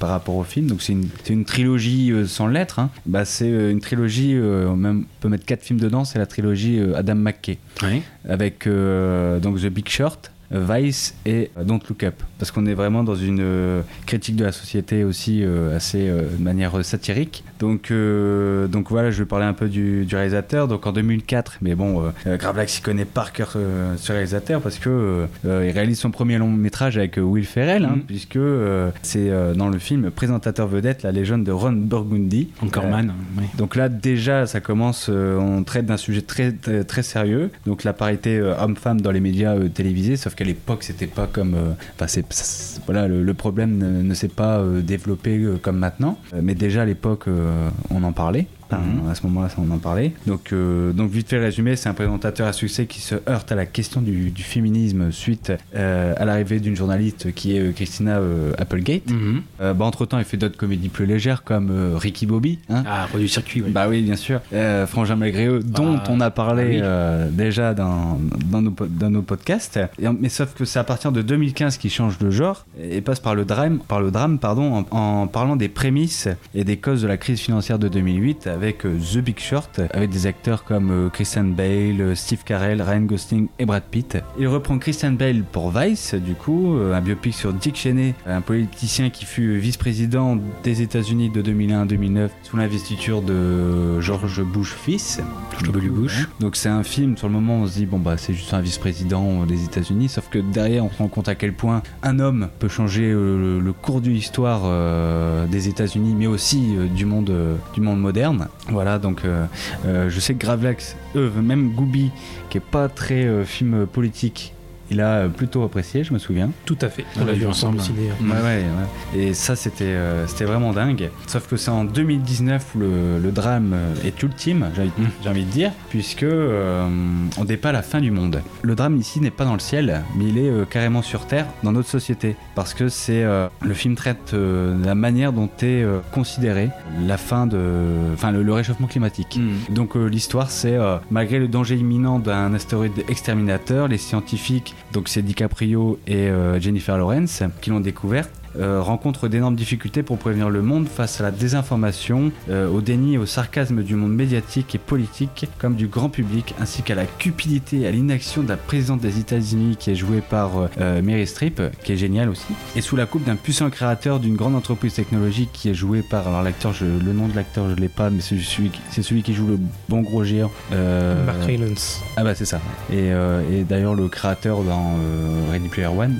par rapport au film. Donc, c'est une, une trilogie sans lettres. hein. Bah, c'est une trilogie, on même- on peut mettre quatre films dedans, c'est la trilogie Adam McKay. Oui. avec donc The Big Short, Vice et euh, Don't Look Up. Parce qu'on est vraiment dans une euh, critique de la société aussi euh, assez de manière satirique. Donc, donc voilà, je vais parler un peu du, du réalisateur. Donc en 2004, mais bon, Gravelax il connaît par cœur ce réalisateur parce que il réalise son premier long métrage avec Will Ferrell, hein, Mhm. puisque c'est dans le film présentateur vedette la légende de Ron Burgundy. Encore man. oui. donc là déjà ça commence, on traite d'un sujet très, très sérieux. Donc la parité homme-femme dans les médias télévisés, sauf qu'à l'époque c'était pas comme, euh, enfin c'est voilà le, problème ne, s'est pas euh, développé euh, comme maintenant. Mais déjà à l'époque on en parlait. Mhm. À ce moment-là, on en parlait. Donc, euh, donc vite fait résumé, c'est un présentateur à succès qui se heurte à la question du, du féminisme suite euh, à l'arrivée d'une journaliste qui est euh, Christina euh, Applegate. Mhm. Bah, entre temps, il fait d'autres comédies plus légères comme Ricky Bobby. Hein Ah, roi du circuit, oui. bah oui, bien sûr. Frangin malgré eux, dont Ah, on a parlé ah oui. déjà dans, dans, nos, po- dans nos podcasts. Et mais sauf que c'est à partir de 2015 qu'il change de genre et passe par le drame, par le drame pardon, en, en parlant des prémices et des causes de la crise financière de 2008 avec euh, The Big Short, avec des acteurs comme euh, Christian Bale, euh, Steve Carell, Ryan Gosling et Brad Pitt. Il reprend Christian Bale pour Vice, du coup, un biopic sur Dick Cheney, un politicien qui fut vice-président des États-Unis de 2001 à 2009 sous l'investiture de George Bush fils. George W. Bush. Donc c'est un film, sur le moment on se dit bon bah c'est juste un vice-président des États-Unis, sauf que derrière on se rend compte à quel point un homme peut changer le, le cours de l'histoire euh, des États-Unis, mais aussi euh, du monde euh, du monde moderne. Voilà donc euh, euh, je sais que Gravelax, eux, même Gooby, qui est pas très euh, film politique il a plutôt apprécié, je me souviens. Tout à fait. On l'a vu ensemble. au ciné. Ouais, ouais, ouais. Et ça, c'était euh, c'était vraiment dingue. Sauf que c'est en 2019 où le, le drame euh, est ultime, j'ai envie, j'ai envie de dire, puisque euh, on n'est pas à la fin du monde. Le drame ici n'est pas dans le ciel, mais il est euh, carrément sur Terre, dans notre société. Parce que c'est euh, le film traite euh, la manière dont est euh, considéré la fin de, enfin le, le réchauffement climatique. Mm. Donc euh, l'histoire c'est euh, malgré le danger imminent d'un astéroïde exterminateur, les scientifiques, donc c'est DiCaprio et euh, Jennifer Lawrence qui l'ont découvert. Euh, rencontrent d'énormes difficultés pour prévenir le monde face à la désinformation, euh, au déni et au sarcasme du monde médiatique et politique, comme du grand public, ainsi qu'à la cupidité et à l'inaction de la présidente des États-Unis qui est jouée par euh, Mary Streep, qui est géniale aussi, et sous la coupe d'un puissant créateur d'une grande entreprise technologique qui est joué par, alors l'acteur, le nom de l'acteur je l'ai pas, mais c'est celui, qui- c'est celui qui joue le bon gros géant. euh, Mark Rylance. ah bah c'est ça. Et, euh, et d'ailleurs le créateur dans euh, Ready Player One,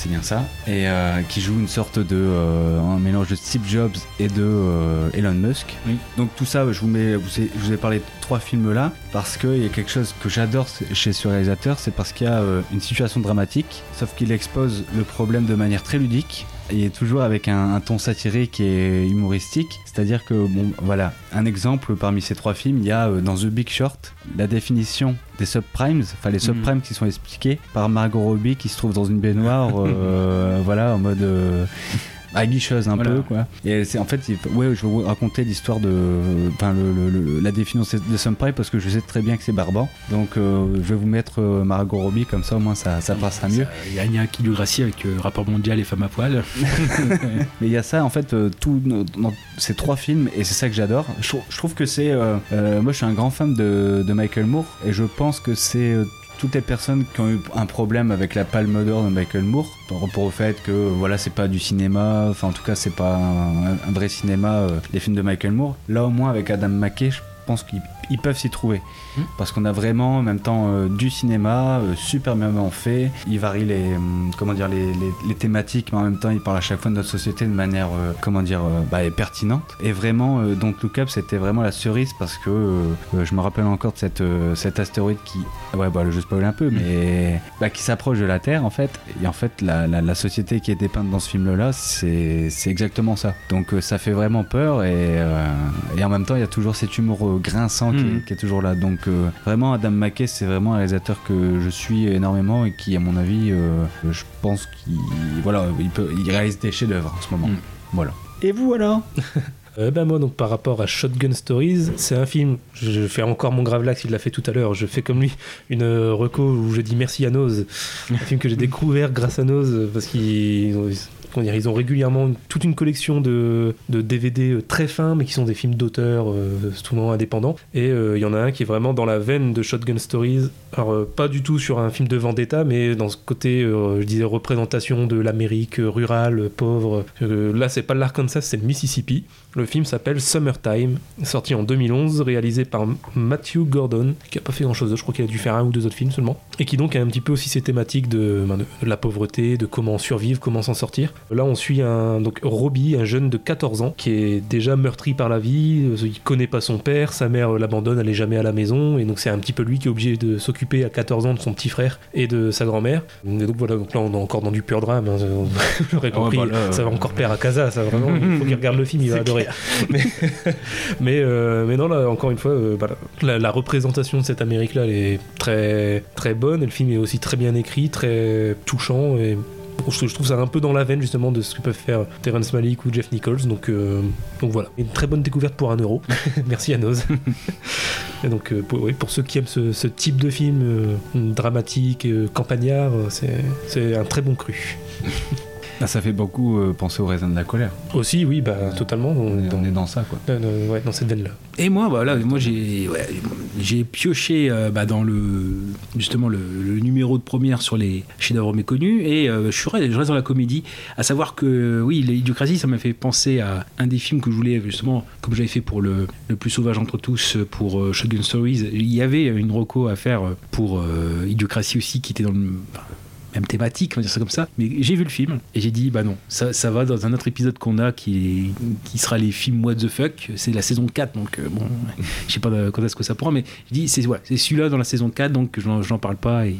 c'est bien ça, et euh, qui joue une sorte de euh, un mélange de Steve Jobs et de euh, Elon Musk. Oui. Donc tout ça, je vous mets, vous ai- je vous ai parlé de trois films là parce qu'il y a quelque chose que j'adore chez ce réalisateur, c'est parce qu'il y a une situation dramatique, sauf qu'il expose le problème de manière très ludique. Il est toujours avec un, un ton satirique et humoristique, c'est-à-dire que bon, voilà, un exemple parmi ces trois films, il y a euh, dans The Big Short la définition des subprimes, enfin les subprimes qui sont expliqués par Margot Robbie qui se trouve dans une baignoire, euh, voilà, en mode euh, aguicheuse un Voilà. peu quoi. Et c'est en fait, il- ouais, je vais vous raconter l'histoire de, enfin le, le- le- la définition des subprimes parce que je sais très bien que c'est barbant. Donc euh, je vais vous mettre euh, Margot Robbie comme ça au moins ça, ça passera mieux. Il y a Anya Kilo Gracie avec euh, rapport mondial et femmes à poil. Mais il y a ça, en fait, euh, tout dans ces trois films, et c'est ça que j'adore. Je, je trouve que c'est. moi, je suis un grand fan de, de Michael Moore, et je pense que c'est. Toutes les personnes qui ont eu un problème avec la palme d'or de Michael Moore, rapport au fait que voilà, c'est pas du cinéma, enfin en tout cas, c'est pas un, vrai cinéma, euh, les films de Michael Moore. Là, au moins, avec Adam McKay, je pense qu'ils ils peuvent s'y trouver. Mhm. Parce qu'on a vraiment en même temps euh, du cinéma euh, super bien fait. Il varie les, hum, comment dire, les, les- les thématiques, mais en même temps il parle à chaque fois de notre société de manière euh, comment dire, euh, bah, pertinente. Et vraiment, euh, Don't Look Up c'était vraiment la cerise parce que euh, euh, je me rappelle encore de cette, euh, cet astéroïde qui, ouais bah je spoil un peu, mais bah, qui s'approche de la Terre en fait. Et en fait la, la- la société qui est dépeinte dans ce film là, c'est c'est exactement ça. Donc euh, ça fait vraiment peur et, euh, et en même temps il y a toujours cet humour euh, grinçant est, Mhm. qui est toujours là. Donc euh, vraiment Adam McKay c'est vraiment un réalisateur que je suis énormément et qui à mon avis euh, je pense qu'il voilà il, peut, il réalise des chefs-d'œuvre en ce moment. Mhm. Voilà. Et vous alors? Euh, ben moi, donc par rapport à Shotgun Stories, c'est un film. Je, je fais encore mon Gravelax, il l'a fait tout à l'heure. Je fais comme lui une euh, reco où je dis merci à Nose. Un film que j'ai découvert grâce à Nose euh, parce qu'ils ont, comment dire, ils ont régulièrement toute une collection de, de DVD euh, très fins, mais qui sont des films d'auteur, euh, souvent indépendants. Et euh, il y en a un qui est vraiment dans la veine de Shotgun Stories. Alors, pas du tout sur un film de vendetta, mais dans ce côté, je disais, représentation de l'Amérique rurale, pauvre. Là, c'est pas l'Arkansas, c'est le Mississippi. Le film s'appelle Summertime, sorti en 2011, réalisé par Matthew Gordon, qui a pas fait grand chose, je crois qu'il a dû faire un ou deux autres films seulement, et qui donc a un petit peu aussi ces thématiques de, ben, de- la pauvreté, de comment survivre, comment s'en sortir. Là, on suit un, donc Robbie, un jeune de 14 ans, qui est déjà meurtri par la vie, euh, il connaît pas son père, sa mère euh, l'abandonne, elle est jamais à la maison, et donc c'est un petit peu lui qui est obligé de s'occuper à 14 ans de son petit frère et de sa grand-mère. Et donc voilà, donc là on est encore dans du pur drame, hein, vous l'aurez compris, bah là, ça va encore plaire à Casa, ça vraiment, il faut qu'il regarde le film, il va adorer. Mais, mais, euh, mais non, là, encore une fois, euh, la, la représentation de cette Amérique-là, elle est très, très bonne. Et le film est aussi très bien écrit, très touchant. Et je, trouve- ça un peu dans la veine justement de ce que peuvent faire Terrence Malick ou Jeff Nichols. Donc, euh, donc voilà, une très bonne découverte pour un euro. Merci à Noz. Et donc euh, pour, oui, pour ceux qui aiment ce, ce type de film euh, dramatique, campagnard, c'est un très bon cru. Ah, Ça fait beaucoup euh, penser au raisin de la colère. Aussi, oui, bah, totalement. On On est dans, on est dans ça quoi. euh, ouais, dans cette veine-là. Et moi, voilà, moi j'ai ouais, j'ai pioché euh, bah, dans le justement le, le numéro de première sur les chefs-d'œuvre méconnus et euh, je, suis, je reste dans la comédie. À savoir que oui, l'idiocratie, ça m'a fait penser à un des films que je voulais justement, comme j'avais fait pour le, le plus sauvage entre tous pour euh, Shotgun Stories. Il y avait une reco à faire pour euh, Idiocratie aussi qui était dans le enfin, même thématique, on va dire ça comme ça. Mais j'ai vu le film et j'ai dit, bah non, ça, ça va dans un autre épisode qu'on a qui, qui sera les films What the fuck. C'est la saison 4, donc euh, bon, je sais pas quand est-ce que ça prend, mais je dis, c'est voilà, c'est celui-là dans la saison 4, donc je n'en- parle pas et,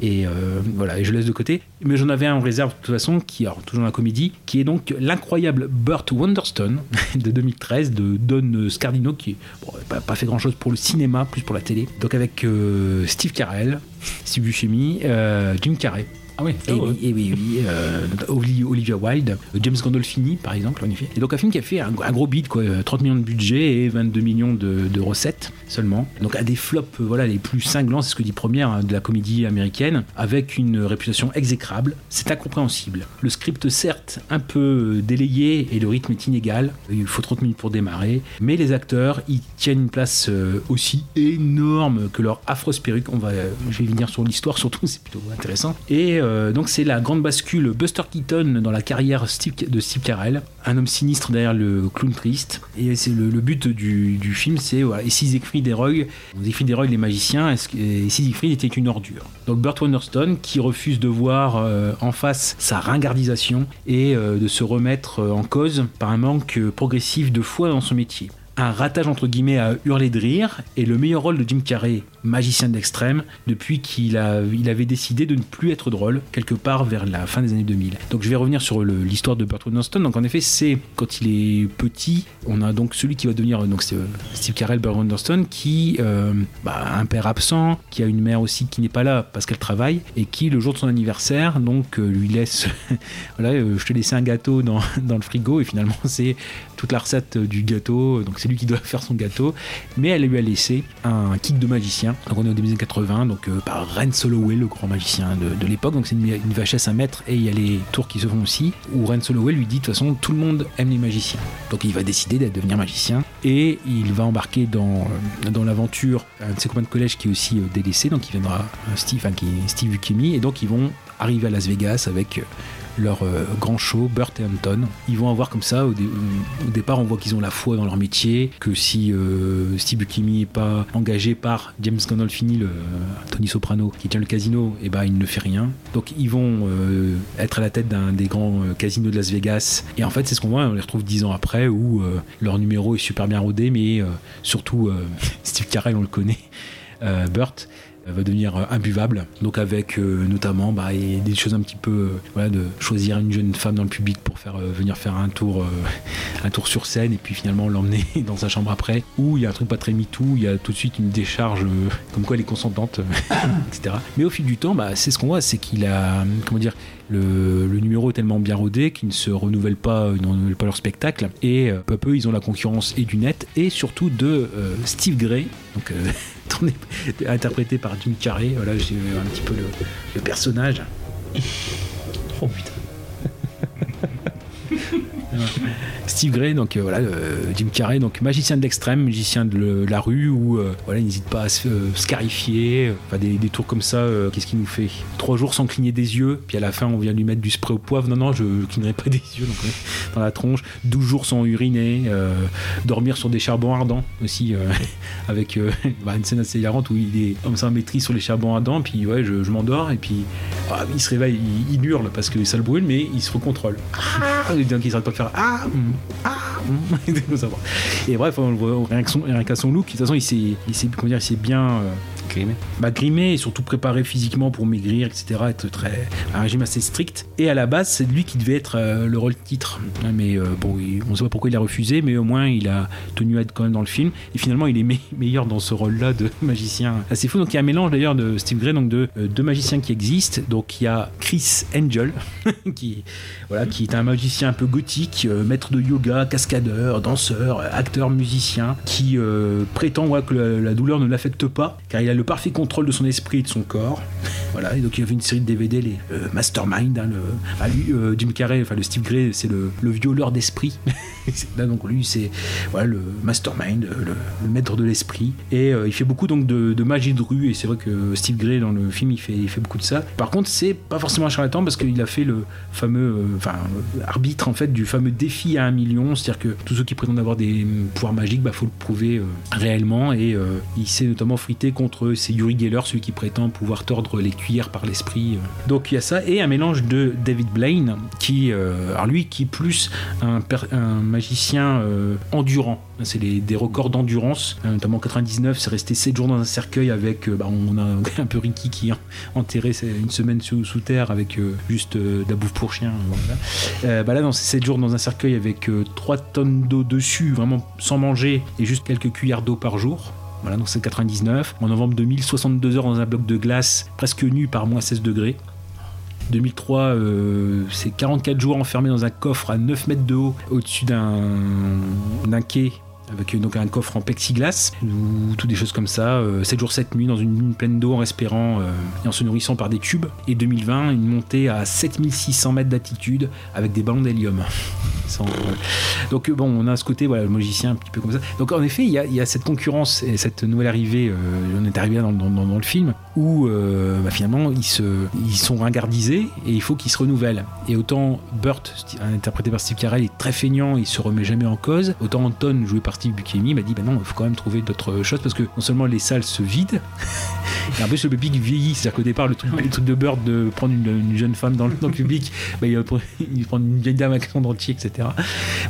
et euh, voilà, et je laisse de côté. Mais j'en avais un en réserve de toute façon, qui, alors, toujours dans la comédie, qui est donc l'incroyable Burt Wonderstone de 2013 de Don Scardino, qui n'a pas, pas fait grand chose pour le cinéma, plus pour la télé. Donc avec euh, Steve Carell, Buscemi, euh, Jim Carrey. Ah oui. Et oui, et oui, oui, euh, Oli- Olivia Wilde, euh, James Gandolfini par exemple, en effet. Et donc un film qui a fait un, un gros beat, quoi, euh, 30 millions de budget et 22 millions de, de recettes seulement. Donc à des flops, euh, voilà, les plus cinglants, c'est ce que dit Première hein, de la comédie américaine, avec une réputation exécrable. C'est incompréhensible. Le script certes un peu euh, délayé et le rythme est inégal. Il faut 30 minutes pour démarrer, mais les acteurs ils tiennent une place euh, aussi énorme que leur affreuse perruque. On va, euh, je vais venir sur l'histoire surtout, c'est plutôt intéressant. Et euh, donc c'est la grande bascule Buster Keaton dans la carrière de Steve Carell, un homme sinistre derrière le clown triste. Et c'est le, but du, film, c'est voilà, et si Siegfried Roy, Siegfried Roy les magiciens, et si Siegfried était une ordure. Donc Burt Wonderstone qui refuse de voir euh, en face sa ringardisation et euh, de se remettre en cause par un manque progressif de foi dans son métier. Un ratage entre guillemets à hurler de rire et le meilleur rôle de Jim Carrey, magicien d'extrême, depuis qu'il a, il avait décidé de ne plus être drôle, quelque part vers la fin des années 2000. Donc je vais revenir sur l'histoire de Burt Wonderstone. Donc en effet, c'est quand il est petit, on a donc celui qui va devenir donc euh, Steve Carell, Burt Wonderstone, qui euh, bah, a un père absent, qui a une mère aussi qui n'est pas là parce qu'elle travaille et qui le jour de son anniversaire donc euh, lui laisse voilà je te laissais un gâteau dans, dans le frigo et finalement c'est toute la recette du gâteau donc c'est lui qui doit faire son gâteau mais elle lui a laissé un kit de magicien. Donc on est au début des années 80 donc euh, par Ren Soloway le grand magicien de, de l'époque. Donc c'est une, une VHS à mettre et il y a les tours qui se font aussi où Ren Soloway lui dit de toute façon tout le monde aime les magiciens. Donc il va décider d'être devenir magicien et il va embarquer dans, euh, dans l'aventure un de ses copains de collège qui est aussi euh, délaissé. Donc il viendra euh, Steve enfin, qui est Steve Buscemi et donc ils vont arriver à Las Vegas avec leur euh, grand show, Burt et Anton. Ils vont avoir comme ça, au, dé- au départ, on voit qu'ils ont la foi dans leur métier, que si euh, Steve Buscemi n'est pas engagé par James Gandolfini, le Tony Soprano, qui tient le casino, et ben il ne fait rien. Donc ils vont euh, être à la tête d'un des grands euh, casinos de Las Vegas. Et en fait, c'est ce qu'on voit, on les retrouve dix ans après, où euh, leur numéro est super bien rodé, mais euh, surtout euh, Steve Carell, on le connaît, euh, Burt euh, va devenir euh, imbuvable. Donc avec euh, notamment bah, des choses un petit peu euh, de choisir une jeune femme dans le public pour faire euh, venir faire un tour, euh, un tour sur scène et puis finalement l'emmener dans sa chambre après. Ou il y a un truc pas très MeToo, il y a tout de suite une décharge euh, comme quoi elle est consentante, euh, etc. Mais au fil du temps, bah, c'est ce qu'on voit, c'est qu'il a comment dire le, le numéro est tellement bien rodé qu'ils ne se renouvellent pas, ils ne renouvellent pas leur spectacle. Et euh, peu à peu, ils ont la concurrence et du net et surtout de euh, Steve Gray, donc euh, interprété par Jim Carrey. Voilà, j'ai un petit peu le, le personnage. Oh putain. Steve Gray, donc euh, voilà, euh, Jim Carrey, donc magicien de l'extrême, magicien de le- la rue, où euh, voilà, il n'hésite pas à se scarifier, enfin des, des tours comme ça. Qu'est-ce qu'il nous fait? Trois jours sans cligner des yeux, puis à la fin on vient lui mettre du spray au poivre. Non, non, je ne clignerai pas des yeux donc, dans la tronche. 12 jours sans uriner, dormir sur des charbons ardents aussi, avec bah, une scène assez hilarante où il est comme ça maîtrise sur les charbons ardents, puis ouais, je, je m'endors, et puis ah, il se réveille, il, il hurle parce que ça le brûle, mais il se recontrôle. Ah, donc il s'arrête pas de faire ah, hum, ah, ça, bon. et bref, on le voit rien que son- qu'à son look. De toute façon, il s'est bien euh, Grimé. bah, surtout préparé physiquement pour maigrir, etc. Être très, un régime assez strict. Et à la base, c'est lui qui devait être euh, le rôle titre. Hein, Mais euh, bon, on ne sait pas pourquoi il a refusé, mais au moins il a tenu à être quand même dans le film. Et finalement, il est me- meilleur dans ce rôle-là de magicien assez fou. Donc il y a un mélange d'ailleurs de Steve Gray, donc de euh, deux magiciens qui existent. Donc il y a Chris Angel, qui, voilà, qui est un magicien un peu gothique, maître de yoga, cascadeur, danseur, acteur, musicien, qui prétend ouais, que la, la douleur ne l'affecte pas, car il a le parfait contrôle de son esprit et de son corps. Voilà, et donc il y avait une série de DVD, les euh, Mastermind, hein, ah, lui, euh, Jim Carrey, enfin le Steve Gray, c'est le, le violeur d'esprit. Là, donc lui, c'est le mastermind, le, le maître de l'esprit. Et euh, il fait beaucoup donc de, magie de rue. Et c'est vrai que Steve Gray, dans le film, il fait, il fait beaucoup de ça. Par contre, c'est pas forcément un charlatan parce qu'il a fait le fameux euh, euh, arbitre en fait du fameux défi à un million. C'est-à-dire que tous ceux qui prétendent avoir des pouvoirs magiques, bah, faut le prouver euh, réellement. Et euh, il s'est notamment frité contre c'est Yuri Geller, celui qui prétend pouvoir tordre les cuillères par l'esprit. euh. Donc il y a ça et un mélange de David Blaine qui, euh, alors lui, qui est plus un, un magicien euh, endurant. C'est des records d'endurance, Euh, notamment en 99, c'est resté 7 jours dans un cercueil avec, euh, bah, on a un peu Ricky qui est enterré c'est une semaine sous, sous terre avec juste de la bouffe pour chien. voilà. Bah là, dans ces 7 jours dans un cercueil avec 3 tonnes d'eau dessus, vraiment sans manger, et juste quelques cuillères d'eau par jour. Voilà, donc c'est 99. En novembre 2000, 62 heures dans un bloc de glace, presque nu par moins 16 degrés. 2003, euh, c'est 44 jours enfermé dans un coffre à 9 mètres de haut au-dessus d'un quai avec euh, donc un coffre en plexiglas ou toutes des choses comme ça. euh, 7 jours 7 nuits dans une mine pleine d'eau en respirant euh, et en se nourrissant par des tubes. Et 2020, une montée à 7600 mètres d'altitude avec des ballons d'hélium. Euh, Donc euh, bon, on a ce côté, voilà, le magicien un petit peu comme ça. Donc en effet, il y a, cette concurrence et cette nouvelle arrivée, euh, on est arrivé dans le film, où euh, bah, finalement ils, se, ils sont ringardisés et il faut qu'ils se renouvellent. Et autant Burt, interprété par Steve Carell, est très feignant, il se remet jamais en cause, autant Anton, joué par Steve Buscemi, m'a dit bah non, il faut quand même trouver d'autres choses parce que non seulement les salles se vident, et en plus le public vieillit, c'est-à-dire qu'au départ, le truc, le truc de Burt de prendre une, une jeune femme dans le, dans le public, bah, il, va prendre, il va prendre une vieille dame avec son dentier, etc.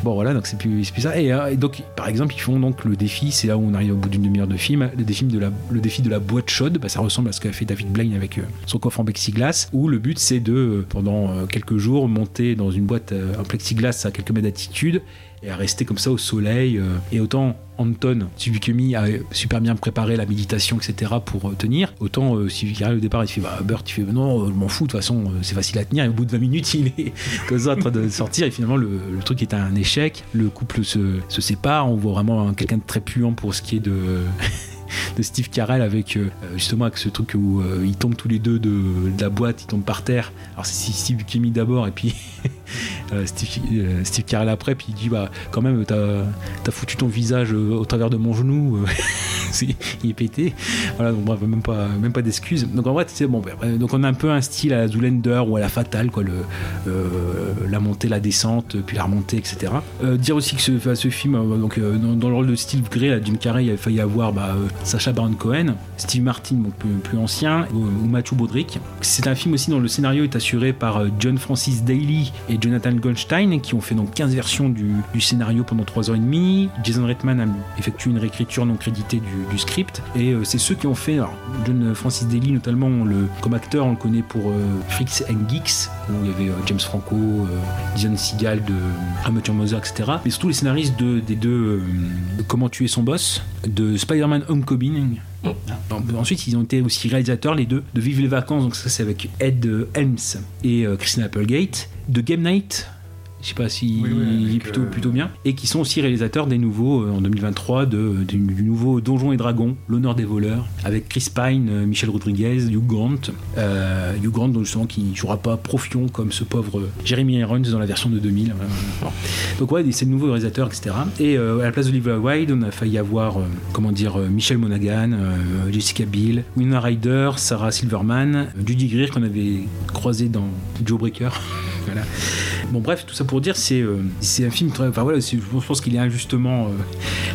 Bon voilà, donc c'est plus, ça. Et, euh, et donc, par exemple, ils font donc le défi, c'est là où on arrive au bout d'une demi-heure de film, le défi de la, le défi de la boîte chaude, bah, ça ressemble à ce qu'a fait David Blaine avec euh, son coffre en plexiglas, où le but c'est de, euh, pendant euh, quelques jours, monter dans une boîte en plexiglas à quelques mètres d'altitude et à rester comme ça au soleil. et autant Anton Subikemi a super bien préparé la méditation, etc. pour tenir, autant euh, Steve Carell au départ il fait bah, Burt, il fait non, je m'en fous, de toute façon c'est facile à tenir. Et au bout de 20 minutes, il est comme ça en train de sortir et finalement le, truc est un échec. Le couple se, se sépare, on voit vraiment un- quelqu'un de très puant pour ce qui est de. de Steve Carell avec euh, justement avec ce truc où euh, ils tombent tous les deux de, la boîte, ils tombent par terre. Alors c'est Steve Buscemi d'abord et puis euh, Steve, Steve Carell après, puis il dit bah quand même t'as as foutu ton visage au travers de mon genou, il est pété. Voilà donc bref même pas même pas d'excuses. Donc en vrai c'est bon. bah, après, donc on a un peu un style à la Zoolander ou à la Fatale quoi, la montée, la descente, puis la remontée, etc. Dire aussi que ce, film, donc dans, le rôle de Steve Gray, là, Jim Carrey, il a failli avoir bah, Sacha Baron Cohen, Steve Martin, donc plus, plus ancien, ou, ou Matthew Broderick. C'est un film aussi dont le scénario est assuré par euh, John Francis Daly et Jonathan Goldstein, qui ont fait donc 15 versions du, du scénario pendant 3 ans et demi. Jason Reitman a effectué une réécriture non créditée du, script, et euh, c'est ceux qui ont fait, John Francis Daly notamment, le, comme acteur, on le connaît pour euh, Freaks and Geeks, où il y avait euh, James Franco, euh, Diane Seagal de Amateur Mother, etc. Mais surtout les scénaristes de, des deux euh, de Comment tuer son boss, de Spider-Man En- Ensuite, ils ont été aussi réalisateurs, les deux, de Vive les vacances, donc ça c'est avec Ed euh, Helms et euh, Christina Applegate, de Game Night. Je sais pas si Oui, oui, il est plutôt, euh, plutôt bien. Et qui sont aussi réalisateurs des nouveaux, euh, en 2023, de, du, du nouveau Donjons et Dragons, L'honneur des voleurs, avec Chris Pine, euh, Michel Rodriguez, Hugh Grant. Euh, Hugh Grant, donc justement, qui jouera pas profion comme ce pauvre Jeremy Irons dans la version de 2000. Voilà. Bon. Donc ouais, c'est de nouveaux réalisateurs, etc. Et euh, à la place d'Olivia Wilde, on a failli avoir, comment dire, Michel Monaghan, Jessica Biel, Winona Ryder, Sarah Silverman, Judy Greer qu'on avait croisé dans Joe Breaker. voilà. Bon bref, tout ça pour dire, c'est euh, c'est un film très... Enfin voilà, je pense qu'il est injustement euh,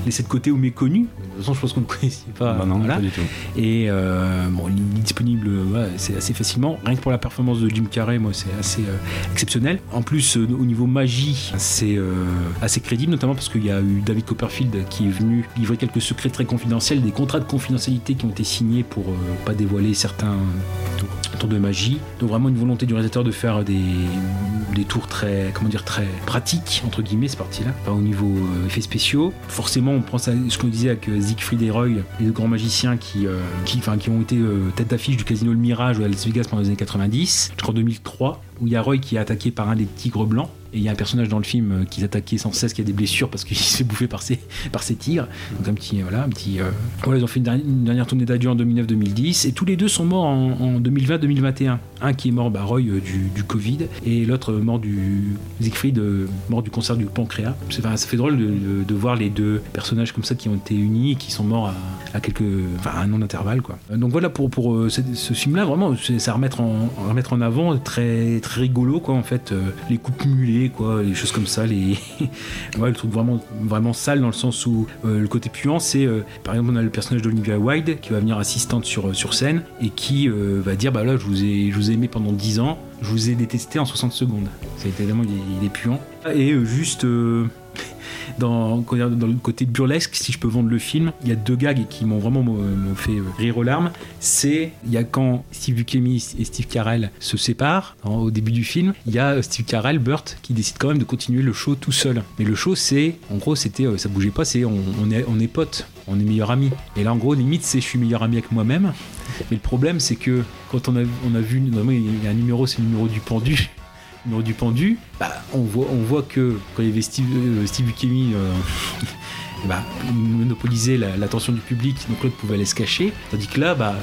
laissé de côté ou méconnu. De toute façon, je pense qu'on ne connaissait pas. Bah non, voilà. pas du tout. Et euh, bon, il est disponible voilà, c'est assez facilement. Rien que pour la performance de Jim Carrey, moi, c'est assez exceptionnel. En plus, au niveau magie, c'est assez crédible, notamment parce qu'il y a eu David Copperfield qui est venu livrer quelques secrets très confidentiels, des contrats de confidentialité qui ont été signés pour euh, pas dévoiler certains de magie. Donc vraiment une volonté du réalisateur de faire des, tours très, comment dire, très pratiques entre guillemets, cette partie-là, au niveau euh, effets spéciaux. Forcément, on pense à ce qu'on disait avec euh, Siegfried et Roy, les deux grands magiciens qui, euh, qui, qui ont été tête d'affiche du Casino Le Mirage à Las Vegas pendant les années 90, jusqu'en 2003, où il y a Roy qui est attaqué par un des tigres blancs. Et il y a un personnage dans le film euh, qui s'attaquait sans cesse, qui a des blessures parce qu'il se fait bouffer par ses, par ses tigres. Donc un petit, voilà, un petit. euh, Voilà, ils ont fait une dernière, une dernière tournée d'adieu en 2009-2010 et tous les deux sont morts en, en 2020-2021. Un qui est mort, bah, Roy, euh, du, du Covid et l'autre euh, mort du Siegfried, euh, mort du cancer du pancréas. Enfin, ça fait drôle de, de- voir les deux personnages comme ça qui ont été unis et qui sont morts à, quelques, enfin, à un an d'intervalle, quoi. Euh, Donc voilà pour, pour euh, ce, film-là, vraiment, c'est à remettre en, remettre en avant, très, très rigolo, quoi, en fait. euh, les coups cumulés, quoi, les choses comme ça, les. ouais, le truc vraiment, vraiment sale dans le sens où euh, le côté puant, c'est euh, par exemple, on a le personnage d'Olivia Wilde qui va venir assistante sur, sur scène et qui va dire Bah là, je vous, ai, je vous ai aimé pendant 10 ans, je vous ai détesté en 60 secondes. Été vraiment, il est, il est puant. Et juste. Dans, le côté burlesque, si je peux vendre le film, il y a deux gags qui m'ont vraiment fait rire aux larmes. C'est il y a quand Steve Buscemi et Steve Carell se séparent au début du film, il y a euh, Steve Carell, Burt, qui décide quand même de continuer le show tout seul. Mais le show, c'est en gros, c'était euh, ça bougeait pas, c'est on, est on est potes, on est meilleurs amis. Et là, en gros, limite, c'est je suis meilleur ami avec moi-même. Mais le problème, c'est que quand on a, on a vu, il y a un numéro, c'est le numéro du pendu du pendu, bah, on, voit, que quand il y avait Steve, euh, Steve Buscemi, euh, bah, monopolisait la- l'attention du public, donc l'autre pouvait aller se cacher, tandis que là, bah,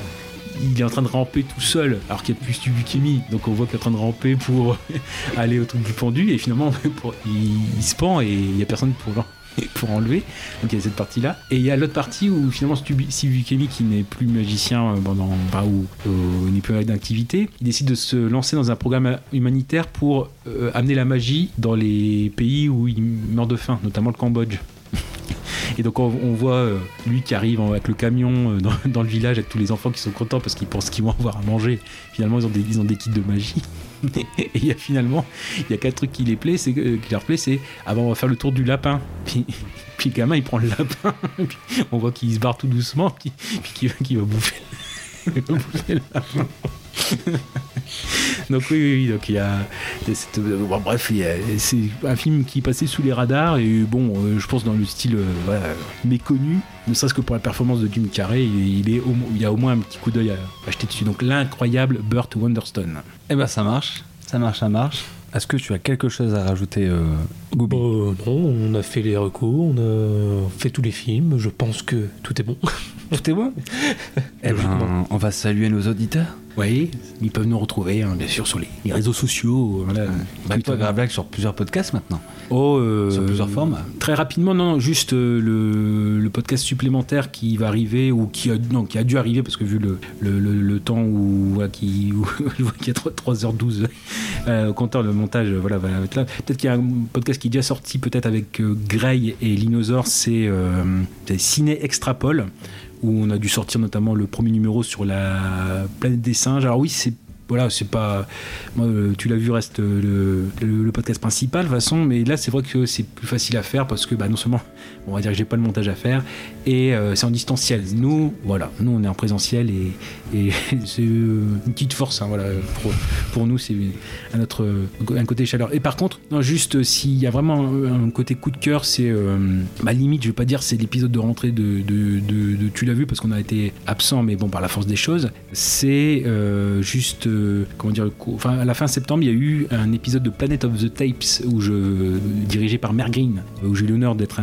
il est en train de ramper tout seul, alors qu'il n'y a plus Steve Buscemi, donc on voit qu'il est en train de ramper pour aller au truc du pendu, et finalement, il, se pend et il n'y a personne pour pour enlever. Donc il y a cette partie-là. Et il y a l'autre partie où finalement Steve Buscemi, qui n'est plus magicien euh, pendant, enfin, ou euh, n'est plus d'activité, il décide de se lancer dans un programme humanitaire pour euh, amener la magie dans les pays où il meurt de faim, notamment le Cambodge. Et donc on, voit lui qui arrive avec le camion dans, dans le village avec tous les enfants qui sont contents parce qu'ils pensent qu'ils vont avoir à manger. Finalement ils ont des, ils ont des kits de magie. Et il y a finalement, il y a quatre trucs qui les que- qui leur plaît, c'est ah on va faire le tour du lapin. Puis, puis le gamin il prend le lapin, on voit qu'il se barre tout doucement, puis, puis qu'il va bouffer le lapin. donc oui, oui, oui, donc il y a, il y a cette- euh, bon, bref, c'est un film qui passait sous les radars et bon, euh, je pense dans le style euh, voilà, méconnu, ne serait-ce que pour la performance de Jim Carrey, il, il est au, il y a au moins un petit coup d'œil à acheter dessus. Donc l'incroyable Burt Wonderstone. Eh ben ça marche, ça marche, ça marche. Est-ce que tu as quelque chose à rajouter, euh, Goubi? Euh, non, on a fait les recours, on a fait tous les films, je pense que tout est bon. Tout est bon? Eh ben, on va saluer nos auditeurs. Oui, ils peuvent nous retrouver, hein, bien sûr, sur les, les réseaux sociaux. Voilà, Bah, toi, Gravelax sur plusieurs podcasts maintenant. Oh, euh, Sur plusieurs formats. Très rapidement, non, non, juste euh, le, le podcast supplémentaire qui va arriver ou qui a, non, qui a dû arriver parce que vu le, le, le- temps où, voilà, qui, où je vois qu'il y a 3, h 12 euh, au compteur, le montage voilà, va être là. Peut-être qu'il y a un podcast qui est déjà sorti peut-être avec euh, Grey et euh, c'est Ciné Extrapole où on a dû sortir notamment le premier numéro sur la planète des singes. Alors oui, c'est voilà, c'est pas. Moi, euh, tu l'as vu, reste euh, le, le- podcast principal, de toute façon, mais là, c'est vrai que c'est plus facile à faire parce que, bah, non seulement, on va dire que j'ai pas le montage à faire, et euh, c'est en distanciel. Nous, voilà, nous, on est en présentiel et, c'est euh, une petite force, hein, voilà, pour, nous, c'est un, autre, un côté chaleur. Et par contre, juste euh, s'il y a vraiment un, côté coup de cœur, c'est. euh, limite, je vais pas dire c'est l'épisode de rentrée de, Tu l'as vu parce qu'on a été absent, mais bon, par la force des choses, c'est juste. comment dire Enfin, à la fin septembre, il y a eu un épisode de Planet of the Tapes où je. dirigé par Mer Green, où j'ai eu l'honneur d'être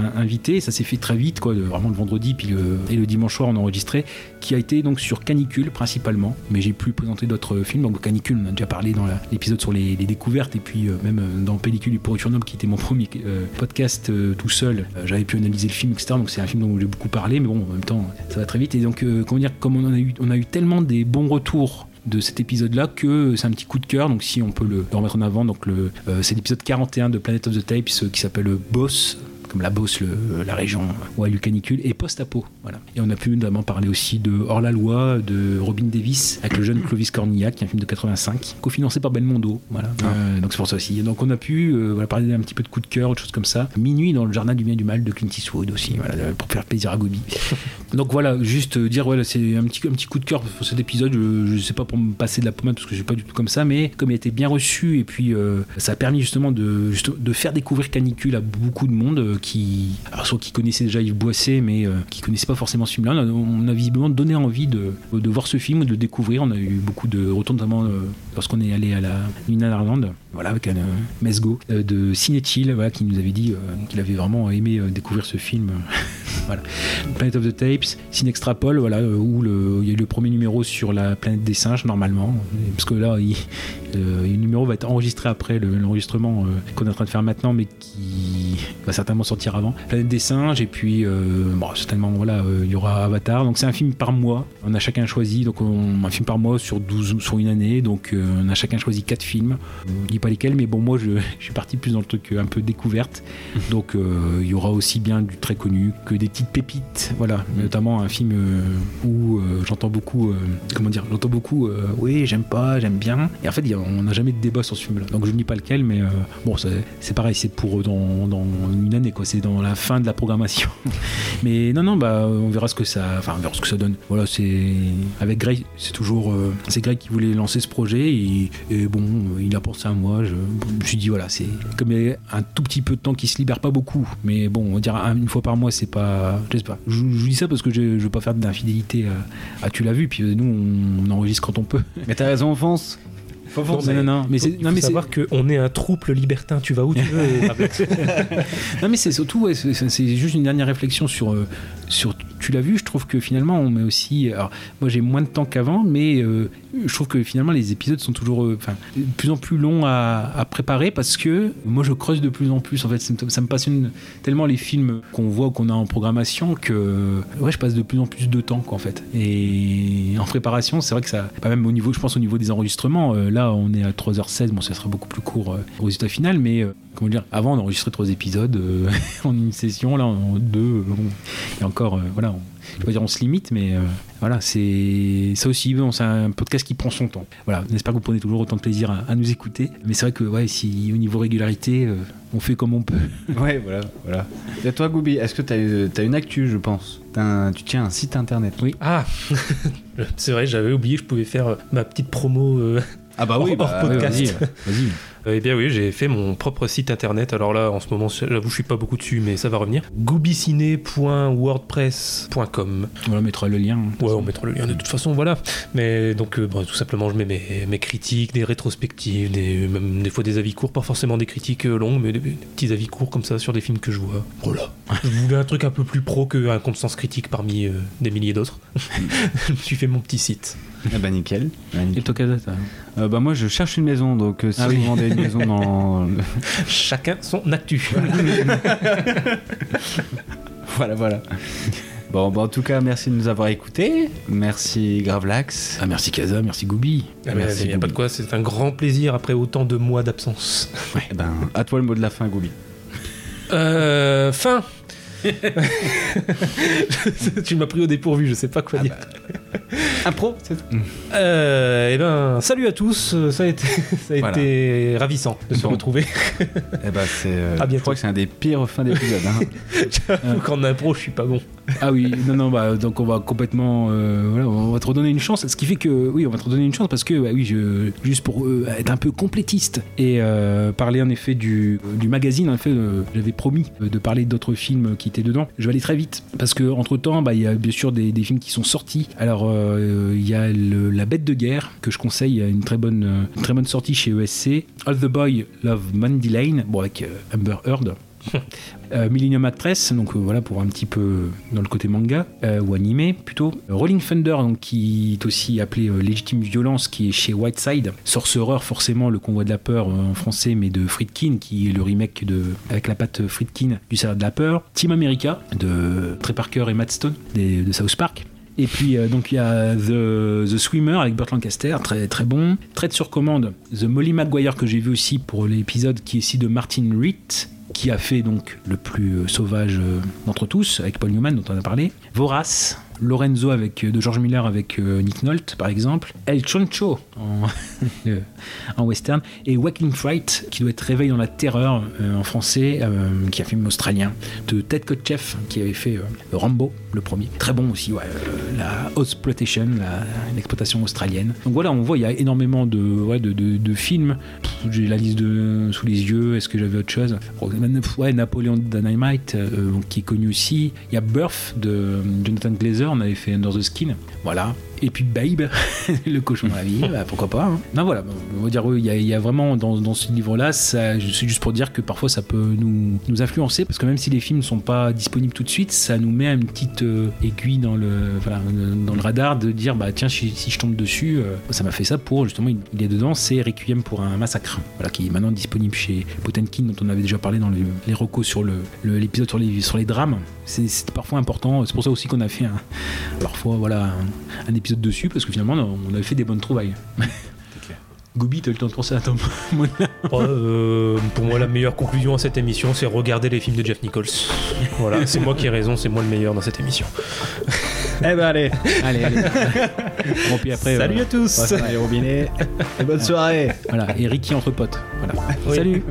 Ça s'est fait très vite, vraiment le vendredi, puis et le dimanche soir, on a enregistré, qui a été donc sur Canicule principalement, mais j'ai pu présenter d'autres films. Donc, Canicule, on a déjà parlé dans l'épisode sur les, découvertes, et puis euh, même euh, dans Pellicule du Pourriture qui était mon premier euh, podcast euh, tout seul, euh, j'avais pu analyser le film, etc. Donc, c'est un film dont j'ai beaucoup parlé, mais bon, en même temps, ça va très vite. Et donc, euh, comment dire, comme on a eu, tellement des bons retours de cet épisode-là que c'est un petit coup de cœur. Donc si on peut le, remettre en avant, donc le, euh, c'est l'épisode 41 de Planet of the Tapes euh, qui s'appelle Boss comme la Beauce, le- la région où a eu le canicule, et Post-Apo. Voilà. Et on a pu notamment parler aussi de Hors-la-Loi, de Robin Davis, avec le jeune Clovis Cornillac, qui est un film de 85, cofinancé par Belmondo. Voilà. Euh, donc c'est pour ça aussi. Donc on a pu euh, voilà, parler un petit peu de coup de cœur, autre chose comme ça. Minuit dans le jardin du bien et du mal de Clint Eastwood aussi, voilà, pour faire plaisir à Gobi. Donc voilà, juste euh, dire, voilà, c'est un petit, un petit coup de cœur pour cet épisode. Je, je sais pas pour me passer de la pommade parce que je suis pas du tout comme ça, mais comme il a été bien reçu et puis euh, ça a permis justement de, de faire découvrir Canicule à beaucoup de monde qui, alors, qui connaissaient déjà Yves Boisset, mais euh, qui connaissaient pas forcément ce film-là. On a, visiblement donné envie de, voir ce film, de le découvrir. On a eu beaucoup de retours, notamment euh, lorsqu'on est allé à la Luna Ireland, voilà, avec un euh, Mesgo euh, de Cinechill, voilà, qui nous avait dit euh, qu'il avait vraiment aimé découvrir ce film. voilà. Planet of the Tapes, Cinextrapol, voilà, où le- il y a eu le premier numéro sur la planète des singes, normalement. Parce que là, le numéro va être enregistré après le- l'enregistrement qu'on est en train de faire maintenant, mais qui va certainement sortir avant. Planète des singes, et puis certainement voilà, il y aura Avatar. Donc c'est un film par mois. On a chacun choisi donc on- un film par mois sur 12 sur une année. Donc on a chacun choisi quatre films. Pas lesquels, mais bon moi je, je suis parti plus dans le truc euh, un peu découverte. Donc euh, il y aura aussi bien du très connu que des petites pépites. Voilà, notamment un film euh, où j'entends beaucoup, comment dire, j'entends beaucoup, oui j'aime pas, j'aime bien. Et en fait a- on n'a jamais de débat sur ce film-là. Donc je ne dis pas lequel, mais bon c'est pareil, c'est pour dans, dans une année quoi, c'est dans la fin de la programmation. mais non non bah on verra ce que ça, enfin on verra ce que ça donne. Voilà c'est avec Greg, c'est toujours, c'est Greg qui voulait lancer ce projet et, et bon il a pensé à moi. Je, je me suis dit voilà c'est comme il y a un tout petit peu de temps qui se libère pas beaucoup, mais bon on va dire un- une fois par mois c'est pas, je sais pas. Je, dis ça parce que je, je veux pas faire d'infidélité à, à tu l'as vu puis euh, nous on, on enregistre quand on peut. Mais t'as raison. Faut Non, non, non, mais c'est, mais savoir qu'on est un trouble libertin. Tu vas où tu veux. Non mais c'est surtout, ouais, c'est, c'est- c'est juste une dernière réflexion sur, euh, sur tu l'as vu, je trouve que finalement on met aussi, alors moi j'ai moins de temps qu'avant, mais euh, je trouve que finalement les épisodes sont toujours, euh, enfin, de plus en plus longs à, préparer parce que moi je creuse de plus en plus, en fait ça me, passionne tellement les films qu'on voit, qu'on a en programmation que ouais je passe de plus en plus de temps quoi en fait. Et en préparation c'est vrai que ça, pas même au niveau, je pense au niveau des enregistrements, euh, là on est à 3h16, bon ça sera beaucoup plus court au résultat final, mais comment dire, avant on enregistrait trois épisodes euh, en une session, là en deux, euh, bon, et encore, euh, voilà, on, je dire on se limite, mais euh, voilà, c'est ça aussi, bon, c'est un podcast qui prend son temps. Voilà, on espère que vous prenez toujours autant de plaisir à, à nous écouter, mais c'est vrai que ouais, si au niveau régularité, euh, on fait comme on peut. Ouais, voilà, voilà. Et toi, Goubi, est-ce que t'as as une actu, je pense? Un- Tu tiens un site internet? Oui. Ah, c'est vrai, j'avais oublié, je pouvais faire ma petite promo. euh, Ah bah hors- oui, hors bah, podcast. Euh, Eh bien oui, j'ai fait mon propre site internet. Alors là, en ce moment, j'avoue, je suis pas beaucoup dessus, mais ça va revenir. goubiciné.wordpress.com. Voilà, on mettra le lien. Ouais, on mettra le lien de toute façon, voilà. Mais donc, euh, bon, tout simplement, je mets mes, mes critiques, des rétrospectives, des, même des fois des avis courts, pas forcément des critiques euh, longues, mais des, des petits avis courts comme ça sur des films que je vois. Voilà. je voulais un truc un peu plus pro qu'un compte sens critique parmi euh, des milliers d'autres. je me suis fait mon petit site. Ah bah nickel. Et nickel. toi, Kaza, t'as- Euh, bah moi, je cherche une maison, donc euh, si Ah vous oui. vendez une maison dans... Chacun son actu. voilà, voilà. Bon, bah en tout cas, merci de nous avoir écoutés. Merci Gravelax. Ah, merci Kaza, merci Goubi. Ah, Merci Il n'y a pas de quoi, c'est un grand plaisir après autant de mois d'absence. Eh ben, à toi le mot de la fin, Goubi. Euh, fin Tu m'as pris au dépourvu, je sais pas Ah quoi dire. bah. Impro Euh, eh ben, salut à tous, ça a été, ça a Voilà. été ravissant de se retrouver. Eh ben, c'est... euh, À je crois que c'est un des pires fins d'épisode. Hein. J'avoue qu'en impro, je suis pas bon. Ah oui, non, non, bah, donc on va complètement. euh, voilà, on va te redonner une chance. Ce qui fait que, oui, on va te redonner une chance parce que, bah, oui, juste pour euh, être un peu complétiste et euh, parler en effet du, du magazine, en euh, j'avais promis de parler d'autres films qui étaient dedans. Je vais aller très vite parce que, entre temps, bah, il y a bien sûr des, des films qui sont sortis. Alors, il y a La Bête de Guerre que je conseille, une très bonne, une très bonne sortie chez ESC. All the Boy Love Mandy Lane, bon, avec Amber Heard. Euh, Millennium Actress, donc euh, voilà pour un petit peu dans le côté manga euh, ou animé plutôt. Euh, Rolling Thunder, donc qui est aussi appelé euh, Légitime Violence, qui est chez Whiteside. Sorcerer, forcément le convoi de la peur euh, en français, mais de Friedkin, qui est le remake de avec la patte Friedkin du Salaire de la peur. Team America de Trey Parker et Matt Stone de South Park. Et puis euh, donc il y a The, The Swimmer avec Burt Lancaster, très très bon. Traite sur commande, The Molly Maguire que j'ai vu aussi pour l'épisode qui est ici de Martin Reed, qui a fait donc le plus euh, sauvage euh, d'entre tous avec Paul Newman dont on a parlé. Vorace Lorenzo avec, euh, de George Miller avec euh, Nick Nolte, par exemple. El Choncho en, euh, western. Et Waking Fright, qui doit être Réveil dans la terreur en français, qui est un film australien de Ted Kotcheff, qui avait fait Rambo, le premier. Très bon aussi, ouais. la Exploitation, l'exploitation australienne. Donc voilà, on voit, il y a énormément de, ouais, de, de- films. J'ai la liste de, sous les yeux. Est-ce que j'avais autre chose? Ouais, Napoléon Dynamite, qui est connu aussi. Il y a Birth de Jonathan Glazer, on avait fait Under the Skin. Voilà. Et puis Babe, le cochon dans la vie, bah, pourquoi pas. hein. Non, voilà, on va dire, il y, a- vraiment dans, ce livre-là, c'est juste pour dire que parfois ça peut nous, influencer, parce que même si les films sont pas disponibles tout de suite, ça nous met une petite euh, aiguille dans le, voilà, dans le radar de dire, bah tiens, si, je tombe dessus, euh, ça m'a fait ça pour, justement, il, il est dedans, c'est Requiem pour un massacre, voilà, qui est maintenant disponible chez Potenkin, dont on avait déjà parlé dans le- les recos sur le- le- l'épisode sur les, sur les drames. C'est parfois important, c'est pour ça aussi qu'on a fait un, parfois voilà, un épisode dessus, parce que finalement, on avait fait des bonnes trouvailles. Gobi, t'as eu le temps de penser à Tom Oh, euh, pour moi, la meilleure conclusion à cette émission, c'est regarder les films de Jeff Nichols. Voilà, c'est moi qui ai raison, c'est moi le meilleur dans cette émission. Eh ben allez, Allez, allez. bon, puis après, salut euh, à tous. on va. Et bonne soirée. Voilà, et Ricky entre potes. Voilà. Oui. Salut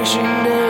decoration day.